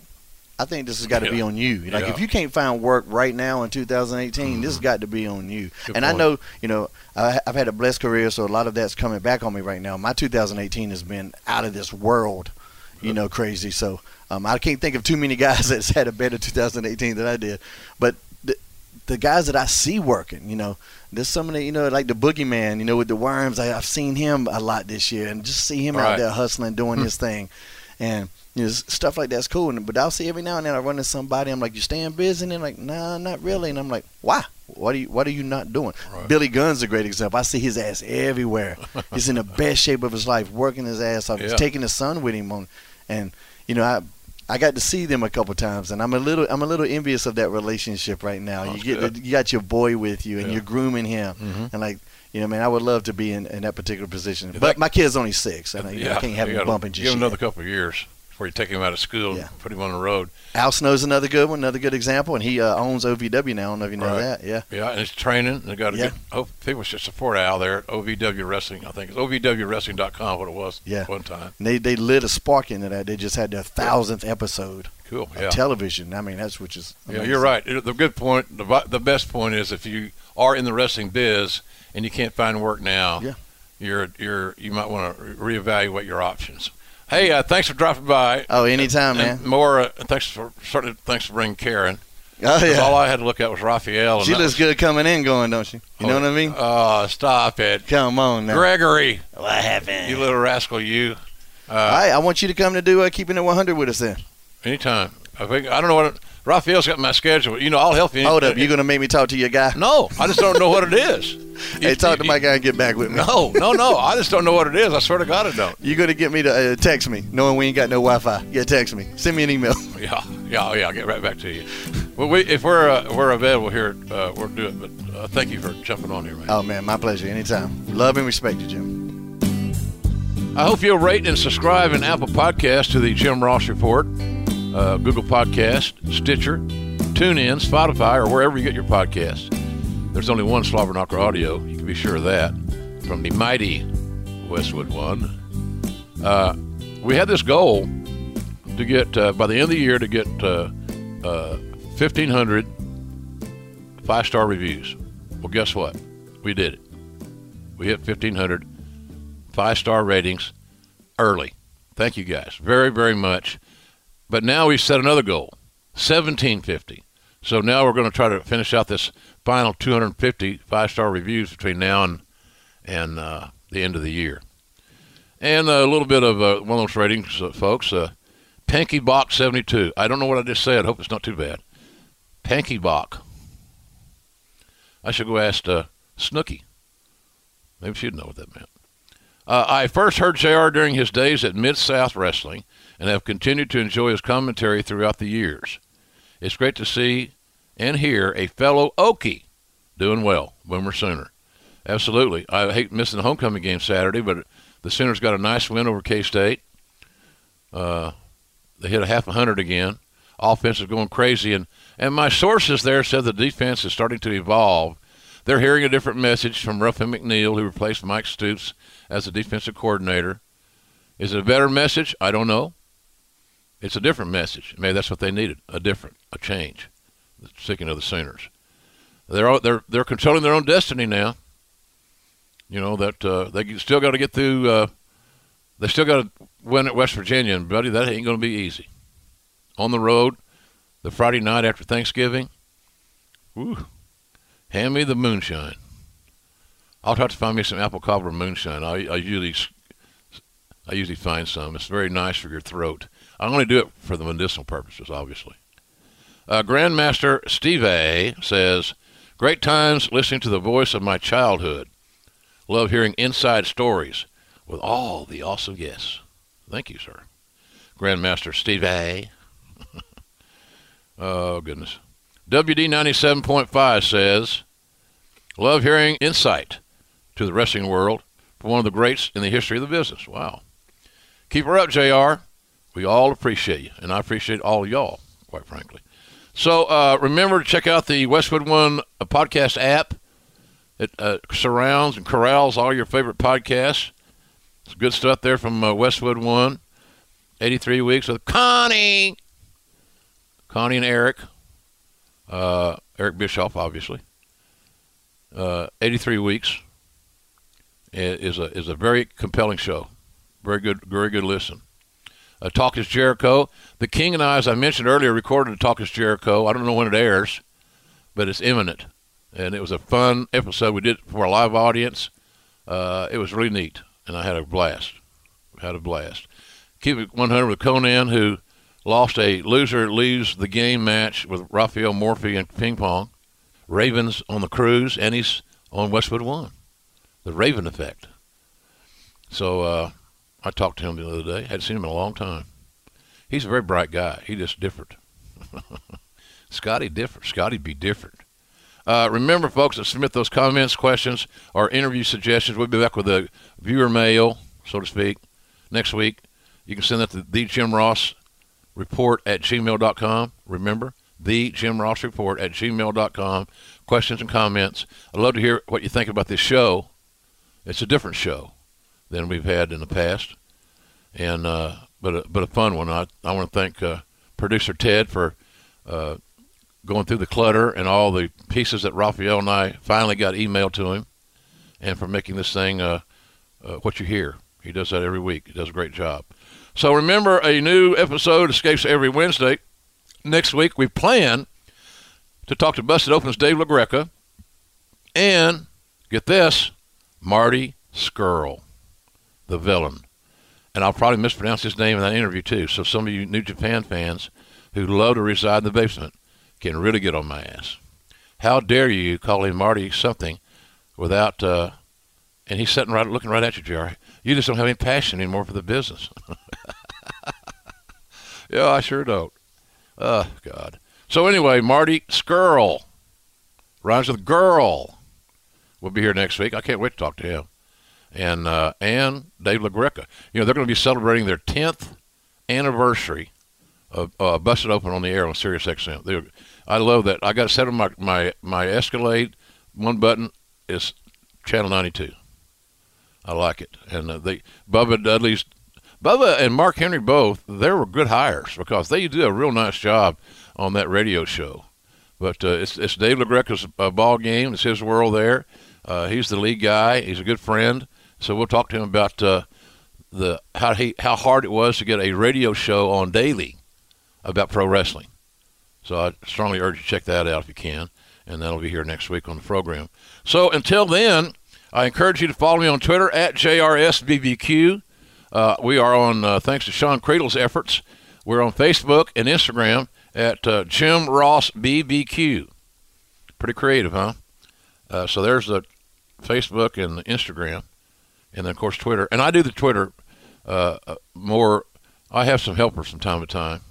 I think this has got to be on you. Like Yeah. if you can't find work right now in 2018, this has got to be on you. Good and I know, you know, I, I've had a blessed career, so a lot of that's coming back on me right now. My 2018 has been out of this world. you know, crazy. So um, I can't think of too many guys that's had a better 2018 than I did. But the, the guys that I see working, you know, there's some of the, you know, like the boogeyman, you know, with the worms. I, I've seen him a lot this year, and just see him Right. out there hustling, doing his thing, and you know, stuff like that's cool. And, but I'll see every now and then I run into somebody. I'm like, "You staying busy?" And they're like, "Nah, not really." And I'm like, "Why? What are you? What are you not doing?" Right. Billy Gunn's a great example. I see his ass everywhere. He's in the best shape of his life, working his ass off. He's taking his son with him on, and you know, I I got to see them a couple times, and I'm a little I'm a little envious of that relationship right now. That's you get good. you got your boy with you, and Yeah. you're grooming him, Mhm. and like. You know, I mean? I would love to be in, in that particular position, Yeah, but that- my kid's only six, and I, know, I can't have him bumping Give just him yet. another couple of years before you take him out of school Yeah. and put him on the road. Al Snow's another good one, another good example, and he uh, owns OVW now. I don't know if you know Right. that. Yeah, Yeah, and it's training. They got to Yeah. get. Oh, people should support Al there at OVW Wrestling. I think it's OVWWrestling.com. What it was. Yeah. One time. and they they lit a spark into that. They just had their thousandth episode Cool. of Yeah. television. I mean, that's which is Yeah, you're right. The good point, the, the best point is if you are in the wrestling biz and you can't find work now, Yeah. you're you're you might want to reevaluate your options. Hey, uh, thanks for dropping by. Oh, anytime, And man. more, uh, thanks for certainly thanks for bringing Karen. Oh yeah. All I had to look at was Raphael. She looks was- good coming in, going, don't she? You know what I mean? Oh, stop it, Come on now. Gregory, What happened? you little rascal, you. Uh, All right, I want you to come to do uh, keeping it 100 with us then. Anytime. I think I don't know what it, Raphael's got my schedule. You know, I'll help you. Hold up, you gonna make me talk to your guy? No, I just don't know what it is. Hey, talk to my guy and get back with me. No, no, no. I just don't know what it is. I swear to God, I don't. You gonna get me to uh, text me, knowing we ain't got no Wi-Fi. Yeah, text me. Send me an email. Yeah, yeah, yeah. I'll get right back to you. Well, we, if we're uh, we're available here, uh, we'll do it. But uh, thank you for jumping on here, man. Oh man, my pleasure. Anytime. Love and respect you, Jim. I hope you'll rate and subscribe in Apple Podcasts to the Jim Ross Report, uh, Google Podcast, Stitcher, TuneIn, Spotify, or wherever you get your podcasts. There's only one Slobber Knocker audio. You can be sure of that. From the mighty Westwood One. Uh, we had this goal to get, uh, by the end of the year, to get uh, uh, 1,500 five star reviews. Well, guess what? We did it. We hit 1,500 five star ratings early. Thank you guys very, very much. But now we've set another goal 1750. So now we're going to try to finish out this final 250 five star reviews between now and, and uh, the end of the year. And a little bit of uh, one of those ratings, uh, folks. Uh, Panky Bach 72. I don't know what I just said. Hope it's not too bad. Panky Bach. I should go ask uh, Snooki. Maybe she'd know what that meant. Uh, I first heard JR during his days at Mid South Wrestling and have continued to enjoy his commentary throughout the years. It's great to see and hear a fellow Okie doing well, Boomer Sooner. Absolutely. I hate missing the homecoming game Saturday, but the Sooners got a nice win over K State. Uh, they hit a half a hundred again. Offense is going crazy, and, and my sources there said the defense is starting to evolve. They're hearing a different message from Ruffin McNeill, who replaced Mike Stoops as the defensive coordinator. Is it a better message? I don't know. It's a different message. Maybe that's what they needed a different, a change. Speaking of the Sooners, they're all, they're they're controlling their own destiny now. You know that uh, they still got to get through. Uh, they still got to win at West Virginia, and buddy, that ain't going to be easy. On the road, the Friday night after Thanksgiving. Woo, hand me the moonshine. I'll try to find me some apple cobbler moonshine. I, I usually I usually find some. It's very nice for your throat. I only do it for the medicinal purposes, obviously. Uh, Grandmaster Steve A says, "Great times listening to the voice of my childhood. Love hearing inside stories with all the awesome guests. Thank you, sir." Grandmaster Steve A. oh goodness. WD ninety seven point five says, "Love hearing insight to the wrestling world from one of the greats in the history of the business." Wow. Keep her up, Jr. We all appreciate you, and I appreciate all y'all, quite frankly. So uh, remember to check out the Westwood One uh, podcast app. It uh, surrounds and corrals all your favorite podcasts. It's good stuff there from uh, Westwood One. 83 weeks with Connie. Connie and Eric. Uh, Eric Bischoff, obviously. Uh, 83 weeks i- is a is a very compelling show. Very good, very good listen. Uh, Talk is Jericho. The King and I, as I mentioned earlier, recorded a Talk is Jericho. I don't know when it airs, but it's imminent. And it was a fun episode. We did it for a live audience. Uh, it was really neat, and I had a blast. Had a blast. Keep it 100 with Konnan, who lost a loser leaves the game match with Rafael Morffi and ping pong. Ravens on the cruise, and he's on Westwood One. The Raven effect. So uh, I talked to him the other day. Hadn't seen him in a long time. He's a very bright guy. He just different. Scotty different. Scotty be different. Uh, remember, folks, to submit those comments, questions, or interview suggestions. We'll be back with the viewer mail, so to speak, next week. You can send that to the Jim Ross report at gmail.com. Remember, the Jim Ross report at gmail.com. Questions and comments. I'd love to hear what you think about this show. It's a different show than we've had in the past, and uh, but a, but a fun one. I I want to thank uh, producer Ted for uh, going through the clutter and all the pieces that Raphael and I finally got emailed to him, and for making this thing uh, uh, what you hear. He does that every week. He does a great job. So remember, a new episode escapes every Wednesday. Next week, we plan to talk to Busted Open's Dave LaGreca and, get this, Marty Scurll, the villain. And I'll probably mispronounce his name in that interview, too. So some of you New Japan fans who love to reside in the basement can really get on my ass. How dare you call him Marty something without, uh, and he's sitting right, looking right at you, Jerry. You just don't have any passion anymore for the business. yeah, I sure don't. Oh, God. So anyway, Marty Scurll rhymes with girl. Will be here next week. I can't wait to talk to him. And uh, and Dave LaGreca. You know, they're going to be celebrating their 10th anniversary of uh, Busted Open on the air on Sirius XM. They're, I love that. I got set on my, my, my Escalade. One button is Channel 92. I like it. And uh, they Bubba Dudley's Bubba and Mark Henry both, they were good hires because they do a real nice job on that radio show. But uh, it's, it's Dave LaGreca's uh, ball game. It's his world there. Uh, he's the lead guy. He's a good friend. So we'll talk to him about uh, the how he how hard it was to get a radio show on daily about pro wrestling. So I strongly urge you to check that out if you can, and that'll be here next week on the program. So until then, I encourage you to follow me on Twitter at JRSBBQ. Uh, we are on, uh, thanks to Sean Cradle's efforts, we're on Facebook and Instagram at uh, Jim Ross BBQ. Pretty creative, huh? Uh, so there's the Facebook and the Instagram, and then of course Twitter. And I do the Twitter uh, more. I have some helpers from time to time,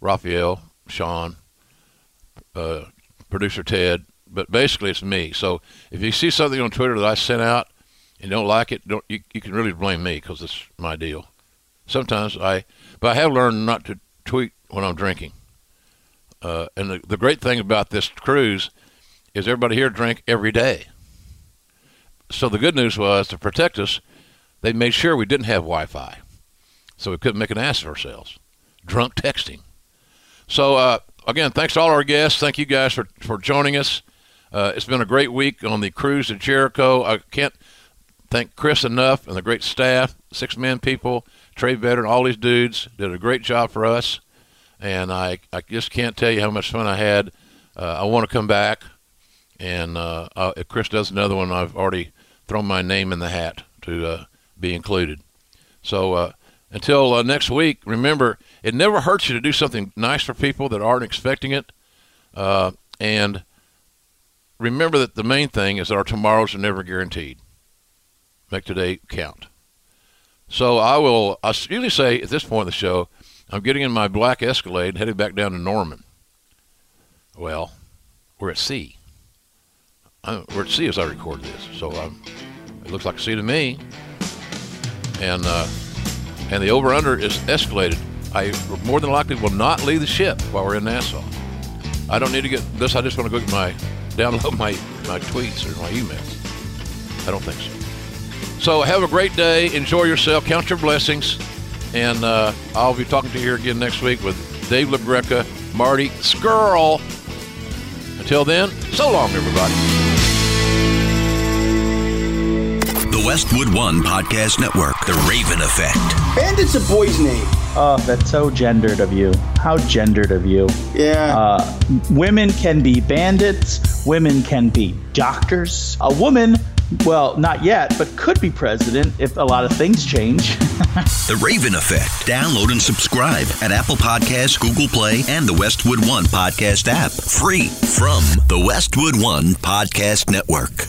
Raphael, Sean, uh, producer Ted, but basically it's me. So if you see something on Twitter that I sent out and don't like it, don't you, you can really blame me because it's my deal. Sometimes I, but I have learned not to tweet when I'm drinking. Uh, and the, the great thing about this cruise is everybody here drink every day. So the good news was to protect us, they made sure we didn't have Wi-Fi, so we couldn't make an ass of ourselves. Drunk texting. So uh, again, thanks to all our guests. Thank you guys for for joining us. Uh, it's been a great week on the cruise to Jericho. I can't thank Chris enough and the great staff, Sixthman people, Trey Veteran, all these dudes did a great job for us. And I, I just can't tell you how much fun I had. Uh, I want to come back. And uh, uh, if Chris does another one, I've already thrown my name in the hat to uh, be included. So uh, until uh, next week, remember, it never hurts you to do something nice for people that aren't expecting it. and remember that the main thing is that our tomorrows are never guaranteed. Make today count. So I will. I usually say at this point in the show, I'm getting in my black Escalade and heading back down to Norman. Well, we're at sea. We're at sea as I record this, so I'm, it looks like sea to me. And uh, and the over under is escalated. I more than likely will not leave the ship while we're in Nassau. I don't need to get this. I just want to go get my download my my tweets or my emails. I don't think so. So have a great day. Enjoy yourself. Count your blessings. And uh, I'll be talking to you here again next week with Dave LaGreca, Marty Scurll. Until then, so long, everybody. The Westwood One Podcast Network, The Raven Effect. Bandit's a boy's name. Oh, that's so gendered of you. How gendered of you. Yeah. Uh, women can be bandits. Women can be doctors. A woman, well, not yet, but could be president if a lot of things change. The Raven Effect. Download and subscribe at Apple Podcasts, Google Play, and the Westwood One podcast app. Free from the Westwood One Podcast Network.